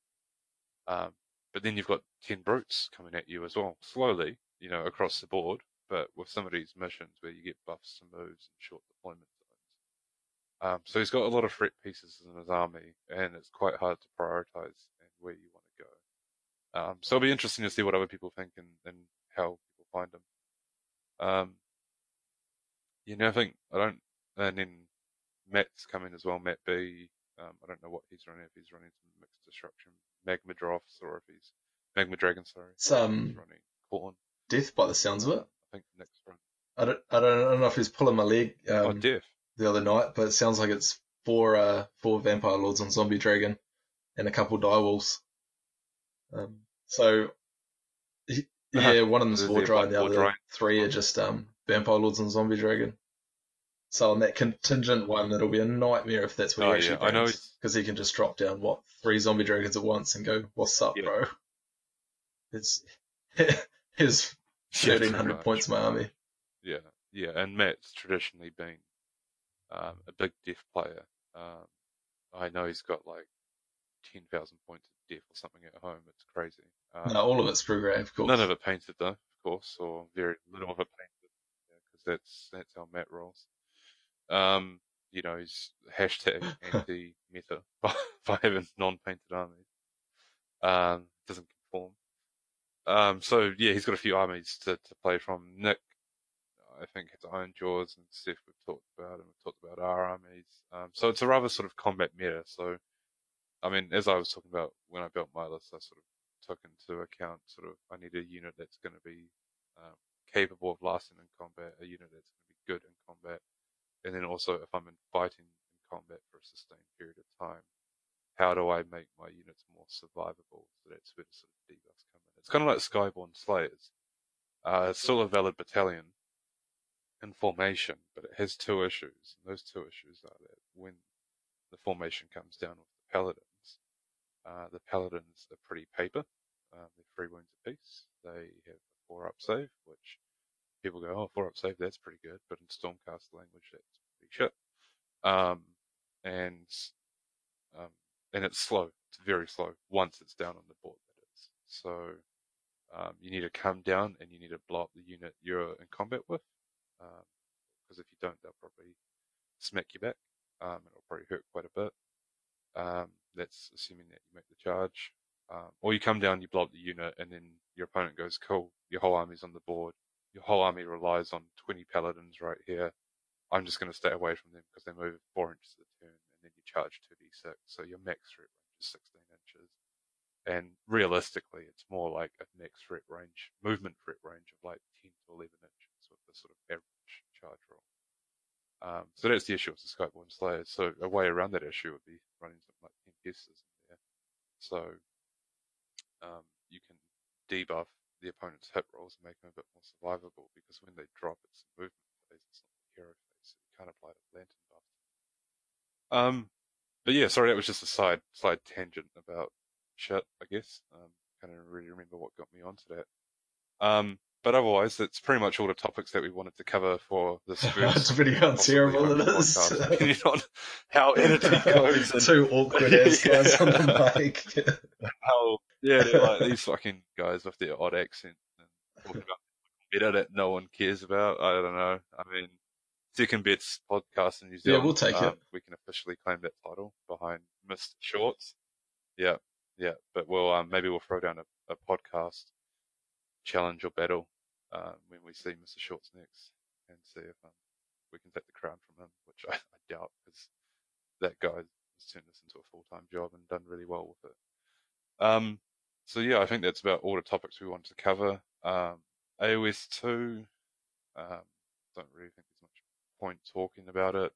Um, but then you've got ten brutes coming at you as well, slowly, you know, across the board. But with some of these missions where you get buffs to moves and short deployment zones. Um, so he's got a lot of threat pieces in his army, and it's quite hard to prioritize and where you. Um, so it'll be interesting to see what other people think and, and how people find them. Um, you know, I think I don't, and then Matt's coming as well. Matt B. Um, I don't know what he's running. If he's running some mixed destruction, Magma Droths, or if he's Magma Dragon. Sorry, he's running Khorne. death by the sounds of it. I think next run. I don't, I don't, I don't know if he's pulling my leg um, oh, Death. the other night, but it sounds like it's four uh four vampire lords on zombie dragon and a couple direwolves. Um, so he- yeah, one of them's They're- dry, the other dry. three are just um vampire lords and zombie dragon. So on that contingent one, it'll be a nightmare if that's what Oh, he actually yeah, I know because he can just drop down what three zombie dragons at once and go, "What's up, Yeah. bro?" It's his thirteen hundred points my army. Yeah, yeah, and Matt's traditionally been um, a big death player. Um, I know he's got like ten thousand points or something at home. It's crazy. Um, No, all of it's Screwgrave, of course. none of it painted though, of course, or very little of it painted, because that's that's how Matt rolls. Um, you know, he's hashtag anti-meta by, by having non-painted armies. Um, doesn't conform. Um, so yeah, he's got a few armies to, to play from. Nick, I think, has Iron Jaws and Steph we've talked about, and we've talked about our armies. Um, so it's a rather sort of combat meta. So, I mean, as I was talking about when I built my list, I sort of took into account sort of I need a unit that's going to be um, capable of lasting in combat, a unit that's going to be good in combat, and then also if I'm in fighting in combat for a sustained period of time, how do I make my units more survivable? So that's where the sort of debuffs come in. It's kind of like Skyborn Slayers. Uh, it's still a valid battalion in formation, but it has two issues. And those two issues are that when the formation comes down with the paladins, uh, the paladins are pretty paper. Um, they're three wounds apiece. They have a four up save, which people go, oh, four up save, that's pretty good. But in Stormcast language, that's pretty shit. Um, and um, and it's slow. It's very slow once it's down on the board. That is. So um, you need to come down and you need to blow up the unit you're in combat with, because um, if you don't, they'll probably smack you back. Um, it'll probably hurt quite a bit. That's assuming that you make the charge. Um, or you come down, you blow up the unit, and then your opponent goes, "Cool, your whole army's on the board. Your whole army relies on 20 paladins right here. I'm just going to stay away from them because they move four inches a turn, and then you charge 2d6. So your max threat range is 16 inches. And realistically, it's more like a max threat range, movement threat range of like 10 to 11 inches with the sort of average charge roll. Um, so that's the issue with the Skyborn Slayer. So a way around that issue would be running something like 10 guesses in there. So um, you can debuff the opponent's hit rolls and make them a bit more survivable because when they drop, it's a movement phase, it's not the hero phase kind of like a lantern buff. Um, but yeah, sorry, that was just a side side tangent about shit. I guess. Um, can't really remember what got me onto that. Um, but otherwise, that's pretty much all the topics that we wanted to cover for this first. It's pretty how terrible it is. Depending on how editing goes. And, Two awkward ass guys yeah. on the mic. how, yeah, they're like these fucking guys with their odd accent and talking about better that no one cares about. I don't know. I mean, Second Bets podcast in New Zealand. Yeah, we'll take um, it. We can officially claim that title behind Mr. Shorts. Yeah, yeah. But we'll um, maybe we'll throw down a, a podcast challenge or battle um, when we see Mr. Shorts next and see if um, we can take the crown from him, which I, I doubt because that guy has turned this into a full time job and done really well with it. Um, so yeah, I think that's about all the topics we wanted to cover. Um, AOS two, um, don't really think there's much point talking about it.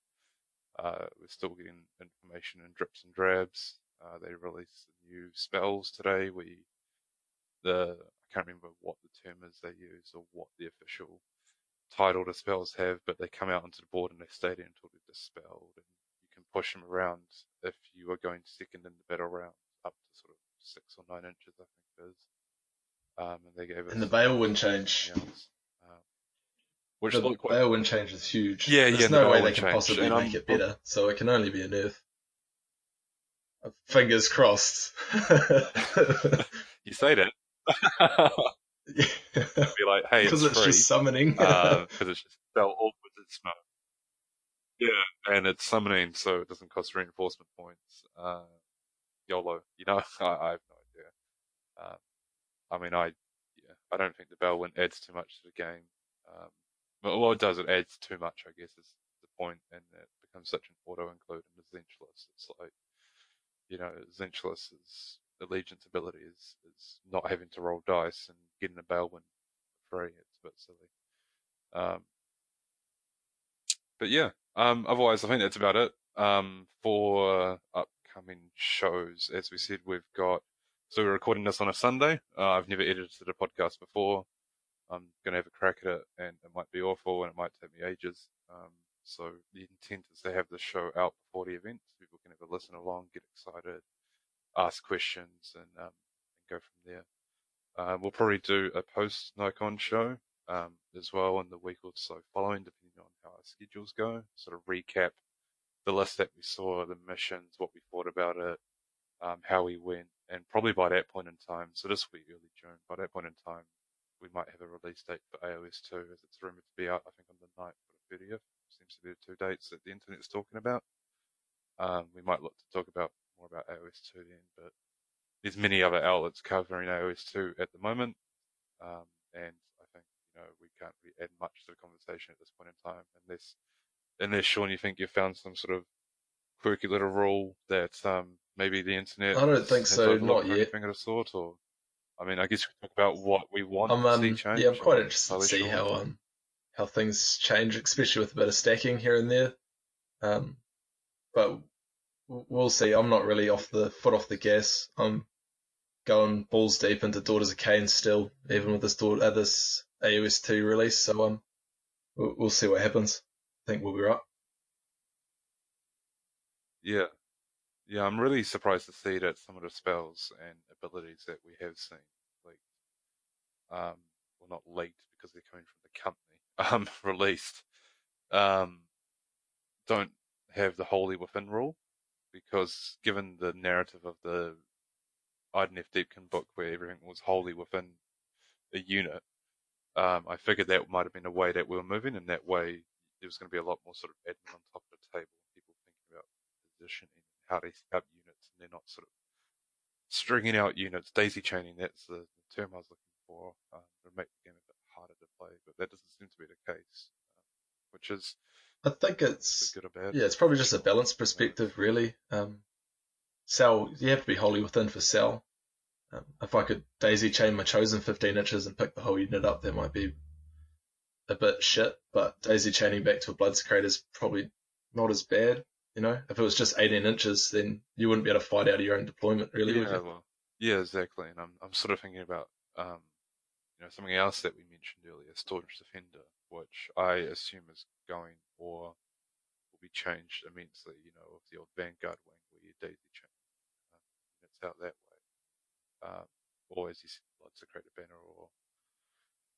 Uh, we're still getting information in drips and drabs. Uh, they released new spells today. We, the, can't remember what the term is they use or what the official title the spells have, but they come out onto the board and they stay there until they're dispelled. And you can push them around if you are going second in the battle round up to sort of six or nine inches, I think it is. Um, and they gave us. And the Bale wind change. Which the quite... Balewind change is huge. Yeah, There's yeah. no the way they change. can possibly and make I'm, it better, so it can only be a nerf. Fingers crossed. you say that. Be like, hey, because it's, it's, just summoning. Because uh, it's just spell awkward and smoke. Yeah, and it's summoning, so it doesn't cost reinforcement points. Uh, YOLO, you know, I, I have no idea. Um, I mean, I, yeah, I don't think the Balewind adds too much to the game. Um, but what it does, it adds too much, I guess, is the point, and it becomes such an auto include in the Zenchlis. It's like, you know, Zenchlis' allegiance ability is, is not having to roll dice and getting a Balewind for free. It's a bit silly. Um, but yeah, um, otherwise, I think that's about it. Um, for upcoming shows, as we said, we've got, so we're recording this on a Sunday. Uh, I've never edited a podcast before. I'm going to have a crack at it and it might be awful and it might take me ages. Um, so the intent is to have the show out before the event so people can have a listen along, get excited, ask questions and, um, go from there. Um, we'll probably do a post NatCon show, um, as well in the week or so following, depending on how our schedules go, sort of recap the list that we saw, the missions, what we thought about it, um, how we went, and probably by that point in time, so this week, early June, by that point in time, we might have a release date for AOS 2 as it's rumored to be out, I think, on the 9th or the 30th. Seems to be the two dates that the internet's talking about. Um, we might look to talk about more about AOS 2 then, but there's many other outlets covering AOS 2 at the moment. Um, and I think, you know, we can't really add much to the conversation at this point in time unless, unless Sean, you think you've found some sort of quirky little rule that, um, maybe the internet I don't think so, not yet. anything of the sort, or, I mean, I guess we talk about what we want I'm, to see um, change. yeah, I'm quite interested to see how um how things change, especially with a bit of stacking here and there. Um, but we'll see. I'm not really off the foot off the gas. I'm going balls deep into Daughters of Khaine still, even with this daughter, uh, this AOS two release. So um, we'll, we'll see what happens. I think we'll be right. Yeah. Yeah, I'm really surprised to see that some of the spells and abilities that we have seen leaked, um, well, not leaked because they're coming from the company, um, released, um, don't have the wholly within rule because given the narrative of the Idoneth Deepkin book where everything was wholly within a unit, um, I figured that might have been a way that we were moving, and that way there was going to be a lot more sort of admin on top of the table, people thinking about positioning how they set up units, and they're not sort of stringing out units, daisy chaining. That's the, term I was looking for. Um, to make the game to play, but that doesn't seem to be the case, um, which is I think it's good or bad. yeah, it's probably just a balance perspective, really. Um, Sayl, you have to be wholly within for Sayl. Um, if I could daisy chain my chosen 15 inches and pick the whole unit up, that might be a bit shit. But daisy chaining back to a Bloodsecrator is probably not as bad. You know, if it was just 18 inches, then you wouldn't be able to fight out of your own deployment, really. Yeah, well, yeah, exactly. And I'm I'm sort of thinking about um, you know, something else that we mentioned earlier, Storage Defender, which I assume is going or will be changed immensely. You know, with the old Vanguard wing where you daisy chain um, units out that way, um, or as you said, lots of creative banner or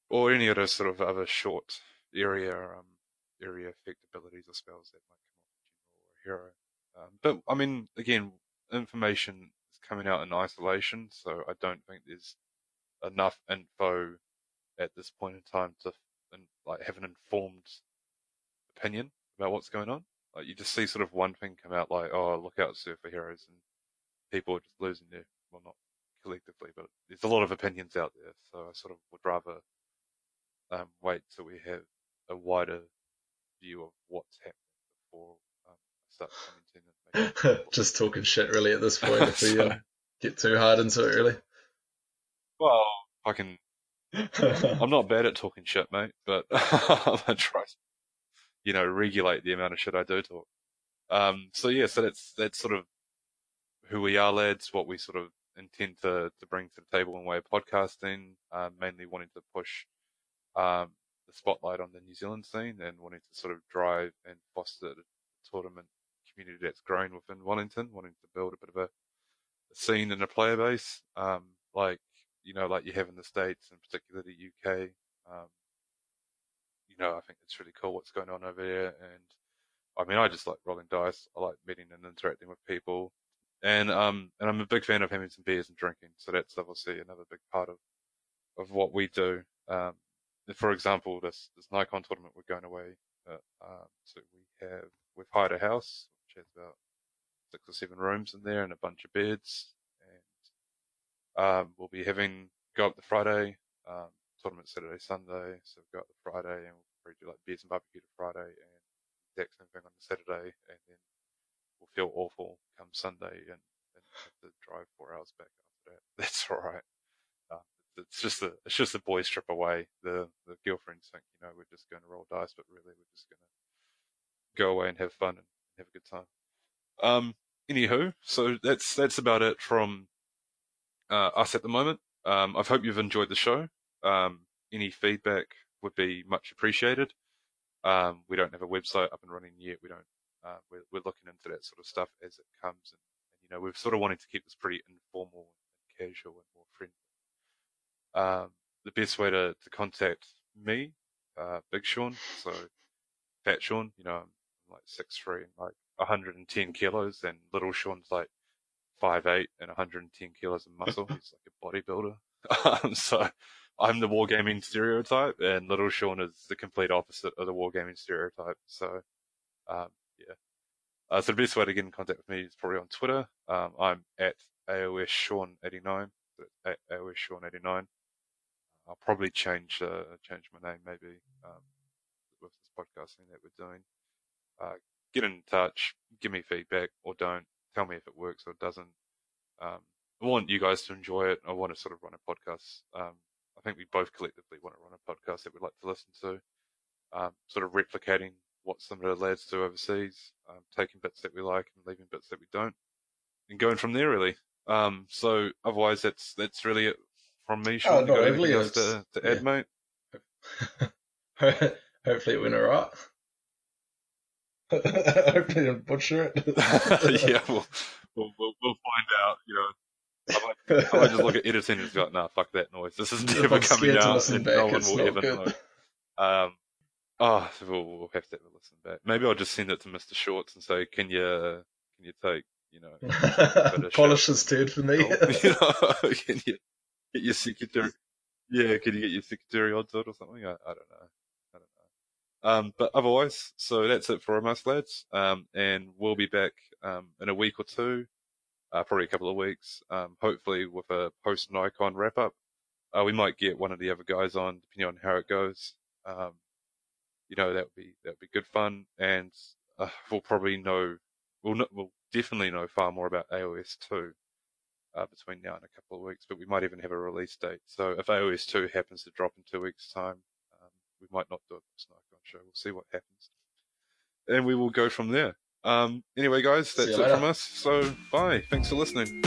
or any other sort of other short area um, area effect abilities or spells that might come off general or hero. Um, but I mean, again, information is coming out in isolation, so I don't think there's enough info at this point in time to like have an informed opinion about what's going on. Like you just see sort of one thing come out like, oh, look out, surfer heroes, and people are just losing their well, not collectively, but there's a lot of opinions out there. So I sort of would rather um, wait till we have a wider view of what's happening before um, start commenting just talking shit, really, at this point. If we So- um, get too hard into it, really. Well, I can. I'm not bad at talking shit, mate, but gonna try, you know, regulate the amount of shit I do talk. Um, so yeah, so that's that's sort of who we are, lads. What we sort of intend to to bring to the table in way of podcasting. Um, mainly wanting to push um, the spotlight on the New Zealand scene and wanting to sort of drive and foster the tournament community that's growing within Wellington. Wanting to build a bit of a, a scene and a player base, um, like you know, like you have in the States, and particularly the UK. Um, you know, I think it's really cool what's going on over there. And I mean, I just like rolling dice. I like meeting and interacting with people. And, um, and I'm a big fan of having some beers and drinking. So that's obviously another big part of, of what we do. Um, for example, this, this NatCon tournament we're going away. Uh, um, so we have, we've hired a house, which has about six or seven rooms in there and a bunch of beds. Um, we'll be having go up the Friday, um, tournament Saturday, Sunday. So we've got the Friday and we'll probably do like beers and barbecue to Friday and exact same thing on the Saturday. And then we'll feel awful come Sunday and, and have to drive four hours back after that. That's all right. Uh, it's just a it's just a boys trip away. The the girlfriends think you know we're just going to roll dice, but really we're just going to go away and have fun and have a good time. Um, anywho, so that's that's about it from uh, us at the moment. Um, I hope you've enjoyed the show. Um, any feedback would be much appreciated. Um, we don't have a website up and running yet. We don't. Uh, we're, we're looking into that sort of stuff as it comes, and, and you know we're sort of wanting to keep this pretty informal and casual and more friendly. Um, the best way to, to contact me, uh, Big Sean, so Fat Sean, you know, I'm like six three like 110 kilos, and Little Sean's like five eight and 110 kilos of muscle. He's like a bodybuilder. um, so I'm the wargaming stereotype, and Little Sean is the complete opposite of the wargaming stereotype. So, um, yeah. Uh, so the best way to get in contact with me is probably on Twitter. Um, I'm at AOS Sean89. At AOS Sean89. I'll probably change uh, change my name maybe um, with this podcasting that we're doing. Uh, get in touch, give me feedback, or don't. Tell me if it works or doesn't. Um, I want you guys to enjoy it. I want to sort of run a podcast. Um, I think we both collectively want to run a podcast that we'd like to listen to, um, sort of replicating what some of the lads do overseas, um, taking bits that we like and leaving bits that we don't, and going from there really. Um, so otherwise, that's that's really it from me. Sean, Oh, not really, to, to add, yeah. mate? Hopefully it went alright. I didn't butcher it. yeah, we'll, we'll we'll we'll find out. You know, I might, I might just look at editing and just go, nah, fuck that noise. This is never I'm coming out, and back, no one will ever good. know. Um, oh, so we'll, we'll have to have a listen back. Maybe I'll just send it to Mr. Shorts and say, can you can you take you know Polish his turd for me. you know, can you get your secretary? Yeah, can you get your secretary onto it or something? I, I don't know. Um, but otherwise, so that's it for us lads. Um, and we'll be back um, in a week or two, uh, probably a couple of weeks. Um, hopefully with a post NatCon wrap up. Uh, we might get one of the other guys on, depending on how it goes. Um, you know, that would be that would be good fun, and uh, we'll probably know, we'll we'll definitely know far more about AOS two uh, between now and a couple of weeks, but we might even have a release date. So if AOS 2 happens to drop in two weeks' time, um, we might not do it a NatCon show. We'll see what happens. And we will go from there. Um, anyway, guys, that's it from us. So bye. Thanks for listening.